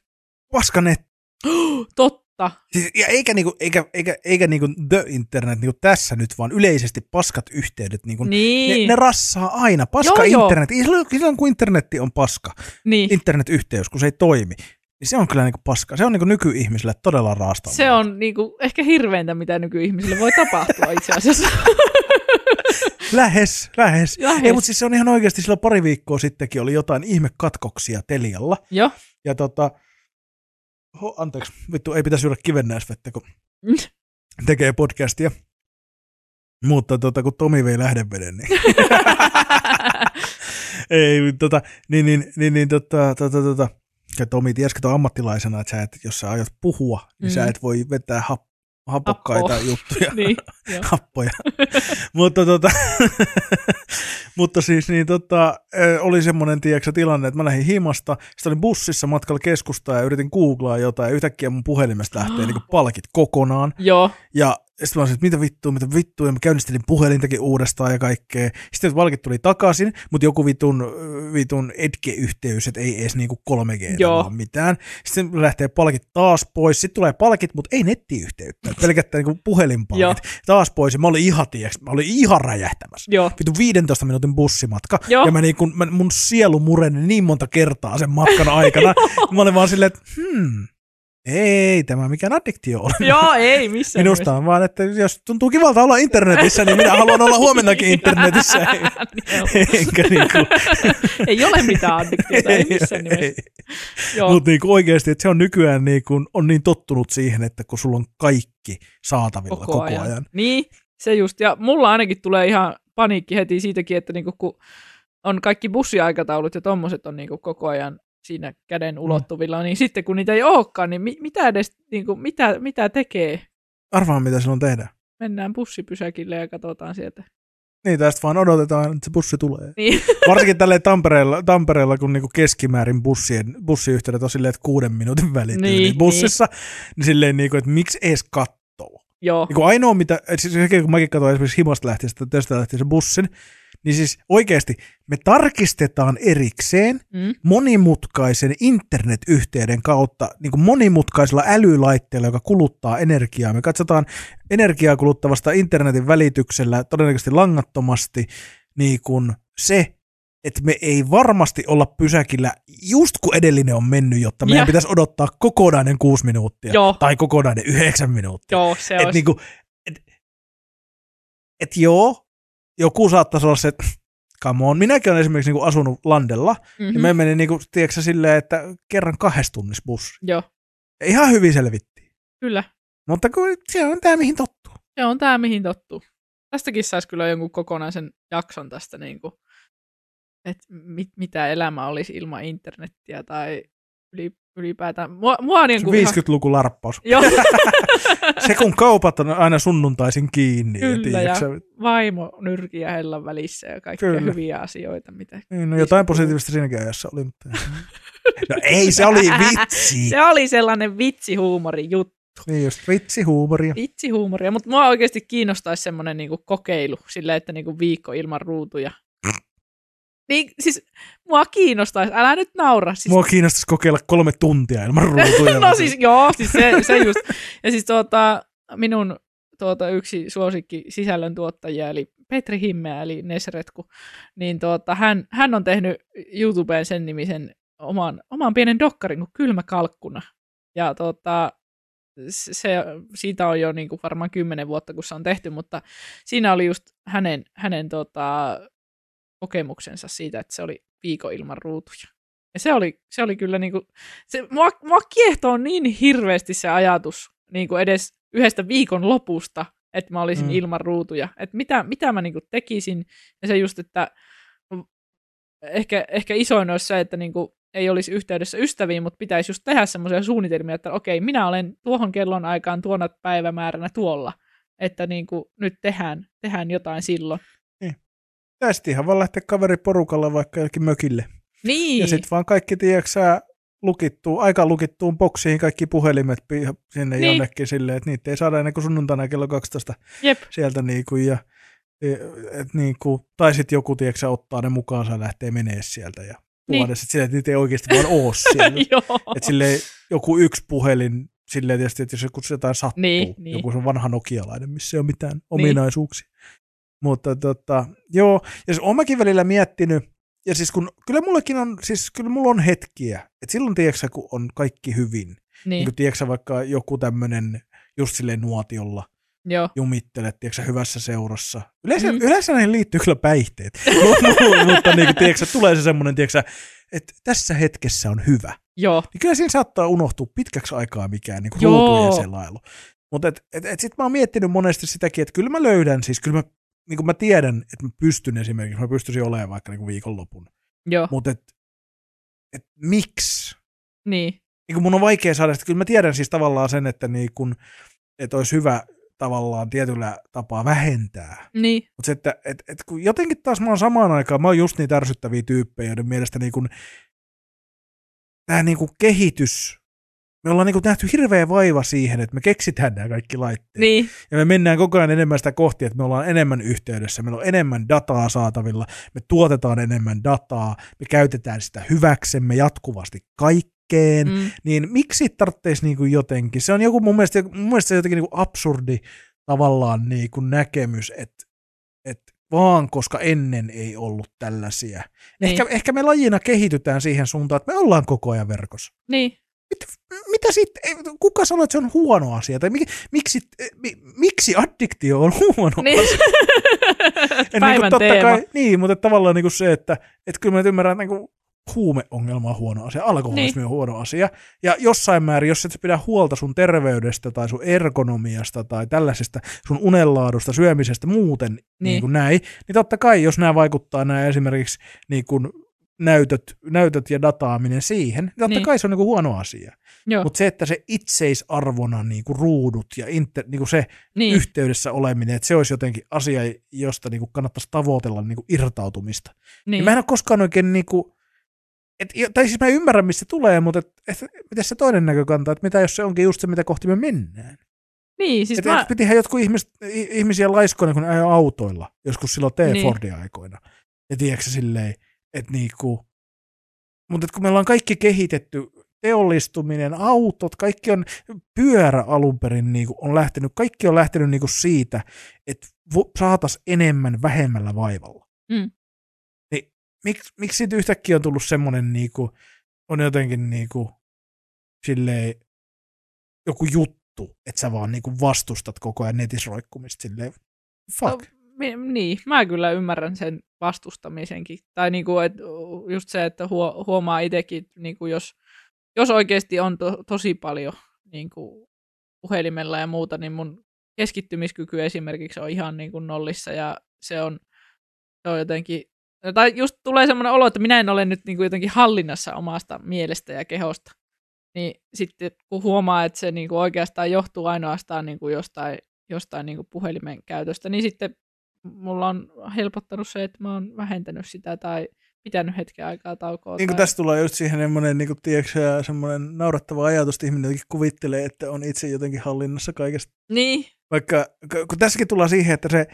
Paskanet. totta. Siis, ja eikä, niinku, eikä, eikä, eikä niinku the internet niinku tässä nyt, vaan yleisesti paskat yhteydet. Niinku, Niin. ne, ne rassaa aina. Paska Joo, joo. internet. Silloin, silloin kun internetti on paska, niin. internetyhteys, kun se ei toimi, niin se on kyllä niinku paska. Se on niinku nykyihmisille todella raastavaa. Se on niinku ehkä hirveintä, mitä nykyihmisille voi tapahtua itse asiassa. Lähes, lähes. Lähes. Ei, mutta siis se on ihan oikeasti, silloin pari viikkoa sittenkin oli jotain ihmekatkoksia Telialla. Joo. Ja tota, ho, anteeksi, vittu, ei pitäisi juoda kivennäisvettä, kun Mm. tekee podcastia. Mutta tota, kun Tomi vei lähdeveden, niin... ei, tota, niin, niin, niin, niin tota, tota, tota, ja Tomi, tiesitkö tuon ammattilaisena, että sä et, jos sä aiot puhua, niin Mm. sä et voi vetää hap, hapokkaita Happoa. juttuja, niin, happoja. mutta, tota, mutta siis niin, tota, oli semmoinen tiedätkö, tilanne, että mä lähdin himasta, sitten olin bussissa matkalla keskustaan ja yritin googlaa jotain, ja yhtäkkiä mun puhelimesta lähtee niin palkit kokonaan. Joo. Ja sitten mä olisin, että mitä vittua, mitä vittua, ja mä käynnistelin puhelintakin uudestaan ja kaikkea. Sitten valkit tuli takaisin, mutta joku vitun, vitun Edge-yhteys, että ei edes niinku 3G Joo. vaan mitään. Sitten lähtee palkit taas pois, sitten tulee palkit, mutta ei nettiyhteyttä, pelkästään niinku puhelinpalkit. Taas pois, ja mä olin ihan, tiiäks, mä olin ihan räjähtämässä. Joo. Vitu 15 minuutin bussimatka, Joo. ja mä niinku, mä, mun sielu mureni niin monta kertaa sen matkan aikana. mä olin vaan silleen, että hmm, ei tämä mikään addiktio ole. Joo, ei missään Minusta on vaan, että jos tuntuu kivalta olla internetissä, niin minä haluan olla huomennakin internetissä. Enkä niinku, ei ole mitään addiktiota, ei missään nimessä. Mutta niinku oikeasti, että se on nykyään niinku, on niin tottunut siihen, että kun sulla on kaikki saatavilla koko, koko ajan. ajan. Niin, se just. Ja mulla ainakin tulee ihan paniikki heti siitäkin, että niinku, kun on kaikki bussiaikataulut ja tommoset on niinku koko ajan siinä käden ulottuvilla, niin sitten kun niitä ei olekaan, niin mi- mitä edes, niinku, mitä, mitä tekee? Arvaa, mitä silloin tehdään. Mennään bussipysäkille ja katsotaan sieltä. Niin, tästä vaan odotetaan, että se bussi tulee. Niin. Varsinkin tälleen Tampereella, Tampereella kun niinku keskimäärin bussien, bussiyhteydet on silleen, että kuuden minuutin välit Niin, niin, bussissa, niin, niin silleen, niinku, että miksi ees kattoo? Joo. Niin kuin ainoa, mitä, siis kun mäkin katsoin esimerkiksi himasta lähtien, sitä tästä lähtien se bussin, niin siis oikeasti me tarkistetaan erikseen Mm. monimutkaisen internetyhteyden kautta niin kuin monimutkaisella älylaitteella, joka kuluttaa energiaa. Me katsotaan energiaa kuluttavasta internetin välityksellä todennäköisesti langattomasti niin kuin se, että me ei varmasti olla pysäkillä just kun edellinen on mennyt, jotta meidän Ja. pitäisi odottaa kokonainen kuusi minuuttia Joo. tai kokonainen yhdeksän minuuttia. Joo, se Et olisi. niinku, et, et joo, joku saattaisi olla se, että come on. Minäkin olen esimerkiksi niinku asunut Landella, mm-hmm. Mhm. ja me menin niinku, tiedätkö silleen, että kerran kahdessa tunnissa bussi. Joo, Ja ihan hyvin selvittiin. kyllä. Mutta kun se on tämä, mihin tottuu. Se on tämä, mihin tottuu. Tästäkin saisi kyllä jonkun kokonaisen jakson tästä, niin kuin, että mit, mitä elämä olisi ilman internettiä tai yli, ylipäätään. Mua, mua niin kuin 50-luku larppaus. Joo, Se kun kaupat on aina sunnuntaisin kiinni. Kyllä, ja sä, vaimo nyrki ja hellan välissä ja kaikkea Kyllä. Hyviä asioita. Mitä... niin, no jotain positiivista siinäkin ajassa oli. Mutta... No ei, se oli vitsi. Se oli sellainen vitsihuumori juttu. Niin just, vitsi huumoria. Vitsihuumoria, mutta mua oikeasti kiinnostaisi semmoinen niinku kokeilu silleen, että niinku viikko ilman ruutuja. Niin, siis mua kiinnostaisi, älä nyt naura. Siis, Mua kiinnostaisi kokeilla kolme tuntia ilman ruutuja. no siis joo, siis se, se just. Ja siis tuota, minun tuota, yksi suosikki sisällöntuottajia, eli Petri Himmeä, eli Nesretku, niin tuota, hän, hän on tehnyt YouTubeen sen nimisen oman, oman pienen dokkarin kuin Kylmä kalkkuna. Ja tuota, se, siitä on jo niin kuin varmaan kymmenen vuotta, kun se on tehty, mutta siinä oli just hänen, hänen tota, kokemuksensa siitä, että se oli viikon ilman ruutuja. Ja se oli, se oli kyllä niin kuin, se, mua, mua kiehtoo niin hirveästi se ajatus niin kuin edes yhdestä viikon lopusta, että mä olisin Mm. ilman ruutuja. Että mitä, mitä mä niin kuin tekisin. Ja se just, että ehkä, ehkä isoin olisi se, että niin kuin ei olisi yhteydessä ystäviin, mutta pitäisi just tehdä semmoisia suunnitelmia, että okei, minä olen tuohon kellon aikaan tuona päivämääränä tuolla, että niin kuin nyt tehdään, tehdään jotain silloin. Tästä ihan vaan lähteä kaveriporukalla vaikka jollekin mökille. Niin, Ja sitten vaan kaikki, tiedätkö sä, lukittuun, aika lukittuun boksiin kaikki puhelimet sinne Niin. niin. jonnekin silleen, että niitä ei saada ennen kuin sunnuntaina kello 12 Jep. sieltä niinku, ja et niinku, tai sitten joku tiedätkö, ottaa ne mukaansa ja lähtee menee sieltä ja Niin. sitten että niitä ei oikeasti vaan oo siellä. Että silleen joku yksi puhelin, silleen tietysti, että jos joku jotain sattuu, Niin, niin. joku se vanha nokialainen, missä ei ole mitään ominaisuuksia. Mutta tota, joo, ja siis oon mäkin välillä miettinyt, ja siis kun, kyllä mullekin on, siis kyllä mulla on hetkiä, että silloin tiedätkö, kun on kaikki hyvin, niin, Niin, kun tiedätkö vaikka joku tämmöinen just silleen nuotiolla, joo. jumittelet, tiedätkö, hyvässä seurassa. Yleensä, Mm. yleensä näihin liittyy kyllä päihteet, mutta niin kuin, tiedätkö, tulee se semmoinen, tiedätkö, että tässä hetkessä on hyvä. Joo. Niin kyllä siinä saattaa unohtua pitkäksi aikaa mikään niin ruutujen selailu. Mutta et, et, et sitten mä oon miettinyt monesti sitäkin, että kyllä mä löydän, siis kyllä mä, niin kuin mä tiedän, että mä pystyn esimerkiksi, mä pystyisin olemaan vaikka niin kuin viikonlopun. Joo. Mutta et, et miksi? Niin. Niin kuin mun on vaikea saada sitä, kyllä mä tiedän siis tavallaan sen, että niin kun, että olisi hyvä tavallaan tietyllä tapaa vähentää. Niin. Mutta se, että et, et kun jotenkin taas mä oon samaan aikaan, mä oon just niitä ärsyttäviä tyyppejä, joiden mielestä niin kun, tämä niin kun kehitys, me ollaan niin nähty hirveä vaiva siihen, että me keksitään nämä kaikki laitteet. Niin. Ja me mennään koko ajan enemmän sitä kohti, että me ollaan enemmän yhteydessä, meillä on enemmän dataa saatavilla, me tuotetaan enemmän dataa, me käytetään sitä hyväksemme jatkuvasti kaikkeen, Mm. niin miksi tarvitsisi niin kuin jotenkin, se on joku mun mielestä, mun mielestä se jotenkin niin kuin absurdi tavallaan niin kuin näkemys, että, että vaan koska ennen ei ollut tällaisia. Niin. Ehkä, ehkä me lajina kehitytään siihen suuntaan, että me ollaan koko ajan verkossa. Niin. Mitä, mitä sitten, kuka sanoo, että se on huono asia? Tai miksi, miksi, mi, miksi addiktio on huono Niin. asia? Et Päivän totta teema. Kai, niin, mutta tavallaan niin kuin se, että et kyllä mä nyt ymmärrän, että niin kuin huumeongelma on huono asia, alkoholismi Niin. on huono asia. Ja jossain määrin, jos et pidä huolta sun terveydestä tai sun ergonomiasta tai tällaisesta sun unenlaadusta, syömisestä muuten niin. Niin. Niin kuin näin, niin totta kai, jos nämä vaikuttaa nämä esimerkiksi niin kuin näytöt, näytöt ja dataaminen siihen, niin totta Niin. kai se on niin kuin huono asia. Mutta se, että se itseisarvona niin kuin ruudut ja inter, niin kuin se Niin. yhteydessä oleminen, että se olisi jotenkin asia, josta niin kuin kannattaisi tavoitella niin kuin irtautumista. Niin. Niin. Mä en ole koskaan oikein, niin kuin, et, tai siis mä ymmärrän, mistä se tulee, mutta et, et, miten se toinen näkökanta, että mitä jos se onkin just se, mitä kohti me mennään. Niin, siis Et, mä... et pitihän jotkut ihmiset, i- ihmisiä laiskoina, kun ne autoilla, joskus silloin Niin. T-Fordin aikoina. Ja tiedätkö silleen, että niinku, mutta et kun meillä on kaikki kehitetty, teollistuminen, autot, kaikki on, pyörä alun perin niinku on lähtenyt, kaikki on lähtenyt niinku siitä, että saatas enemmän vähemmällä vaivalla. Mm. Niin miksi, miksi siitä yhtäkkiä on tullut semmoinen, niinku, on jotenkin niinku, silleen, joku juttu, että sä vaan niinku vastustat koko ajan netissä roikkumista silleen, fuck. No, niin, mä kyllä ymmärrän sen vastustamisenkin. Tai niinku, et, just se, että huo, huomaa itsekin, niinku jos, jos oikeasti on to, tosi paljon niinku, puhelimella ja muuta, niin mun keskittymiskyky esimerkiksi on ihan niinku nollissa ja se on, se on jotenkin, tai just tulee semmoinen olo, että minä en ole nyt niinku jotenkin hallinnassa omasta mielestä ja kehosta. Niin sitten kun huomaa, että se niinku oikeastaan johtuu ainoastaan niinku jostain, jostain niinku puhelimen käytöstä, niin sitten mulla on helpottanut se, että mä oon vähentänyt sitä tai pitänyt hetken aikaa taukoa. Niin kuin tai... tästä tulee just siihen semmoinen, niin kuin, tiedätkö, semmoinen naurattava ajatus, että ihminen jotenkin kuvittelee, että on itse jotenkin hallinnassa kaikesta. Niin, Vaikka, kun tässäkin tullaan siihen, että se,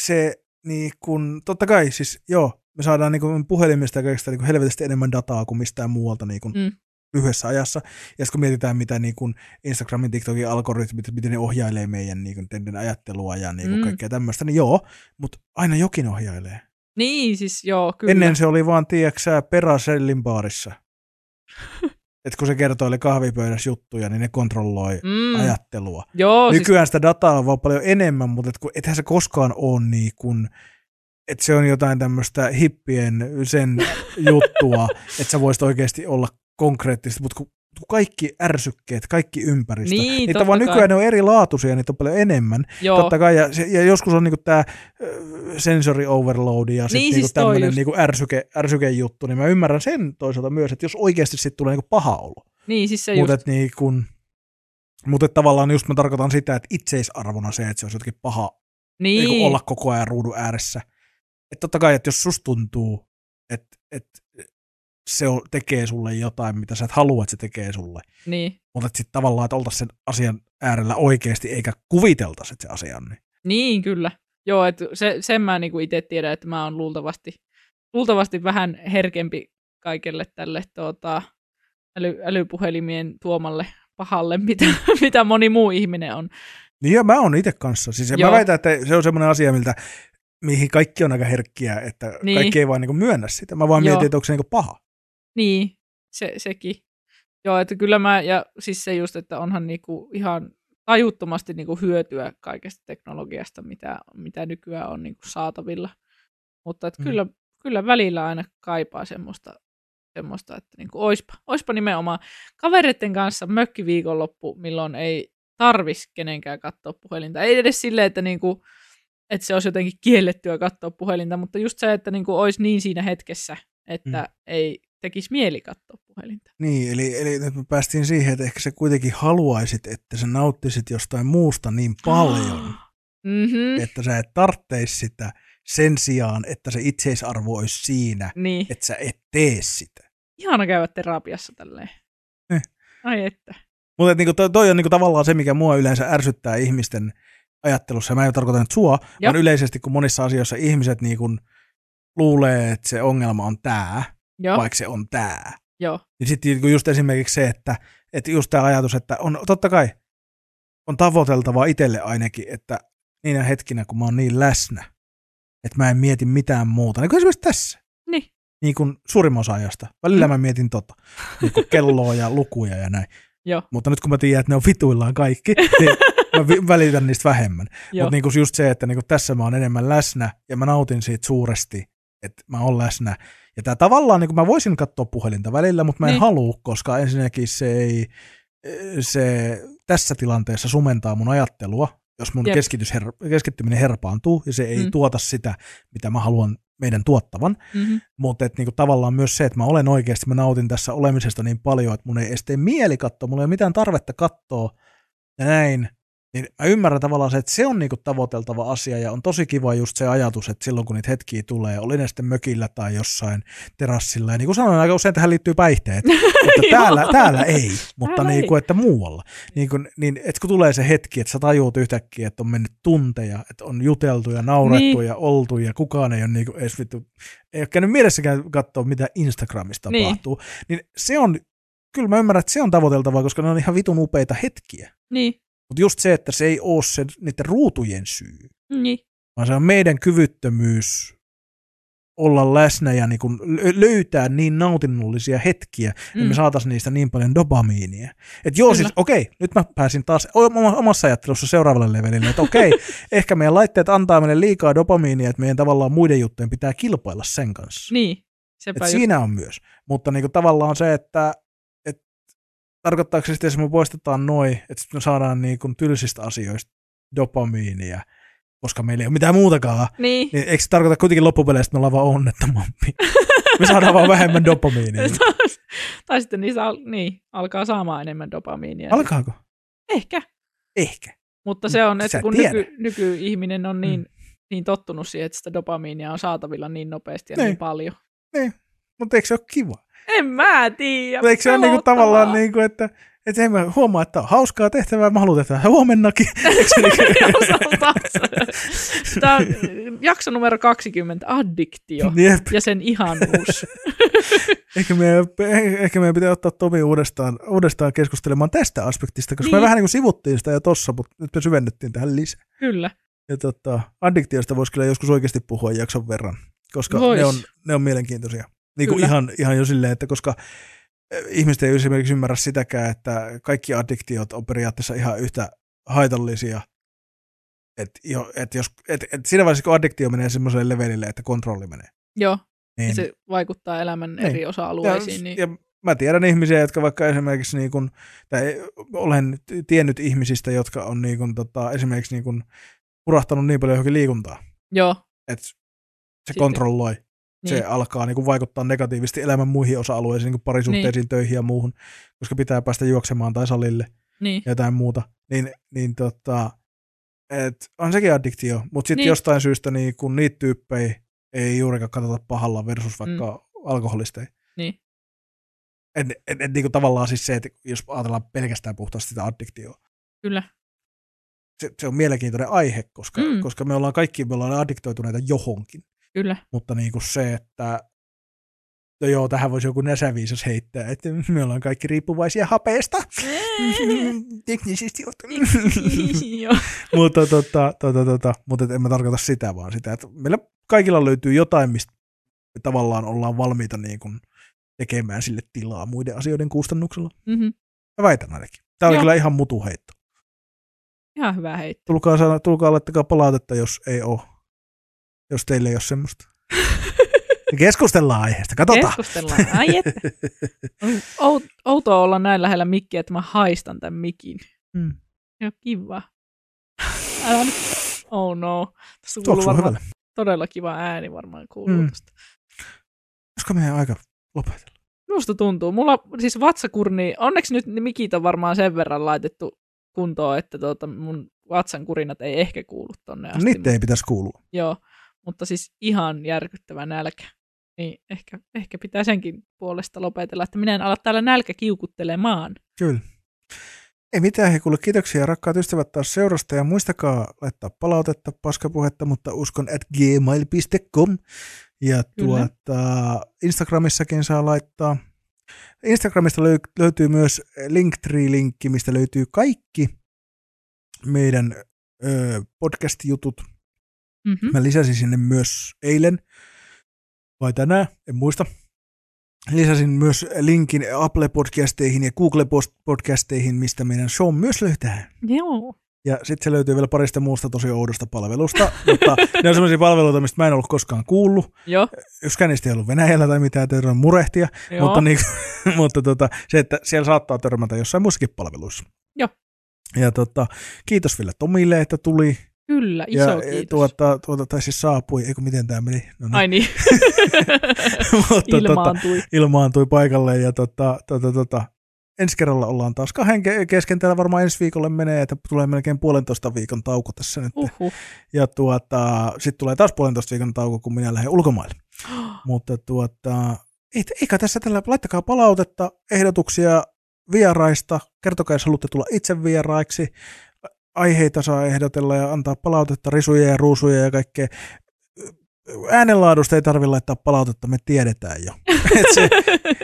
se niin kun, totta kai siis, joo, me saadaan niin kuin puhelimista ja kaikesta niin kuin helvetisti enemmän dataa kuin mistään muualta niin kuin Mm. Lyhyessä ajassa. Ja kun mietitään, mitä niin kuin Instagramin, TikTokin algoritmit, miten ne ohjailee meidän niin kuin, ajattelua ja niin kuin Mm. kaikkea tämmöistä, niin joo, mutta aina jokin ohjailee. niin siis joo, kyllä. Ennen se oli vaan, tiedäksä, Perasellin baarissa. että kun se kertoili kahvipöydässä juttuja, niin ne kontrolloi mm. ajattelua. Joo, siis, Nykyään sitä dataa on vaan paljon enemmän, mutta et kun, ethän se koskaan ole niin kuin, että se on jotain tämmöistä hippien sen juttua, että sä voisit oikeasti olla konkreettisesti, mutta kun, kaikki ärsykkeet, kaikki ympäristö, Niin, niitä totta vaan kai. nykyään ne on erilaatuisia, niitä on paljon enemmän. joo, Totta kai, ja, ja joskus on niinku tämä sensory overload ja sitten Niin, niinku siis tämmöinen niinku ärsyke, ärsykejuttu, niin mä ymmärrän sen toisaalta myös, että jos oikeasti sitten tulee niinku paha olo. niin siis se Mutta niinku, mut tavallaan just mä tarkoitan sitä, että itseisarvona se, että se olisi jotenkin paha niin. niin, niinku olla koko ajan ruudun ääressä. Että totta kai, että jos susta tuntuu, että et, se on, tekee sulle jotain, mitä sä et halua, että se tekee sulle. Niin. Mutta sitten tavallaan, että oltaisiin sen asian äärellä oikeasti, eikä kuviteltaisi, että se asia on niin. Niin, kyllä. Joo, että se, sen mä niinku itse tiedän, että mä oon luultavasti, luultavasti vähän herkempi kaikelle tälle tuota, äly, älypuhelimien tuomalle pahalle, mitä, mitä moni muu ihminen on. Niin ja mä oon itse kanssa. Siis Joo. mä väitän, että se on semmoinen asia, miltä, mihin kaikki on aika herkkiä, että Niin. kaikki ei vaan niin myönnä sitä. Mä vaan Joo. mietin, että onko se niin paha. Niin, se, sekin. Joo, että kyllä mä, ja siis se just, että onhan niinku ihan tajuttomasti niinku hyötyä kaikesta teknologiasta, mitä, mitä nykyään on niinku saatavilla. Mutta että Mm. kyllä, kyllä välillä aina kaipaa semmoista, semmoista että niinku oispa, oispa nimenomaan kavereiden kanssa mökkiviikonloppu, milloin ei tarvis kenenkään katsoa puhelinta. Ei edes silleen, että, niinku, että se olisi jotenkin kiellettyä katsoa puhelinta, mutta just se, että niinku olisi niin siinä hetkessä, että Mm. mm. ei tekisi mieli katsoa puhelinta. Niin, eli, eli nyt me päästiin siihen, että ehkä sä kuitenkin haluaisit, että sä nauttisit jostain muusta niin paljon, Mm-hmm. että sä et tarvitse sitä sen sijaan, että se itseisarvo olisi siinä, Niin. että sä et tee sitä. Ihana käydä terapiassa tälleen. Eh. Ai että. Mutta niinku toi, toi on niinku tavallaan se, mikä mua yleensä ärsyttää ihmisten ajattelussa. Mä en tarkoita nyt sua, vaan yleisesti, kun monissa asioissa ihmiset niinku luulee, että se ongelma on tämä, Joo, vaikka se on tämä. joo. Niin sitten niinku just esimerkiksi se, että, että just tämä ajatus, että on totta kai on tavoiteltava itselle ainakin, että niinä hetkinä, kun mä oon niin läsnä, että mä en mieti mitään muuta. Niin kuin esimerkiksi tässä. Niin. Niin kuin suurimman osa ajasta. Välillä Mm. mä mietin tota. Niin kuin kelloa ja lukuja ja näin. Joo, Mutta nyt kun mä tiedän, että ne on vituillaan kaikki, niin mä välitän niistä vähemmän. Mutta niinku just se, että niinku tässä mä oon enemmän läsnä ja mä nautin siitä suuresti, että mä oon läsnä. Ja tää tavallaan, niinku mä voisin katsoa puhelinta välillä, mutta mä en Niin. halua, koska ensinnäkin se ei, se tässä tilanteessa sumentaa mun ajattelua, jos mun Jep. keskitys her- keskittyminen herpaantuu ja se ei Mm. tuota sitä, mitä mä haluan meidän tuottavan. Mm-hmm. Mutta et niinku tavallaan myös se, että mä olen oikeasti, mä nautin tässä olemisesta niin paljon, että mun ei edes tee mieli katsoa, mulla ei ole mitään tarvetta katsoa ja näin. Niin mä ymmärrän tavallaan se, että se on niinku tavoiteltava asia ja on tosi kiva just se ajatus, että silloin kun niitä hetkiä tulee, oli ne sitten mökillä tai jossain terassilla. Ja niin kuin sanoin, aika usein tähän liittyy päihteet, mutta täällä, täällä ei, mutta Täällä niin ei. kuin, että muualla. Niin, kuin, niin että kun tulee se hetki, että sä tajuut yhtäkkiä, että on mennyt tunteja, että on juteltu ja naurettu Niin. ja oltu ja kukaan ei ole niin kuin edes vittu, ei ole käynyt mielessäkään katsoa, mitä Instagramissa Niin. tapahtuu. Niin se on, kyllä mä ymmärrän, että se on tavoiteltavaa, koska ne on ihan vitun upeita hetkiä. Niin, Mutta just se, että se ei ole se, niiden ruutujen syy, niin. vaan se on meidän kyvyttömyys olla läsnä ja niin kuin lö- löytää niin nautinnollisia hetkiä, mm. että me Mm. saataisiin niistä niin paljon dopamiinia. Että joo, Kyllä. siis okei, nyt mä pääsin taas oma- omassa ajattelussa seuraavalle levelille, että okei, ehkä meidän laitteet antaa meille liikaa dopamiinia, että meidän tavallaan muiden juttujen pitää kilpailla sen kanssa. Niin. Et Sepä just. siinä on myös. Mutta niinku tavallaan se, että et, tarkoittaako se sitten, jos me poistetaan noin, että sitten me saadaan niinku tylsistä asioista dopamiinia, koska meillä ei ole mitään muutakaan, Niin. niin eikö se tarkoita kuitenkin loppupeleistä, että me ollaan vaan onnettomampi? me saadaan vaan vähemmän dopamiinia. tai sitten niistä al- niin, alkaa saamaan enemmän dopamiinia. Alkaako? Ehkä. Ehkä. Mutta se on, että et kun tiedä. nyky, nykyihminen on niin, Mm. niin tottunut siihen, että sitä dopamiinia on saatavilla niin nopeasti ja Niin. niin paljon. Mutta eikö se ole kiva? En mä tiedä. Eikö se ole niinku tavallaan, niinku, että että en mä huomaa, että on hauskaa tehtävää, mä haluan tehdä huomennakin. Niinku. Tämä on jakso numero 20, addiktio Jep. ja sen ihanuus. Ehkä meidän, ehkä meidän pitää ottaa Tomi uudestaan, uudestaan keskustelemaan tästä aspektista, koska niin. Niin. me vähän niin kuin sivuttiin sitä jo tossa, mutta nyt me syvennettiin tähän lisää. Kyllä. Ja tota, addiktiosta voisi kyllä joskus oikeasti puhua jakson verran, koska Vois. ne on, ne on mielenkiintoisia. Niin kuin Kyllä. ihan, ihan jo silleen, että koska eh, ihmiset ei esimerkiksi ymmärrä sitäkään, että kaikki addiktiot on periaatteessa ihan yhtä haitallisia. Et jo, et jos, et, et siinä vaiheessa, kun addiktio menee semmoiselle levelille, että kontrolli menee. Joo, Niin, se vaikuttaa elämän Niin. eri osa-alueisiin. ja, Niin, ja mä tiedän ihmisiä, jotka vaikka esimerkiksi niin kuin, tai olen tiennyt ihmisistä, jotka on niin kuin, tota, esimerkiksi niin kuin, urahtanut niin paljon johonkin liikuntaan, joo, että se Sitten- kontrolloi. Niin, Se alkaa niin kuin, vaikuttaa negatiivisesti elämän muihin osa-alueisiin, niin kuin parisuhteisiin, niin. töihin ja muuhun, koska pitää päästä juoksemaan tai salille niin, ja jotain muuta. Niin, niin tota, et on sekin addiktio, mutta sitten Niin. jostain syystä niin kun niitä tyyppejä ei juurikaan katsota pahalla versus vaikka mm. alkoholisteja. niin. en, en, en, niin kuin tavallaan siis se, että jos ajatellaan pelkästään puhtaasti sitä addiktioa, Kyllä. se, se on mielenkiintoinen aihe, koska, Mm. mm. koska me ollaan kaikki me ollaan addiktoituneita johonkin. Kyllä. Mutta niin kuin se, että no joo, tähän voisi joku näsäviisas heittää, että me ollaan kaikki riippuvaisia hapeesta. Teknisesti. Joo. mutta, tota, tota, tota, mutta en mä tarkoita sitä, vaan sitä, että meillä kaikilla löytyy jotain, mistä me tavallaan ollaan valmiita niin kuin tekemään sille tilaa muiden asioiden kustannuksella. Mhm. Mä väitän ainakin. Tämä oli Joo. kyllä ihan mutuheitto. Ihan hyvä heitto. Tulkaa, tulkaa laittakaa palautetta, jos ei ole. Jos teille ei ole semmoista. Ja Keskustellaan aiheesta, katsotaan. Keskustellaan. Ai että. On outoa olla näin lähellä mikkiä, että mä haistan tämän mikin. Mm. Joo, kiva. Älä nyt. Oh no. Tästä kuuluu varmaan hyvälle. todella kiva ääni varmaan kuuluu Mm. tosta. Olisiko meidän aika lopetella? Minusta tuntuu. Mulla siis vatsakurni, onneksi nyt mikit on varmaan sen verran laitettu kuntoon, että tuota, mun vatsan kurinat ei ehkä kuulu tonne asti. Niitä ei pitäisi kuulua. Joo, mutta siis ihan järkyttävä nälkä. Niin ehkä, ehkä pitää senkin puolesta lopetella, että minä en ala täällä nälkä kiukuttelemaan. Kyllä. Ei mitään, he kuule kiitoksia rakkaat ystävät taas seurasta ja muistakaa laittaa palautetta, paskapuhetta, mutta uskon at gmail.com ja Kyllä. tuota, Instagramissakin saa laittaa. Instagramista löy- löytyy myös Linktree-linkki, mistä löytyy kaikki meidän ö, podcast-jutut. Mm-hmm. Mä lisäsin sinne myös eilen, vai tänään, en muista. Lisäsin myös linkin Apple-podcasteihin ja Google-podcasteihin, mistä meidän show myös löytää. Joo. Ja sitten se löytyy vielä parista muusta tosi oudosta palvelusta, mutta ne on sellaisia palveluita, mistä mä en ollut koskaan kuullut. Joo. Yksikään niistä ei ollut Venäjällä tai mitään, terve murehtia, Joo. mutta, niin, mutta tota, se, että siellä saattaa törmätä jossain muissakin palveluissa. Joo. Ja tota, kiitos vielä Tomille, että tuli. Kyllä, iso ja kiitos. Tuota, tuota, tai siis saapui, eikö miten tämä meni? No, niin. Ai niin, mutta, tota, ilmaantui. ilmaantui paikalle ja tota, tota, tota, ensi kerralla ollaan taas kahden ke- kesken. Täällä varmaan ensi viikolle menee, että tulee melkein puolentoista viikon tauko tässä nyt. Uhuh. Ja tuota, sitten tulee taas puolentoista viikon tauko, kun minä lähden ulkomaille. Mutta tuota, ei, eikä tässä tällä, laittakaa palautetta, ehdotuksia vieraista. Kertokaa, jos haluatte tulla itse vieraiksi. Aiheita saa ehdotella ja antaa palautetta, risuja ja ruusuja ja kaikkea. Äänenlaadusta ei tarvitse laittaa palautetta, me tiedetään jo. Et se,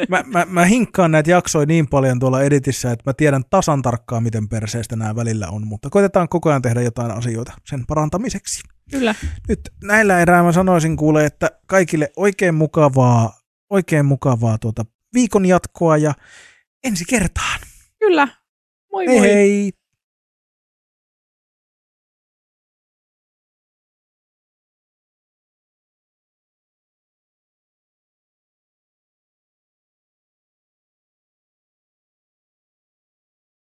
mä, mä, mä hinkkaan näitä jaksoja niin paljon tuolla editissä, että mä tiedän tasan tarkkaan, miten perseestä nämä välillä on, mutta koitetaan koko ajan tehdä jotain asioita sen parantamiseksi. Kyllä. Nyt näillä erää mä sanoisin kuule, että kaikille oikein mukavaa, oikein mukavaa tuota viikon jatkoa ja ensi kertaan. Kyllä. Moi Hei moi. hei!